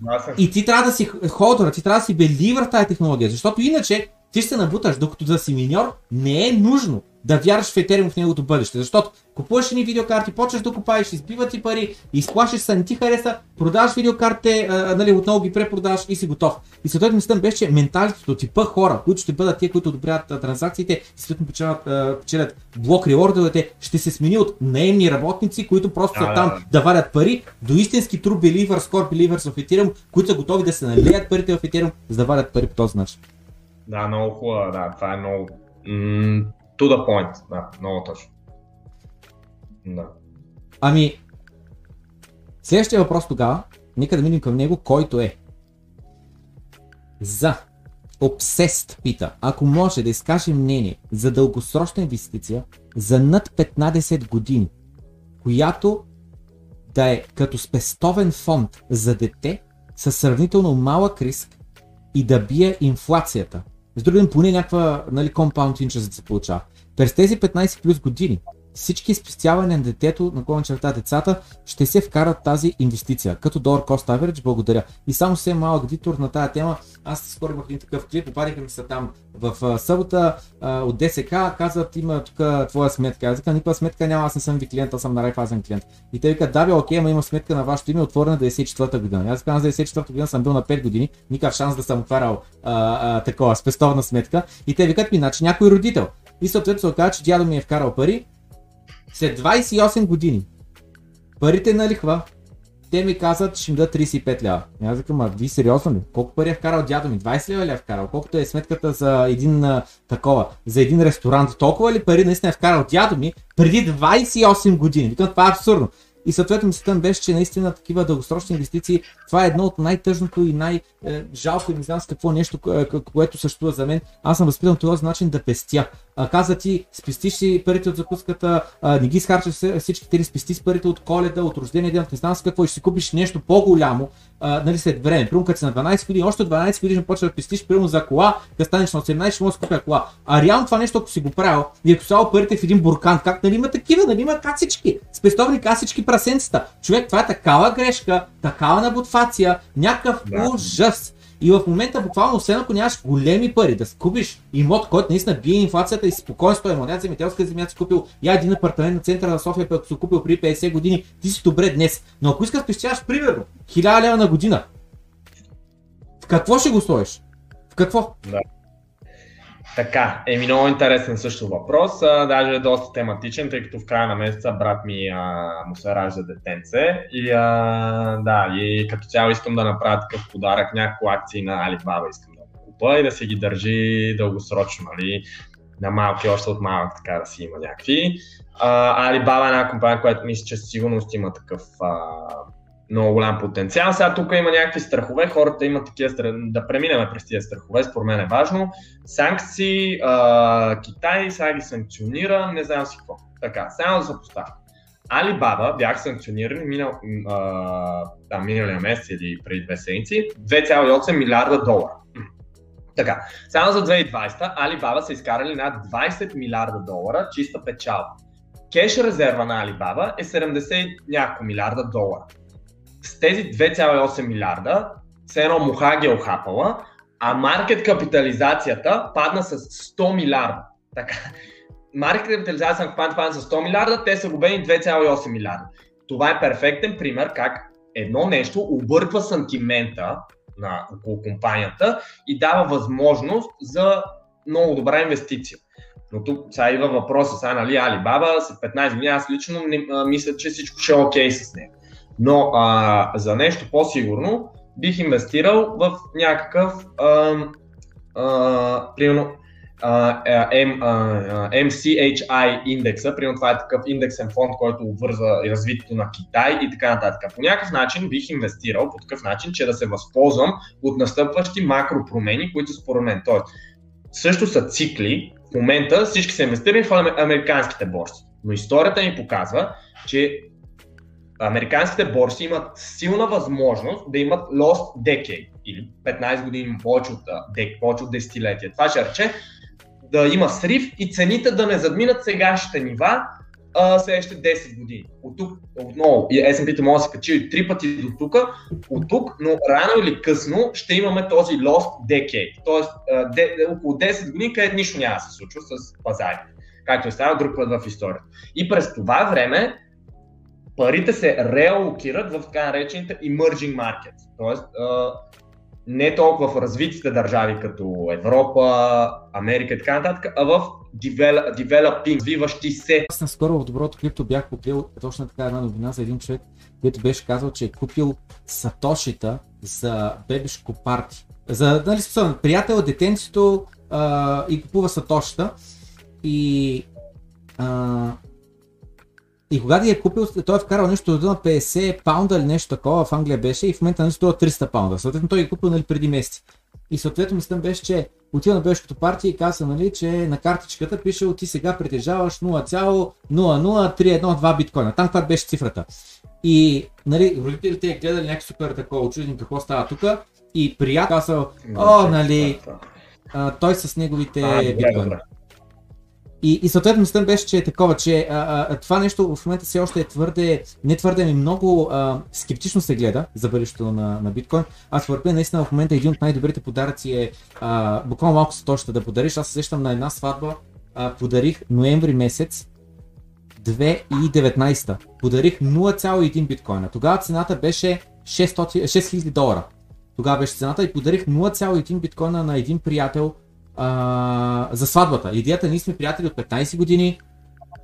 да, и ти трябва да си холдър, ти трябва да си беливър в тази технология. Защото иначе ти ще се набуташ, докато да си миньор не е нужно да вярваш в Ethereum в неговото бъдеще. Защото купуваш ни видеокарти, почваш да купаеш, избиват ти пари, изплашиш се, не ти хареса, продаваш видеокартите, а, нали, отново ги препродаваш и си готов. И съответно мислям беше, че менталитето, типа хора, които ще бъдат те, които одобряват транзакциите и съответно печелят, печелят блок реордовете, ще се смени от наемни работници, които просто са там да варят пари, до истински true believers, core believers в Ethereum, които са готови да се налеят парите в Ethereum, за да варят пари по този начин. Да, много хубаво, да, това е много to the point, да, много точно. Да. Ами, следващия въпрос тогава, нека да минем към него, който е за Обсест пита, ако може да изкаже мнение за дългосрочна инвестиция за над 15 години, която да е като спестовен фонд за дете със сравнително малък риск и да бие инфлацията С други поне някаква нали, compound interest да се получава. През тези 15 плюс години всички спестявания на детето, на кой черта децата, ще се вкарат тази инвестиция, като долар cost average, благодаря. И само се малък дитор на тази тема, аз скоро имах един такъв клип, попадиха ми се там в събота от ДСК, казват има тук твоя сметка. Аз казвам, никаква сметка няма, аз не съм ви клиент, аз съм на Райфазен клиент. И те викат, да бе, окей, ама има сметка на вашето име, отворена 94-та година. Аз казвам, 94-та година съм бил на 5 години, никакъв шанс да съм отварял а, а, такова спестовна сметка. И те викат ми, значи някой родител. И съответно се оказа, че дядо ми е вкарал пари, след 28 години, парите на лихва, те ми казват, ще ми дадат 35 лева. И аз викам, а ви сериозно ли? Колко пари е вкарал дядо ми? 20 лева ли е вкарал? Колкото е сметката за един а, такова, за един ресторант? Толкова ли пари наистина е вкарал дядо ми преди 28 години? Викам, това е абсурдно. И съответно мислята беше, че наистина такива дългосрочни инвестиции, това е едно от най-тъжното и най-жалко и не знам с какво нещо, което съществува за мен. Аз съм възпитан този начин да пестя. Каза ти, спестиш си парите от закуската, не ги изхарчаш всички, ти спести с парите от коледа, от рождения ден, не знам с какво, ще си купиш нещо по-голямо, а, нали, след време. Примерно като си на 12 години, още 12 години почва да пестиш, примерно за кола, като станеш на 18, ще можеш да купя кола. А реално това нещо, ако си го правил и ако слагал парите в един буркан, как нали има такива, нали има касички, спестовни касички прасенцата. Човек, това е такава грешка, такава набутфация, някакъв да. ужас. И в момента буквално, освен ако нямаш големи пари да купиш имот, който наистина бие инфлацията и спокойно стои имот, земеделска земя си купил, я един апартамент на центъра на София, ако си купил при 50 години, ти си добре днес. Но ако искаш спестяваш примерно 1000 лева на година, в какво ще го стоиш? В какво? Да. Така, еми много интересен също въпрос, а, даже е доста тематичен, тъй като в края на месеца брат ми а, му се ражда детенце. И а, да, и като цяло искам да направя такъв подарък, няколко акции на Alibaba искам да купа и да се ги държи дългосрочно, нали, на малки, още от малък, така да си има някакви. А, Alibaba е една компания, която мисля, че сигурност има такъв а, много голям потенциал. Сега тук има някакви страхове, хората имат такива да преминем през тези страхове, според мен е важно. Санкции, а, Китай сега ги санкционира, не знам си какво. Така, само да се поставя. Алибаба бях санкционирани минал, да, миналия месец или преди две седмици 2,8 милиарда долара. Така, само за 2020 Алибаба са изкарали над 20 милиарда долара чиста печалба. Кеш резерва на Алибаба е 70 няколко милиарда долара с тези 2,8 милиарда, все едно муха ги е охапала, а маркет капитализацията падна с 100 милиарда. Така. Маркет капитализацията на компанията падна с 100 милиарда, те са губени 2,8 милиарда. Това е перфектен пример как едно нещо обърква сантимента на около компанията и дава възможност за много добра инвестиция. Но тук сега идва въпроса, сега нали Alibaba след 15 години, аз лично не, а, мисля, че всичко ще е окей okay с нея. Но а, за нещо по-сигурно бих инвестирал в някакъв, а, а, примерно, MCHI индекса, примерно това е такъв индексен фонд, който обвърза развитието на Китай и така нататък. По някакъв начин бих инвестирал по такъв начин, че да се възползвам от настъпващи макропромени, които според мен, т.е. също са цикли, в момента всички са инвестирани в американските борси. Но историята ни показва, че американските борси имат силна възможност да имат lost decade или 15 години повече от, повече от десетилетия. Това ще рече да има срив и цените да не задминат сегашните нива а, следващите 10 години. От тук отново S&P може да се качи три пъти до тук, от тук, но рано или късно ще имаме този lost decade, т.е. де, около 10 години, където нищо няма да се случва с пазарите, както е станал друг път в историята. И през това време парите се реалокират в така наречените emerging markets, т.е. не толкова в развитите държави като Европа, Америка и така нататък, а в developing, развиващи се. Аз наскоро в доброто крипто бях купил точно така една новина за един човек, който беше казал, че е купил сатошита за бебешко парти. За, нали, смисъл, приятел, детенцето а, и купува сатошита. И а, и когато е купил, той е вкарал нещо на 50 паунда или нещо такова, в Англия беше и в момента нали струва 300 паунда. Съответно той е купил нали, преди месец. И съответно мислям беше, че отива на бележкото партия и каза, нали, че на картичката пише, ти сега притежаваш 0,00312 биткоина. Там това беше цифрата. И нали, родителите е гледали някакви супер такова очудени какво става тук. И приятел казал, о, нали, а, той с неговите А, добре, биткоини. добре. И, и съответно мисълта беше, че е такова, че а, а, това нещо в момента все още е твърде, не твърде, ами много а, скептично се гледа за бъдещето на, на биткоин. А според мен наистина в момента един от най-добрите подаръци е а, буквално малко са точно да подариш. Аз се сещам на една сватба, а, подарих ноември месец 2019. Подарих 0,1 биткоина. Тогава цената беше 600, 6000 долара. Тогава беше цената и подарих 0,1 биткоина на един приятел а, за сватбата. Идеята, ние сме приятели от 15 години,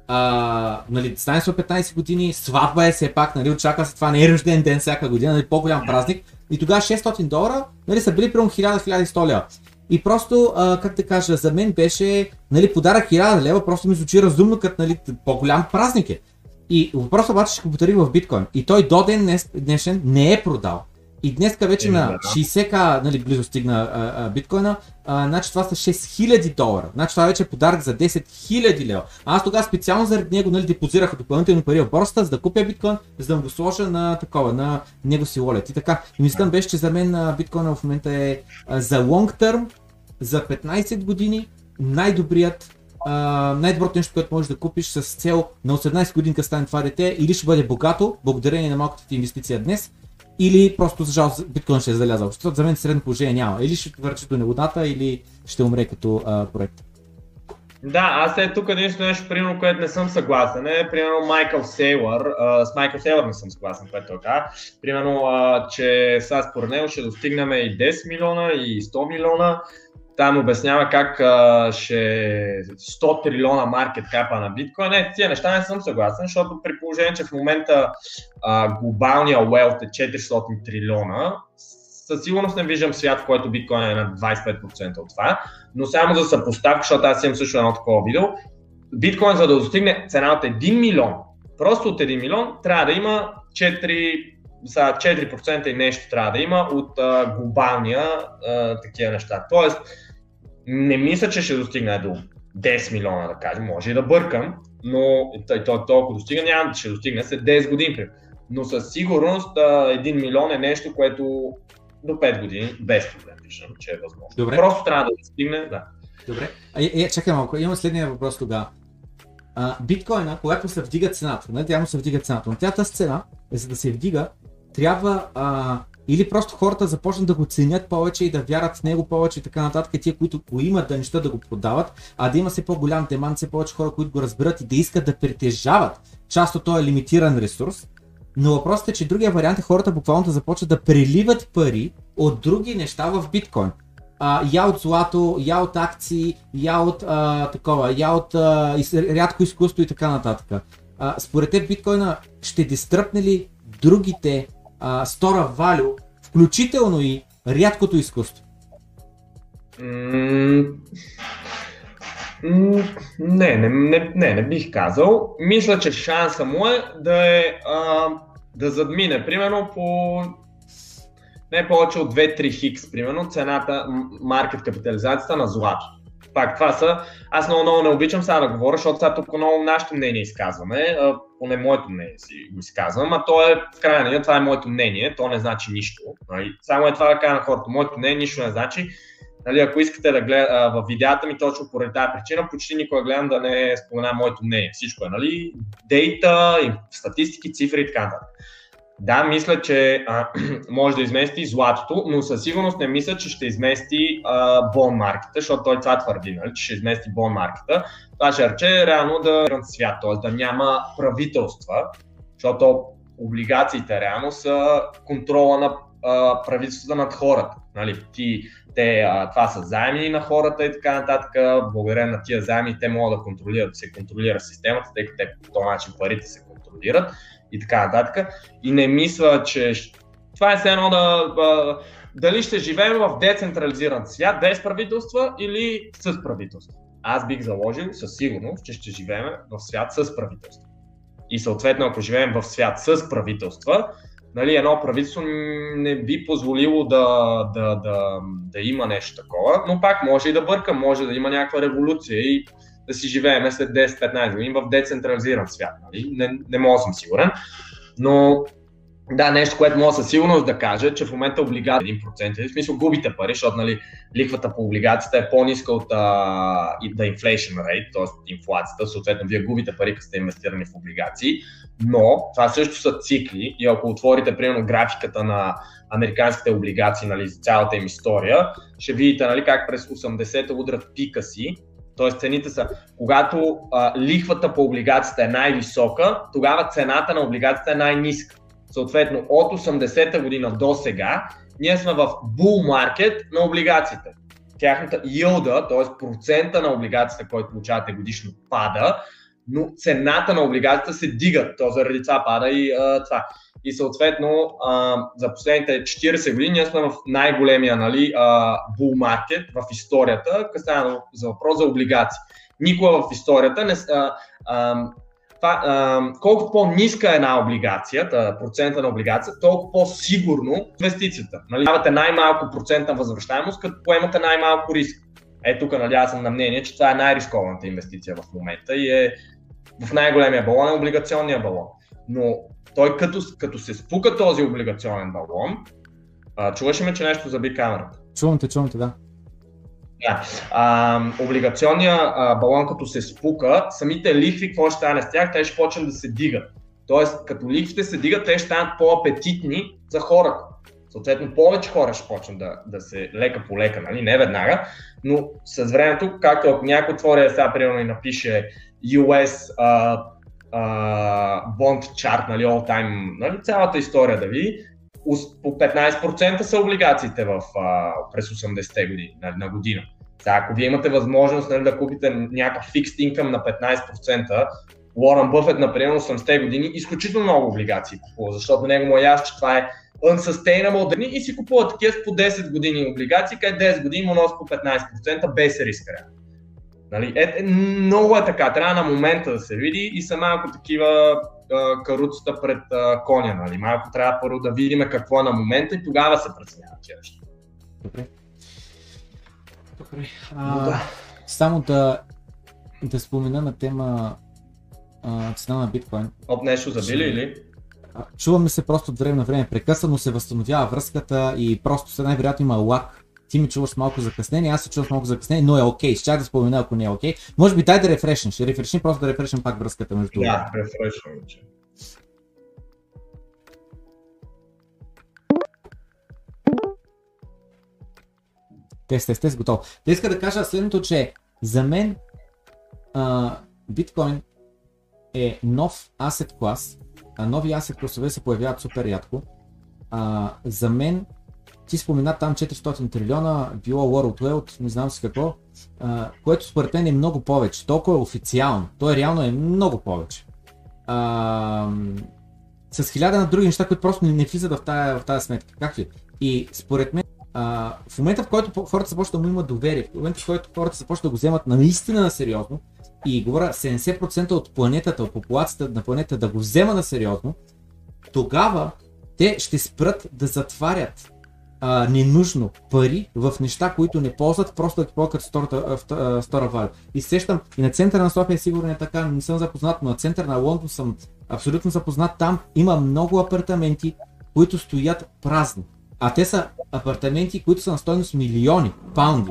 а, нали, знаем от 15 години, сватба е все пак, нали, очаква се това, не е рожден ден всяка година, нали, по-голям празник. И тогава 600 долара, нали, са били примерно 1000-1100 лева. И просто, а, как да кажа, за мен беше, нали, подарък 1000 лева, просто ми звучи разумно, като, нали, по-голям празник е. И въпросът обаче ще го подарих в биткоин. И той до ден днешен не е продал. И днеска вече Еми, на да. 60к нали, близо стигна а, а, биткоина, а, значи това са 6000 долара. Значи това вече е подарък за 10 000 лева. А аз тогава специално заради него нали, депозирах допълнителни пари в борста, за да купя биткоин, за да го сложа на такова, на него си wallet. И така, и мислята ми беше, че за мен биткоина в момента е а, за long term, за 15 години, най-добрият а, най-доброто нещо, което можеш да купиш с цел на 18 годинка стане това дете, или ще бъде богато, благодарение на малката ти инвестиция днес, или просто за жалост биткоин ще е залязал. Защото за мен средно положение няма. Или ще върчи до неводата, или ще умре като а, проект. Да, аз е тук единствено нещо, примерно, което не съм съгласен е, примерно Майкъл Сейлър, с Майкъл Сейлър не съм съгласен, което той каза, примерно, а, че сега според него ще достигнем и 10 милиона и 100 милиона, там обяснява как а, ще 100 трилиона маркет капа на биткоин. Не, тия неща не съм съгласен, защото при положение, че в момента а, глобалния wealth е 400 трилиона, със сигурност не виждам свят, в който биткоин е на 25% от това, но само за съпоставка, защото аз имам също едно такова видео, биткоин за да достигне цена от 1 милион, просто от 1 милион, трябва да има 4, за 4% и нещо трябва да има от а, глобалния а, такива неща. Тоест, не мисля, че ще достигне до 10 милиона, да кажем, може и да бъркам, но той, той толкова достига, няма, ще достигне след 10 години. Но със сигурност а, 1 милион е нещо, което до 5 години без проблем виждам, че е възможно. Добре. Просто трябва да достигне, да. Добре. Е, е, чакай малко, имам следния въпрос тогава. А, биткоина, когато се вдига цената, нали, тя му се вдига цената, но тя тази цена, за да се вдига, трябва а, или просто хората започнат да го ценят повече и да вярат в него повече и така нататък, тия, които го имат да неща да го продават, а да има все по-голям демант, все повече хора, които го разберат и да искат да притежават част от този лимитиран ресурс. Но въпросът е, че другия вариант е хората буквално да започват да преливат пари от други неща в биткоин. А, я от злато, я от акции, я от а, такова, я от а, из, рядко изкуство и така нататък. А, според теб биткоина ще дистръпне ли другите стора валю, включително и рядкото изкуство? Не, не, не, не, не бих казал. Мисля, че шанса му е да е а, да задмине, примерно по не повече от 2-3 хикс, примерно цената, маркет капитализацията на злато. Пак това са, аз много, много не обичам сега да говоря, защото сега тук много нашето мнение изказваме, а, поне моето мнение си го изказвам, а то е в крайна линия, това е моето мнение, то не значи нищо. Нали? Само е това да кажа на хората, моето мнение нищо не значи, Нали, ако искате да гледате в видеята ми точно поради тази причина, почти никога гледам да не спомена моето мнение. Всичко е, нали? Дейта, статистики, цифри и така нататък. Да, мисля, че а, може да измести златото, но със сигурност не мисля, че ще измести бон маркета, защото той това твърди, нали, че ще измести бон маркета. Това ще рече реално да е свят, т.е. да няма правителства, защото облигациите реално са контрола на а, правителствата над хората. Нали? Ти, те, а, това са заеми на хората и така нататък. Благодарение на тия заеми те могат да контролират, се контролира системата, тъй като те по този начин парите се контролират и така нататък. И не мисля, че това е все едно да, да дали ще живеем в децентрализиран свят без правителства или с правителства. Аз бих заложил със сигурност, че ще живеем в свят с правителства. И съответно, ако живеем в свят с правителства, нали, едно правителство не би позволило да, да, да, да има нещо такова, но пак може и да бърка, може да има някаква революция и да си живеем след 10-15 години в децентрализиран свят. Нали? Не, не мога съм сигурен, но Да, нещо, което мога със сигурност да кажа, че в момента облигация 1%, в смисъл губите пари, защото нали, лихвата по облигацията е по-ниска от uh, the inflation rate, т.е. инфлацията, съответно вие губите пари, като сте инвестирани в облигации, но това също са цикли и ако отворите примерно графиката на американските облигации нали, за цялата им история, ще видите нали, как през 80-та удрят пика си, т.е. цените са, когато а, лихвата по облигацията е най-висока, тогава цената на облигацията е най-ниска. Съответно, от 80-та година до сега, ние сме в bull маркет на облигациите. Тяхната yield, т.е. процента на облигацията, който получавате годишно, пада, но цената на облигацията се дига. То заради това пада и а, това. И съответно, а, за последните 40 години ние сме в най-големия нали, bull маркет в историята, касаемо за въпрос за облигации. Никога в историята не, а, а, това, а, колкото по-ниска е една облигация, процента на облигация, толкова по-сигурно инвестицията. Нали? Давате най-малко процент на възвръщаемост, като поемате най-малко риск. Е, тук надявам съм на мнение, че това е най-рискованата инвестиция в момента и е в най-големия балон е облигационния балон. Но той като, като се спука този облигационен балон, а, чуваш ме, че нещо заби камерата? Чувам те, чувам те, да. Да. А, облигационния а, балон като се спука, самите лихви, какво ще стане с тях, те ще почнат да се дигат. Тоест, като лихвите се дигат, те ще станат по-апетитни за хората. Съответно, повече хора ще почнат да, да се лека по лека, нали? не веднага, но с времето, както ако някой отвори сега, примерно и напише US uh, bond chart, нали, all time, нали, цялата история да види, по 15% са облигациите в, uh, през 80-те години, на, на година. Сега, ако вие имате възможност нали, да купите някакъв fixed income на 15%, Уорън Бъфет, например, 80-те години, изключително много облигации купува, защото него му е ясно, че това е unsustainable и си купува такива по 10 години облигации, къде 10 години му носи по 15% без риска. Нали? Е, е, много е така, трябва на момента да се види и са малко такива каруцата пред а, коня. Нали? Малко трябва първо да видим какво е на момента и тогава се преценява тия неща. Добре. Добре. А, да. Само да, да спомена на тема а, цена на биткоин. От нещо забили или? Чуваме се просто от време на време. Прекъсвано се възстановява връзката и просто се най-вероятно има лак ти ми чуваш малко закъснение, аз се чувам малко закъснение, но е окей. Okay. Ще да спомена, ако не е окей. Okay. Може би дай да рефрешнеш. Рефрешни, просто да рефрешнем пак връзката между. Да, рефрешвам. Тест, тест, тест, готов. Те иска да кажа следното, че за мен а, биткоин е нов асет клас, а нови асет класове се появяват супер рядко. А, за мен ти спомена там 400 трилиона, било World Wealth, не знам си какво, а, което според мен е много повече. Толкова е официално. То е реално е много повече. А, с хиляда на други неща, които просто не, не влизат в тази, в тази сметка. Как ли? И според мен, а, в момента в който хората започват да му имат доверие, в момента в който хората започват да го вземат наистина на сериозно, и говоря 70% от планетата, от популацията на планетата да го взема на сериозно, тогава те ще спрат да затварят а, ненужно пари в неща, които не ползват, просто да ги ползват като стора валя. И сещам, и на центъра на София сигурно е така, не съм запознат, но на центъра на Лондон съм абсолютно запознат. Там има много апартаменти, които стоят празни. А те са апартаменти, които са на стойност милиони паунди.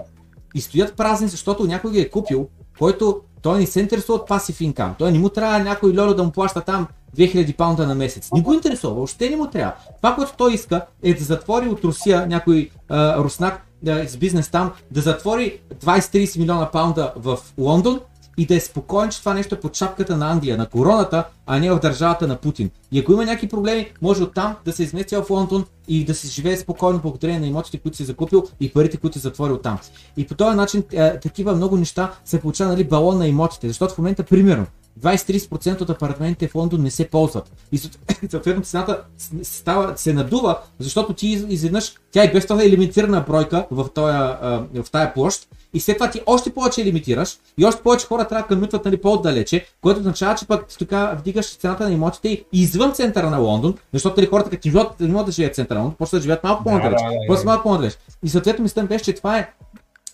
И стоят празни, защото някой ги е купил, който той не се интересува от пасив инкам. Той не му трябва някой льоло да му плаща там 2000 паунда на месец. Не го интересува, въобще не му трябва. Това, което той иска е да затвори от Русия някой а, руснак да, с бизнес там, да затвори 20-30 милиона паунда в Лондон и да е спокоен, че това нещо е под шапката на Англия, на короната, а не в държавата на Путин. И ако има някакви проблеми, може оттам да се измести в Лондон и да се живее спокойно благодарение на имотите, които си закупил и парите, които си затворил там. И по този начин е, такива много неща се получава нали, балон на имотите, защото в момента, примерно, 20-30% от апартаментите в Лондон не се ползват. И съответно цената става, се надува, защото ти изведнъж, тя и без това е лимитирана бройка в, тоя, в тая площ, и след това ти още повече лимитираш и още повече хора трябва да къмютват нали, по-отдалече, което означава, че пък така вдигаш цената на имотите извън центъра на Лондон, защото нали, хората като живеят, не могат да живеят в центъра на Лондон, просто да живеят малко по-надалеч. Да, да, да, малко по-надалеч. И съответно мисля беше, че това е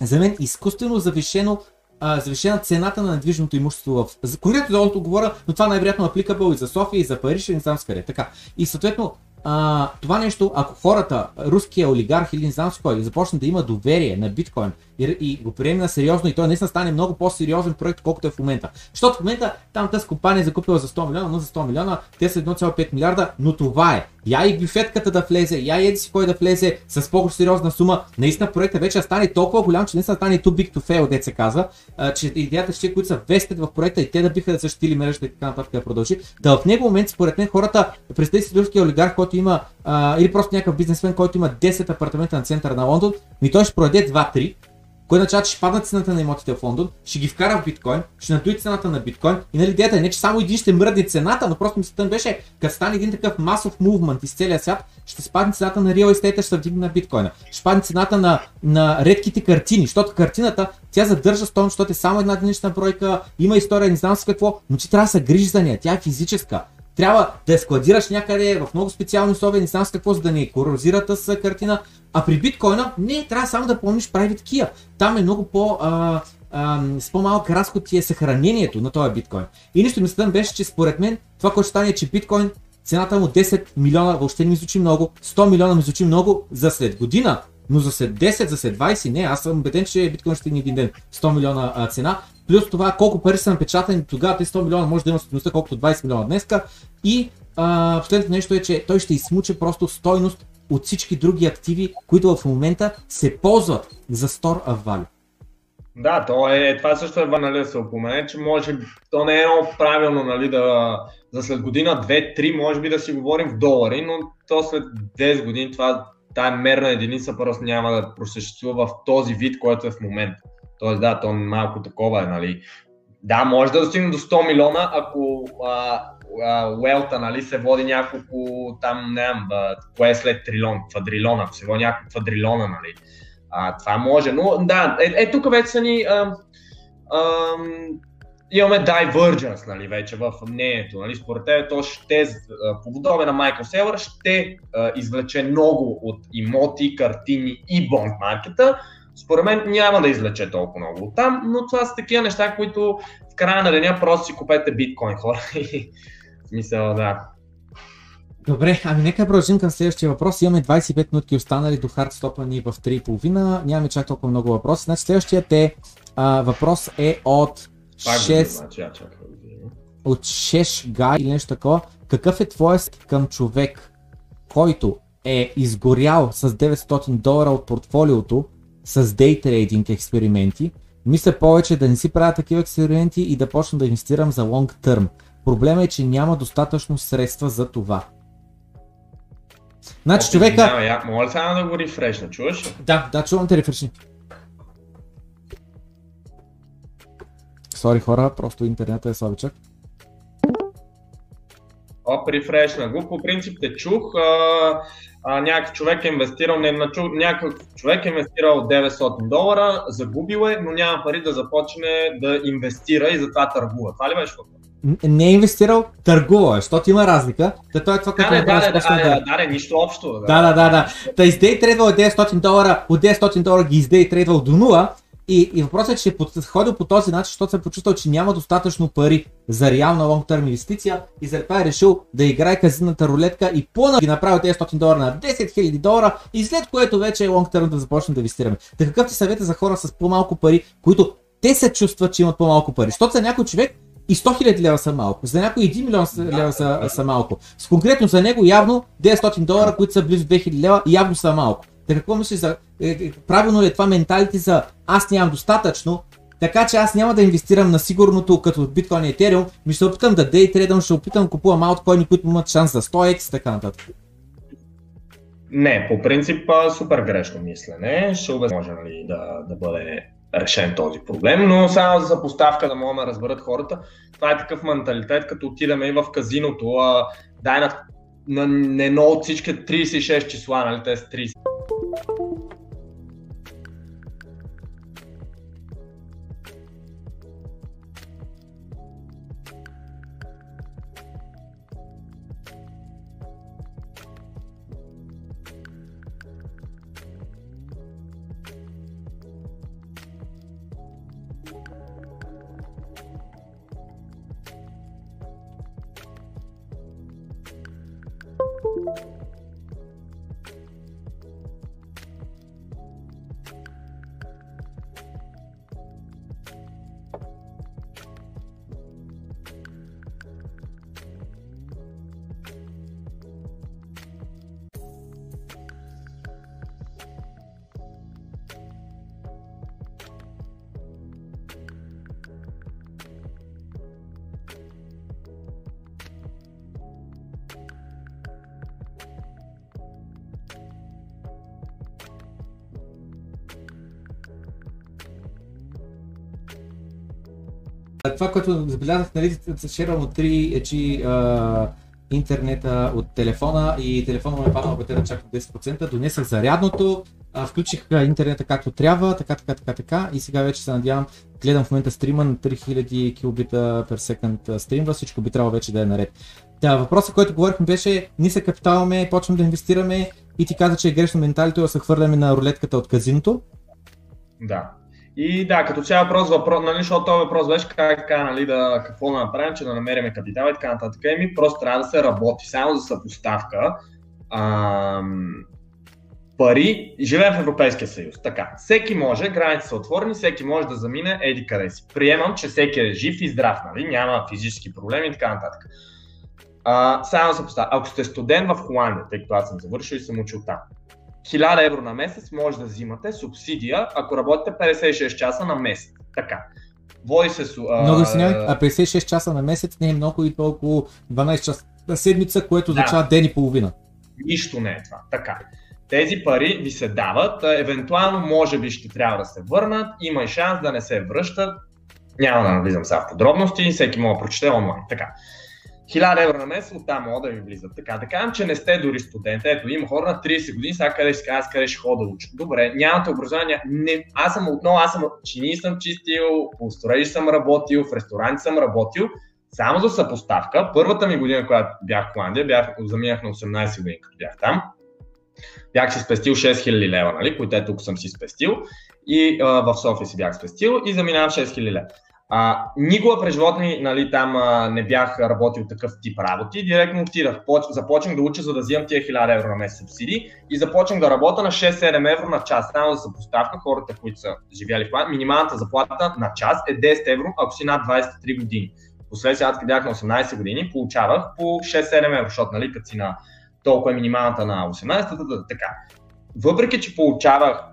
за мен изкуствено завишено завишена цената на недвижимото имущество в... Конкретно Лондон говоря, но това най-вероятно е апликабъл и за София, и за Париж, и не знам с къде. Така. И съответно, а, това нещо, ако хората, руския олигарх или не знам с кой, започне да има доверие на биткоин и, и го приеме на сериозно и той наистина стане много по-сериозен проект, колкото е в момента. Защото в момента там тази компания е закупила за 100 милиона, но за 100 милиона, те са 1,5 милиарда, но това е. Я и бифетката да влезе, я и еди кой да влезе с по-сериозна сума. Наистина проектът вече стане толкова голям, че не са стане too big to fail, де се казва, а, че идеята ще, които са вестят в проекта и те да биха да същили мрежата и така нататък да продължи. Да в него момент, според мен, хората, представи си руския олигарх, който има, а, или просто някакъв бизнесмен, който има 10 апартамента на центъра на Лондон, ми той ще продаде 2-3 кой означава, че ще падна цената на имотите в Лондон, ще ги вкара в биткоин, ще надуи цената на биткоин и нали идеята е не, че само един ще мръдне цената, но просто мисълта беше, като стане един такъв масов мувмент из целия свят, ще спадне цената на реал естейта, ще се вдигне на биткоина. Ще спадне цената на, на редките картини, защото картината, тя задържа стойност, защото е само една единична бройка, има история, не знам с какво, но ти трябва да се грижи за нея, тя е физическа трябва да я складираш някъде в много специални условия, не знам с какво, за да не корозира с картина. А при биткоина не, трябва само да помниш private key. Там е много по... А, с по-малък разход ти е съхранението на този биткоин. И нищо мислята беше, че според мен това, което ще стане е, че биткоин цената му 10 милиона въобще не ми звучи много, 100 милиона ми звучи много за след година, но за след 10, за след 20 не, аз съм убеден, че биткоин ще стигне един ден 100 милиона а, цена, плюс това колко пари са напечатани тогава, тези 100 милиона може да има стоеността колкото 20 милиона днеска и а, последното нещо е, че той ще измуче просто стойност от всички други активи, които в момента се ползват за Store of Value. Да, то е, това също е нали, да се опомене, че може, то не е много правилно нали, да, за след година, две, три, може би да си говорим в долари, но то след 10 години това, тая мерна единица просто няма да просъществува в този вид, който е в момента. Тоест да, то малко такова е, нали. Да, може да достигне до 100 милиона, ако а, Уелта, нали, се води няколко, там, не знам, кое е след трилон, квадрилона, ако се води няколко квадрилона, нали. А, това може, но да, е, е тук вече са ни, а, а, имаме divergence, нали, вече в мнението, нали, според теб то ще, по подобие на Майкъл Селър, ще а, извлече много от имоти, картини и бонд маркета, според мен няма да излече толкова много от там, но това са такива неща, които в края на деня просто си купете биткоин хора смисъл, да. Добре, ами нека продължим към следващия въпрос. Имаме 25 минутки останали до хардстопа ни в 3.30. Нямаме чак толкова много въпроси. Значи следващият е, а, въпрос е от 6... Значи, от 6 гай или нещо такова. Какъв е твоят към човек, който е изгорял с 900 долара от портфолиото с дейтрейдинг експерименти, мисля повече да не си правя такива експерименти и да почна да инвестирам за лонг търм. Проблема е, че няма достатъчно средства за това. Значи човека... Я, моля сега да го рефрешна, чуваш? Да, да, чувам те рефрешни. Сори хора, просто интернетът е слабичък. Оп, рефрешна го. По принцип те чух. А, а, някакъв човек е инвестирал, не, на, някакъв човек е инвестирал 900 долара, загубил е, но няма пари да започне да инвестира и затова търгува. Това ли беше въпрос? Не е инвестирал, търгува, защото има разлика. Та той е това, което да, да, да, да, да, да, нищо общо. Да, да, да. да. Та издей трейдвал 900 долара, от 900 долара ги издей трейдвал до 0 и, и въпросът е, че е подходил по този начин, защото се почувствал, че няма достатъчно пари за реална лонг терм инвестиция и заради това е решил да играе казината рулетка и по ги направи 900 долара на 10 000 долара и след което вече е лонг терм да започне да инвестираме. Така какъв ти съвет е за хора с по-малко пари, които те се чувстват, че имат по-малко пари? Защото за някой човек и 100 000 лева са малко. За някой 1 милион лева са, са малко. С конкретно за него явно 900 долара, които са близо 2000 лева, явно са малко. Така какво мислиш за... Е, е, правилно ли е това менталити за аз нямам достатъчно, така че аз няма да инвестирам на сигурното като биткоин и етериум, ми ще опитам да дейтрейдам, ще опитам да купувам алткоини, които имат шанс за 100x и така нататък. Не, по принцип супер грешно мислене. Ще може нали, да, да бъде решен този проблем, но само за поставка да могат да разберат хората, това е такъв менталитет, като отидем и в казиното, а, дай на, на, на едно от всички 36 числа, нали, те са 30. Това, което забелязах, нали, шервам от 3 е, че а, интернета от телефона и телефона му е паднал батерия чак на 10%, донесах зарядното, а, включих интернета както трябва, така, така, така, така и сега вече се надявам, гледам в момента стрима на 3000 килобита per секунд стримва, всичко би трябвало вече да е наред. Да, въпросът, който говорихме беше, ние се капиталаме, почваме да инвестираме и ти каза, че е грешно менталито да се хвърляме на рулетката от казиното. Да. И да, като цяло въпрос, въпрос нали, защото този въпрос беше как така, нали, да, какво да направим, че да намерим капитал и така нататък. Еми, просто трябва да се работи само за съпоставка. Ам, пари, живеем в Европейския съюз. Така, всеки може, границите са отворени, всеки може да замине еди къде си. Приемам, че всеки е жив и здрав, нали? няма физически проблеми и така нататък. А, само да се поставя. Ако сте студент в Холандия, тъй като аз съм завършил и съм учил там, 1000 евро на месец може да взимате субсидия, ако работите 56 часа на месец. Така. Води се. А... Много се а 56 часа на месец не е много и около 12 часа на седмица, което означава да. ден и половина. Нищо не е това. Така. Тези пари ви се дават, евентуално може би ще трябва да се върнат, има и шанс да не се връщат. Няма да навлизам сега в подробности, всеки може да прочете онлайн. Така. 1000 евро на месец, оттам могат да ви влизат. Така, да кажем, че не сте дори студент. Ето, има хора на 30 години, сега къде ще аз къде ще хода да уча. Добре, нямате образование. Не, аз съм отново, аз съм чини съм чистил, по строежи съм работил, в ресторанти съм работил. Само за съпоставка, първата ми година, когато бях в Холандия, бях, заминах на 18 години, като бях там, бях си спестил 6000 лева, нали, които е тук съм си спестил и а, в София си бях спестил и заминавам 6000 лева. А, никога през живота ми нали, там а, не бях работил такъв тип работи. Директно отидах, започнах да уча, за да взимам тия 1000 евро на месец субсидии и започнах да работя на 6-7 евро на час. Само за съпоставка, хората, които са живяли в това, минималната заплата на час е 10 евро, ако си над 23 години. Последствие, аз бях на 18 години, получавах по 6-7 евро, защото нали, като си на толкова е минималната на 18, така. Въпреки, че получавах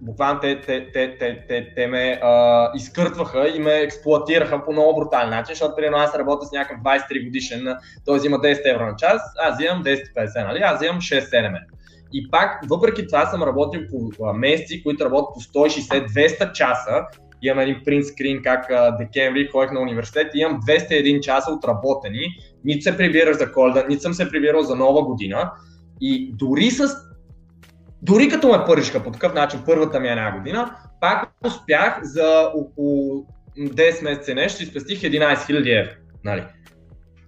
буквално те, те, те, те, те, те ме а, изкъртваха и ме експлуатираха по много брутален начин, защото примерно аз работя с някакъв 23 годишен, той взима 10 евро на час, аз взимам 10-50, нали? Аз взимам 6-7 евро. И пак, въпреки това съм работил по месеци, които работят по 160-200 часа. Имам един принт скрин как декември ходих на университет и имам 201 часа отработени. Нито се прибирах за коледа, нито съм се прибирал за нова година. И дори с дори като ме пършиха по такъв начин първата ми една година, пак успях за около 10 месеца нещо и спестих 11 000 евро. Нали.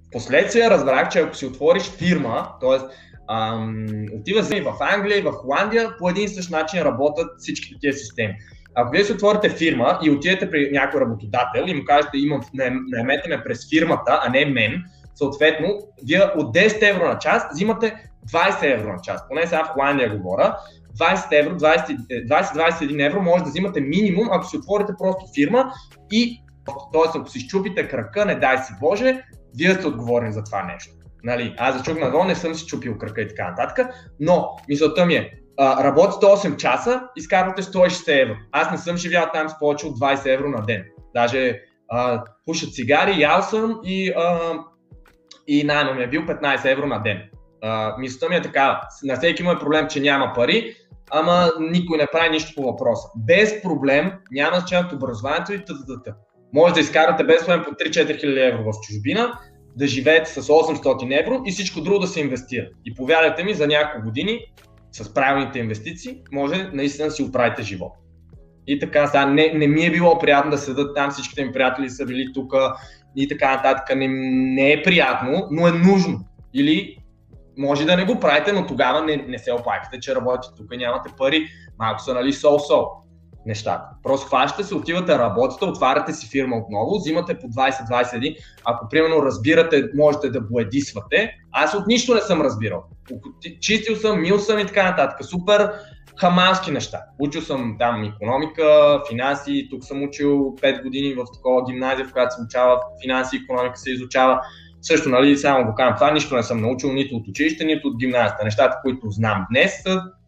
Впоследствие разбрах, че ако си отвориш фирма, т.е. отива и в Англия и в Холандия, по един и същ начин работят всичките тези системи. Ако вие си отворите фирма и отидете при някой работодател и му кажете, имам, наемете ме през фирмата, а не мен, съответно, вие от 10 евро на час взимате 20 евро на час, поне сега в Холандия говоря, 20 евро, 20-21 евро може да взимате минимум, ако си отворите просто фирма и т.е. ако си щупите крака, не дай си Боже, вие сте отговорни за това нещо. Нали, аз за чук надолу не съм си чупил крака и така нататък, но мисълта ми е, а, работите 8 часа, изкарвате 160 евро. Аз не съм живял там с повече от 20 евро на ден. Даже а, пушат цигари, ял съм и, а, и найма ми е бил 15 евро на ден. Мисълта ми е така, на всеки му е проблем, че няма пари, ама никой не прави нищо по въпроса. Без проблем, няма значение образованието и т.т. Може да изкарате без проблем по 3-4 хиляди евро в чужбина, да живеете с 800 евро и всичко друго да се инвестира. И повярвайте ми, за няколко години с правилните инвестиции може наистина да си оправите живот. И така, сега не, не ми е било приятно да седат там, всичките ми приятели са били тук и така нататък. Не, не е приятно, но е нужно. Или може да не го правите, но тогава не, не се оплаквате, че работите тук и нямате пари. Малко са нали сол-сол нещата. Просто хващате се, отивате, работите, отваряте си фирма отново, взимате по 20-21. Ако примерно разбирате, можете да боедисвате. Аз от нищо не съм разбирал. Чистил съм, мил съм и така нататък. Супер хамански неща. Учил съм там економика, финанси, тук съм учил 5 години в такова гимназия, в която се учава финанси и економика се изучава. Също, нали, само го казвам, това нищо не съм научил нито от училище, нито от гимназията. Нещата, които знам днес,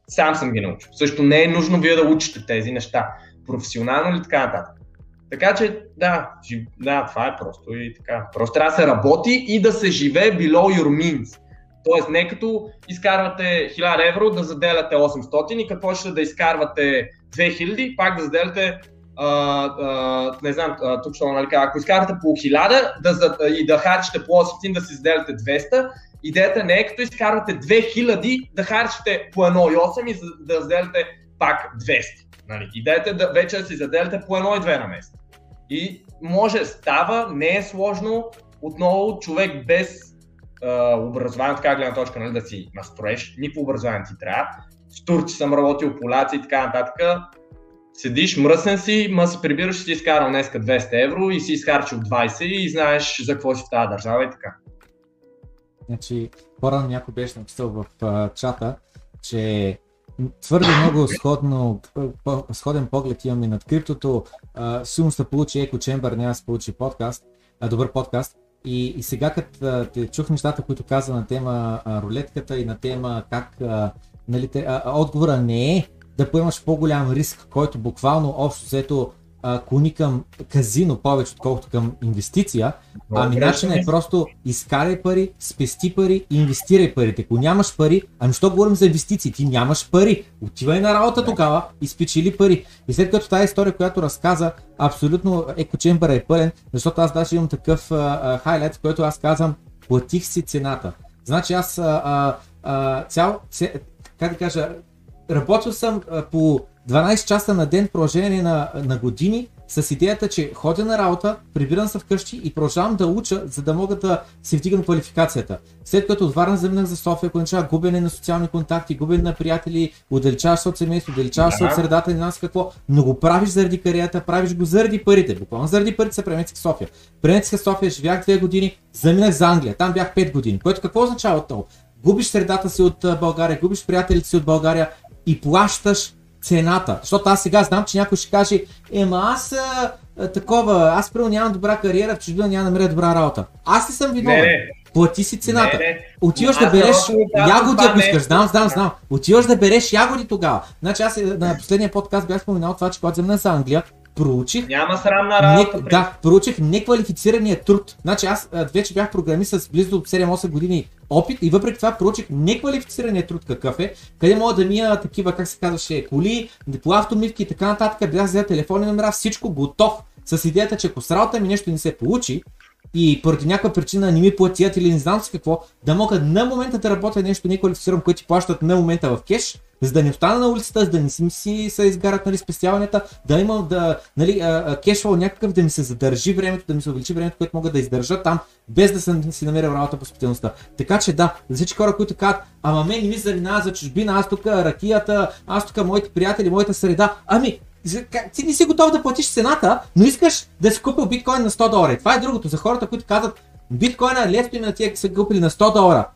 сам съм ги научил. Също не е нужно вие да учите тези неща. Професионално или така нататък. Така че, да, да, това е просто и така. Просто трябва да се работи и да се живее below your means. Тоест, не като изкарвате 1000 евро да заделяте 800 и като почнете да изкарвате 2000, пак да заделяте а, не знам, тук ще нали, ако изкарате по 1000 да, и да харчите по 800, да си заделяте 200, идеята не е като изкарвате 2000 да харчите по 1,8 и да заделяте пак 200. Нали? Идеята е да вече да си заделяте по 1,2 на месец. И може, става, не е сложно, отново човек без а, образование, така гледна точка, нали, да си настроеш, никакво образование ти трябва. С турци съм работил, поляци и така нататък. Седиш, мръсен си, ма се прибираш, си изкарал днеска 200 евро и си изхарчил 20 и знаеш за какво си в тази държава и така. Значи, по-рано някой беше написал в uh, чата, че твърде много сходно, сходен поглед имаме над криптото. Uh, сигурно ще получи Еко Чембър, няма да се получи подкаст, uh, добър подкаст. И, и сега като те чух нещата, които каза на тема а, рулетката и на тема как а, нали, те, а, отговора не е да поемаш по-голям риск, който буквално общо взето клони към казино повече, отколкото към инвестиция. Ами начинът е просто изкарай пари, спести пари и инвестирай парите. Ако нямаш пари, ами що говорим за инвестиции? Ти нямаш пари. Отивай на работа тогава и спечели пари. И след като тази история, която разказа, абсолютно екочембъра е пълен, защото аз даже имам такъв хайлайт, в който аз казвам, платих си цената. Значи аз а, а, цял, ця, как да кажа, работил съм по 12 часа на ден продължение на, на години с идеята, че ходя на работа, прибирам се вкъщи и продължавам да уча, за да мога да си вдигам квалификацията. След като от Варна заминах за София, означава губене на социални контакти, губене на приятели, отдалечаваш се от семейство, отдалечаваш се от средата, не знам какво, но го правиш заради кариерата, правиш го заради парите. Буквално заради парите се преместих в София. Преместих в София, живях 2 години, заминах за Англия, там бях 5 години. Което какво означава това? Губиш средата си от България, губиш приятелите си от България и плащаш цената. Защото аз сега знам, че някой ще каже, ема аз а, а, такова, аз първо нямам добра кариера, в чужбина няма намеря добра работа. Аз не съм виновен. Не, Плати си цената. Не, не. Отиваш да береш ягоди, ако искаш. Знам, знам, знам. Отиваш да береш ягоди тогава. Значи аз е, на последния подкаст бях споменал това, че когато замина за Англия, проучих. Няма срамна работа. Не, да, проучих неквалифицирания труд. Значи аз вече бях програмист с близо 7-8 години опит и въпреки това проучих неквалифицирания труд какъв е, къде мога да мия такива, как се казваше, коли, автомивки и така нататък, бях взел телефонни номера, всичко готов. С идеята, че ако с работа ми нещо не се получи, и поради някаква причина не ми платят или не знам си какво, да мога на момента да работя нещо неквалифицирано, което ти плащат на момента в кеш, за да не остана на улицата, за да не си, си се изгарят нали, спестяванията, да имам да, нали, кешвал някакъв, да ми се задържи времето, да ми се увеличи времето, което мога да издържа там, без да съм си намерил работа по специалността. Така че да, за всички хора, които казват, ама мен не ми занимава за чужбина, аз тук ракията, аз тук моите приятели, моята среда, ами ти не си готов да платиш цената, но искаш да си купил биткоин на 100 долара. Това е другото за хората, които казват, биткоина левто им на тия са купили на 100 долара.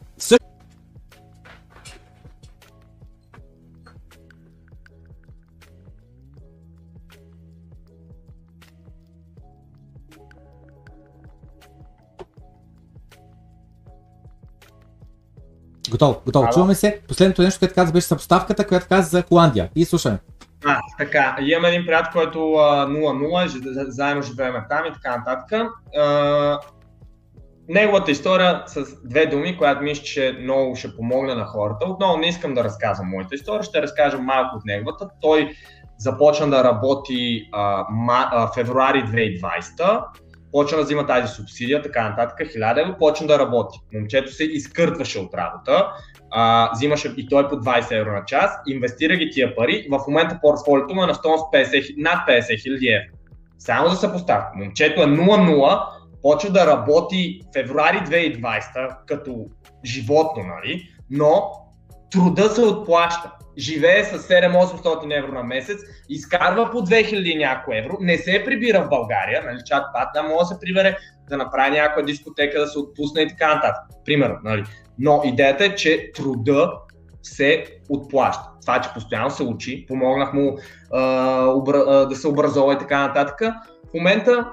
Готово, готово. Чуваме се. Последното нещо, което каза, беше съпоставката, която каза за Холандия. И слушаме. А, така. Имам един приятел, който 0-0, заедно живеем там и така нататък. А, неговата история с две думи, която мисля, че много ще помогне на хората. Отново не искам да разказвам моята история, ще разкажа малко от неговата. Той започна да работи а, ма, а, февруари 2020 почна да взима тази субсидия, така нататък, 1000 евро, почна да работи. Момчето се изкъртваше от работа, а, взимаше и той по 20 евро на час, инвестира ги тия пари, в момента портфолиото му е на стоеност 50, над 50 хиляди евро. Само да се поставя. Момчето е 0-0, почва да работи февруари 2020 като животно, нали? но труда се отплаща живее с 7-800 евро на месец, изкарва по 2000 някой евро, не се прибира в България, нали, чат пат, да може да се прибере да направи някаква дискотека, да се отпусне и така нататък. Примерно, нали. Но идеята е, че труда се отплаща. Това, че постоянно се учи, помогнах му а, обра, а, да се образова и така нататък. В момента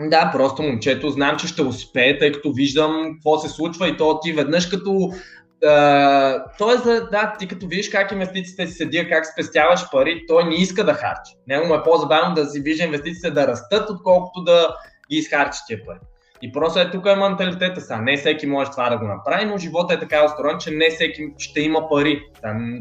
да, просто момчето знам, че ще успее, тъй като виждам какво се случва и то ти веднъж като Тоест, да, ти като видиш как инвестициите си седи, как спестяваш пари, той не иска да харчи. Него му е по-забавно да си вижда инвестициите да растат, отколкото да ги изхарчи тия пари. И просто е тук е менталитета са. Не всеки може това да го направи, но живота е така устроен, че не всеки ще има пари. Там,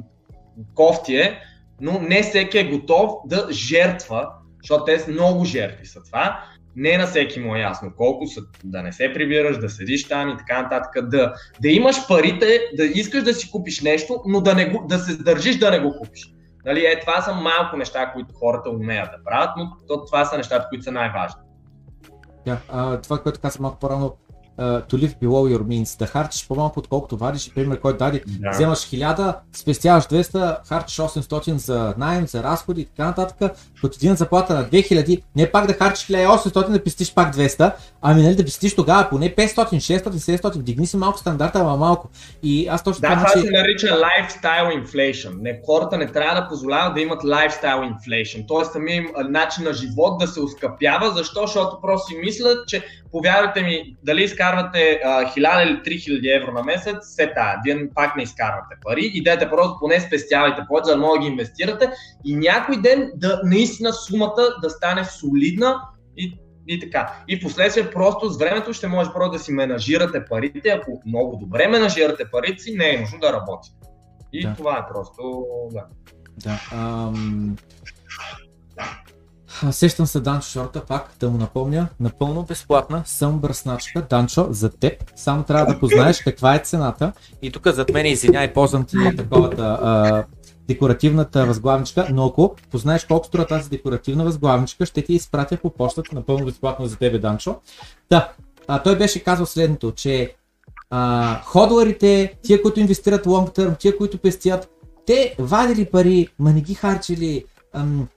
кофти е, но не всеки е готов да жертва защото те са много жертви са това. Не на всеки му е ясно колко са, да не се прибираш, да седиш там и така нататък, да, да имаш парите, да искаш да си купиш нещо, но да, не го, да се държиш да не го купиш. Нали, е, това са малко неща, които хората умеят да правят, но това са нещата, които са най-важни. Yeah, uh, това, което казах малко по-рано, to live below your means, да харчиш по-малко отколкото вадиш, пример, който даде, да. вземаш 1000, спестяваш 200, харчиш 800 за найем, за разходи и така нататък, като един заплата на 2000, не пак да харчиш 1800 да пестиш пак 200, ами нали да пестиш тогава поне 500, 600, 700, дигни си малко стандарта, ама малко. И аз точно да, това, това се нарича lifestyle inflation. Не, хората не трябва да позволяват да имат lifestyle inflation, т.е. самия начин на живот да се ускъпява, защо? Защото просто си мислят, че повярвайте ми, дали изкарвате а, 1000 или 3000 евро на месец, се тая. Вие пак не изкарвате пари. Идете просто поне спестявайте повече, за да може да ги инвестирате и някой ден да наистина сумата да стане солидна и, и така. И последствие просто с времето ще може просто да си менажирате парите. Ако много добре менажирате парите си, не е нужно да работите. И да. това е просто, да. Да. Ам... Сещам се Данчо Шорта, пак да му напомня, напълно безплатна съм бръсначка. Данчо, за теб, само трябва да познаеш каква е цената. И тук зад мен, извиняй, ползвам ти таковата декоративната възглавничка, но ако познаеш колко струва тази декоративна възглавничка, ще ти изпратя по почтата напълно безплатно за тебе, Данчо. Да, а, той беше казал следното, че а, ходларите, тия, които инвестират long term, тия, които пестят, те вадили пари, ма не ги харчили,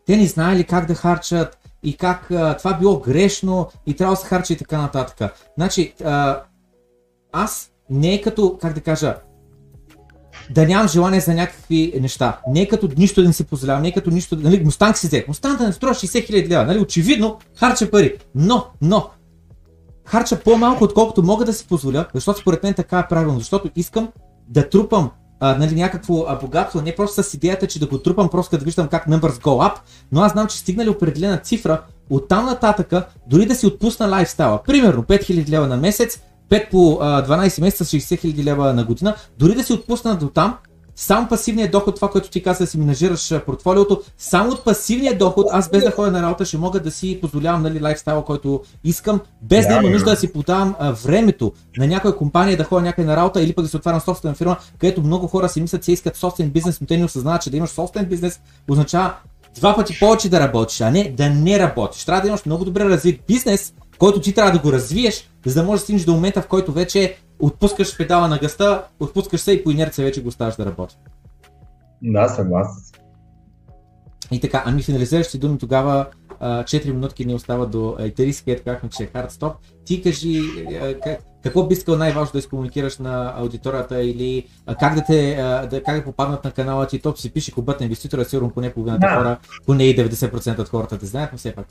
те не знаели как да харчат и как а, това било грешно и трябва да се харчи и така нататък. Значи, а, аз не е като, как да кажа, да нямам желание за някакви неща. Не е като нищо да не си позволявам, не е като нищо, нали, Мустанг си взе. Мустанг да не струва 60 хиляди лева, нали, очевидно харча пари. Но, но, харча по-малко, отколкото мога да си позволя, защото според мен така е правилно, защото искам да трупам а, нали, някакво а, богатство, не просто с идеята, че да го трупам, просто да виждам как numbers go up, но аз знам, че стигнали определена цифра, оттам нататъка, дори да си отпусна лайфстайла, примерно 5000 лева на месец, 5 по а, 12 месеца, 60 000 лева на година, дори да си отпусна до там, само пасивният доход, това, което ти каза да си менажираш портфолиото, само от пасивния доход, аз без да ходя на работа ще мога да си позволявам нали, лайфстайла, който искам, без да, да има нужда да си подавам а, времето на някоя компания да ходя някъде на работа или пък да си отварям собствена фирма, където много хора си мислят, че искат собствен бизнес, но те не осъзнават, че да имаш собствен бизнес означава два пъти повече да работиш, а не да не работиш. Трябва да имаш много добре развит бизнес, който ти трябва да го развиеш, за да можеш да стигнеш до момента, в който вече отпускаш педала на гъста, отпускаш се и по инерция вече го оставаш да работи. Да, съгласен. И така, ами финализиращи думи тогава 4 минутки ни остава до итерийския, казахме, че е хард стоп. Ти кажи какво би искал най-важно да изкомуникираш на аудиторията или как да те да, как да попаднат на канала ти, топ си пише кубът инвеститора, сигурно поне половината да. хора, поне и 90% от хората те знаят, но все пак.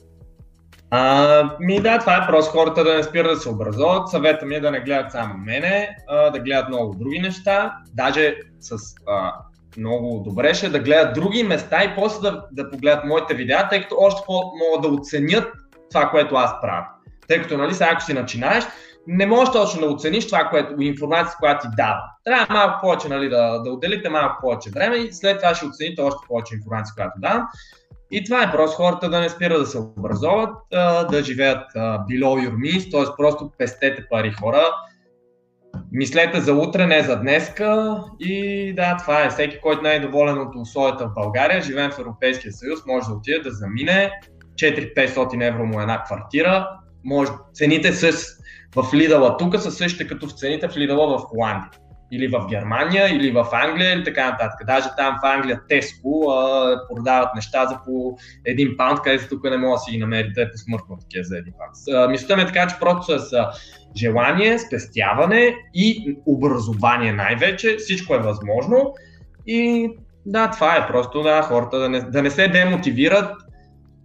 А, ми да, това е просто хората да не спират да се образуват. Съвета ми е да не гледат само мене, а, да гледат много други неща. Даже с а, много добре ще да гледат други места и после да, да погледат моите видеа, тъй като още по-могат да оценят това, което аз правя. Тъй като, нали, сега ако си начинаеш, не можеш точно да оцениш това, което, информация, която ти дава. Трябва малко повече нали, да, да отделите малко повече време и след това ще оцените още повече информация, която дам. И това е просто хората да не спират да се образоват, да живеят below your means, т.е. просто пестете пари хора. Мислете за утре, не за днеска и да, това е. Всеки, който не е доволен от условията в България, живеем в Европейския съюз, може да отиде да замине. 4-500 евро му е една квартира. Може, цените с, в Лидала тук са същите като в цените в Лидала в Холандия или в Германия, или в Англия, или така нататък. Даже там в Англия Теско продават неща за по един паунд, където тук не може да си ги намерите по смъртно такива за един паунд. Мисълта ми е така, че просто с желание, спестяване и образование най-вече, всичко е възможно. И да, това е просто да, хората да не, да не се демотивират.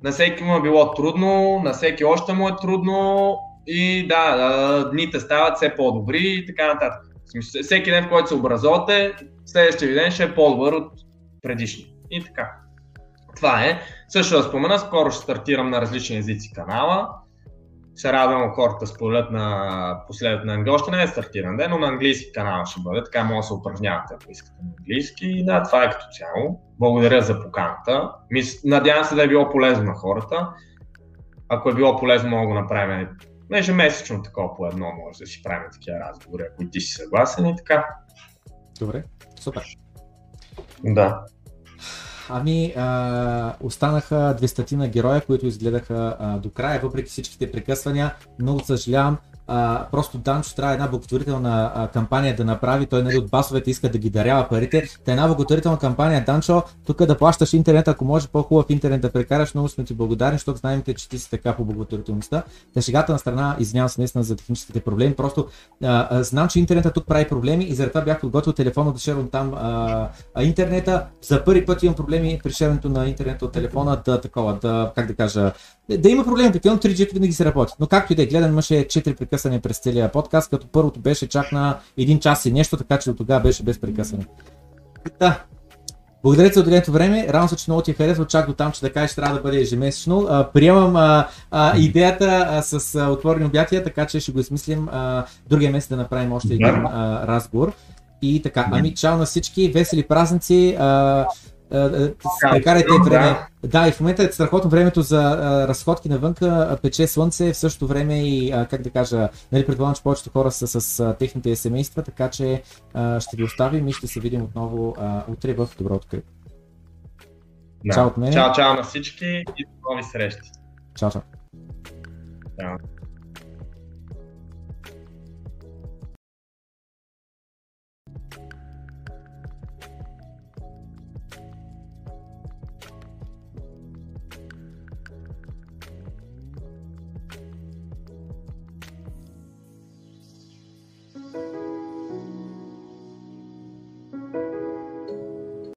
На всеки му е било трудно, на всеки още му е трудно и да, дните стават все по-добри и така нататък смисъл, всеки ден, в който се образувате, следващия ден ще е по-добър от предишния. И така. Това е. Също да спомена, скоро ще стартирам на различни езици канала. се радвам хората споделят на последът на английски. Не е стартиран ден, но на английски канал ще бъде, така може да се упражнявате, ако искате на английски. И да, това е като цяло. Благодаря за поканата. Надявам се да е било полезно на хората. Ако е било полезно, мога да го направим ежемесечно такова по едно, може да си правим такива разговори, ако ти си съгласен и така. Добре, супер. Да. Ами, а, останаха 200 на героя, които изгледаха а, до края, въпреки всичките прекъсвания. Много съжалявам, а, просто Данчо трябва една благотворителна а, кампания да направи. Той нали, от басовете иска да ги дарява парите. Та една благотворителна кампания, Данчо, тук да плащаш интернет, ако може по-хубав интернет да прекараш, много сме ти благодарни, защото знаем, че ти си така по благотворителността. Та шегата на страна, извинявам се наистина за техническите проблеми. Просто а, а, знам, че интернета тук прави проблеми и заради бях подготвил телефона да шервам там а, а, интернета. За първи път имам проблеми при шерването на интернета от телефона да такова, да, как да кажа, да има проблеми, прикольно 3G винаги се работи. Но както и да е, гледан имаше 4 прекъсвания през целия подкаст, като първото беше чак на 1 час и нещо, така че до тогава беше без прекъсване. Да. Благодаря ти за отделеното време. Рано се, че много ти е харесва, чак до там, че да кажеш, трябва да бъде ежемесечно. А, приемам а, а, идеята а, с а, отворени обятия, така че ще го измислим а, другия месец да направим още един а, разговор. И така, ами чао на всички, весели празници. А, прекарайте време. Да, и в момента е страхотно времето за а, разходки навънка, пече слънце, в същото време и, а, как да кажа, нали, предполагам, че повечето хора са с, с техните семейства, така че а, ще ви оставим и ще се видим отново а, утре в Добро открит. Да. Чао от мен. Чао, чао на всички и до нови срещи. Чао, чао. Чао.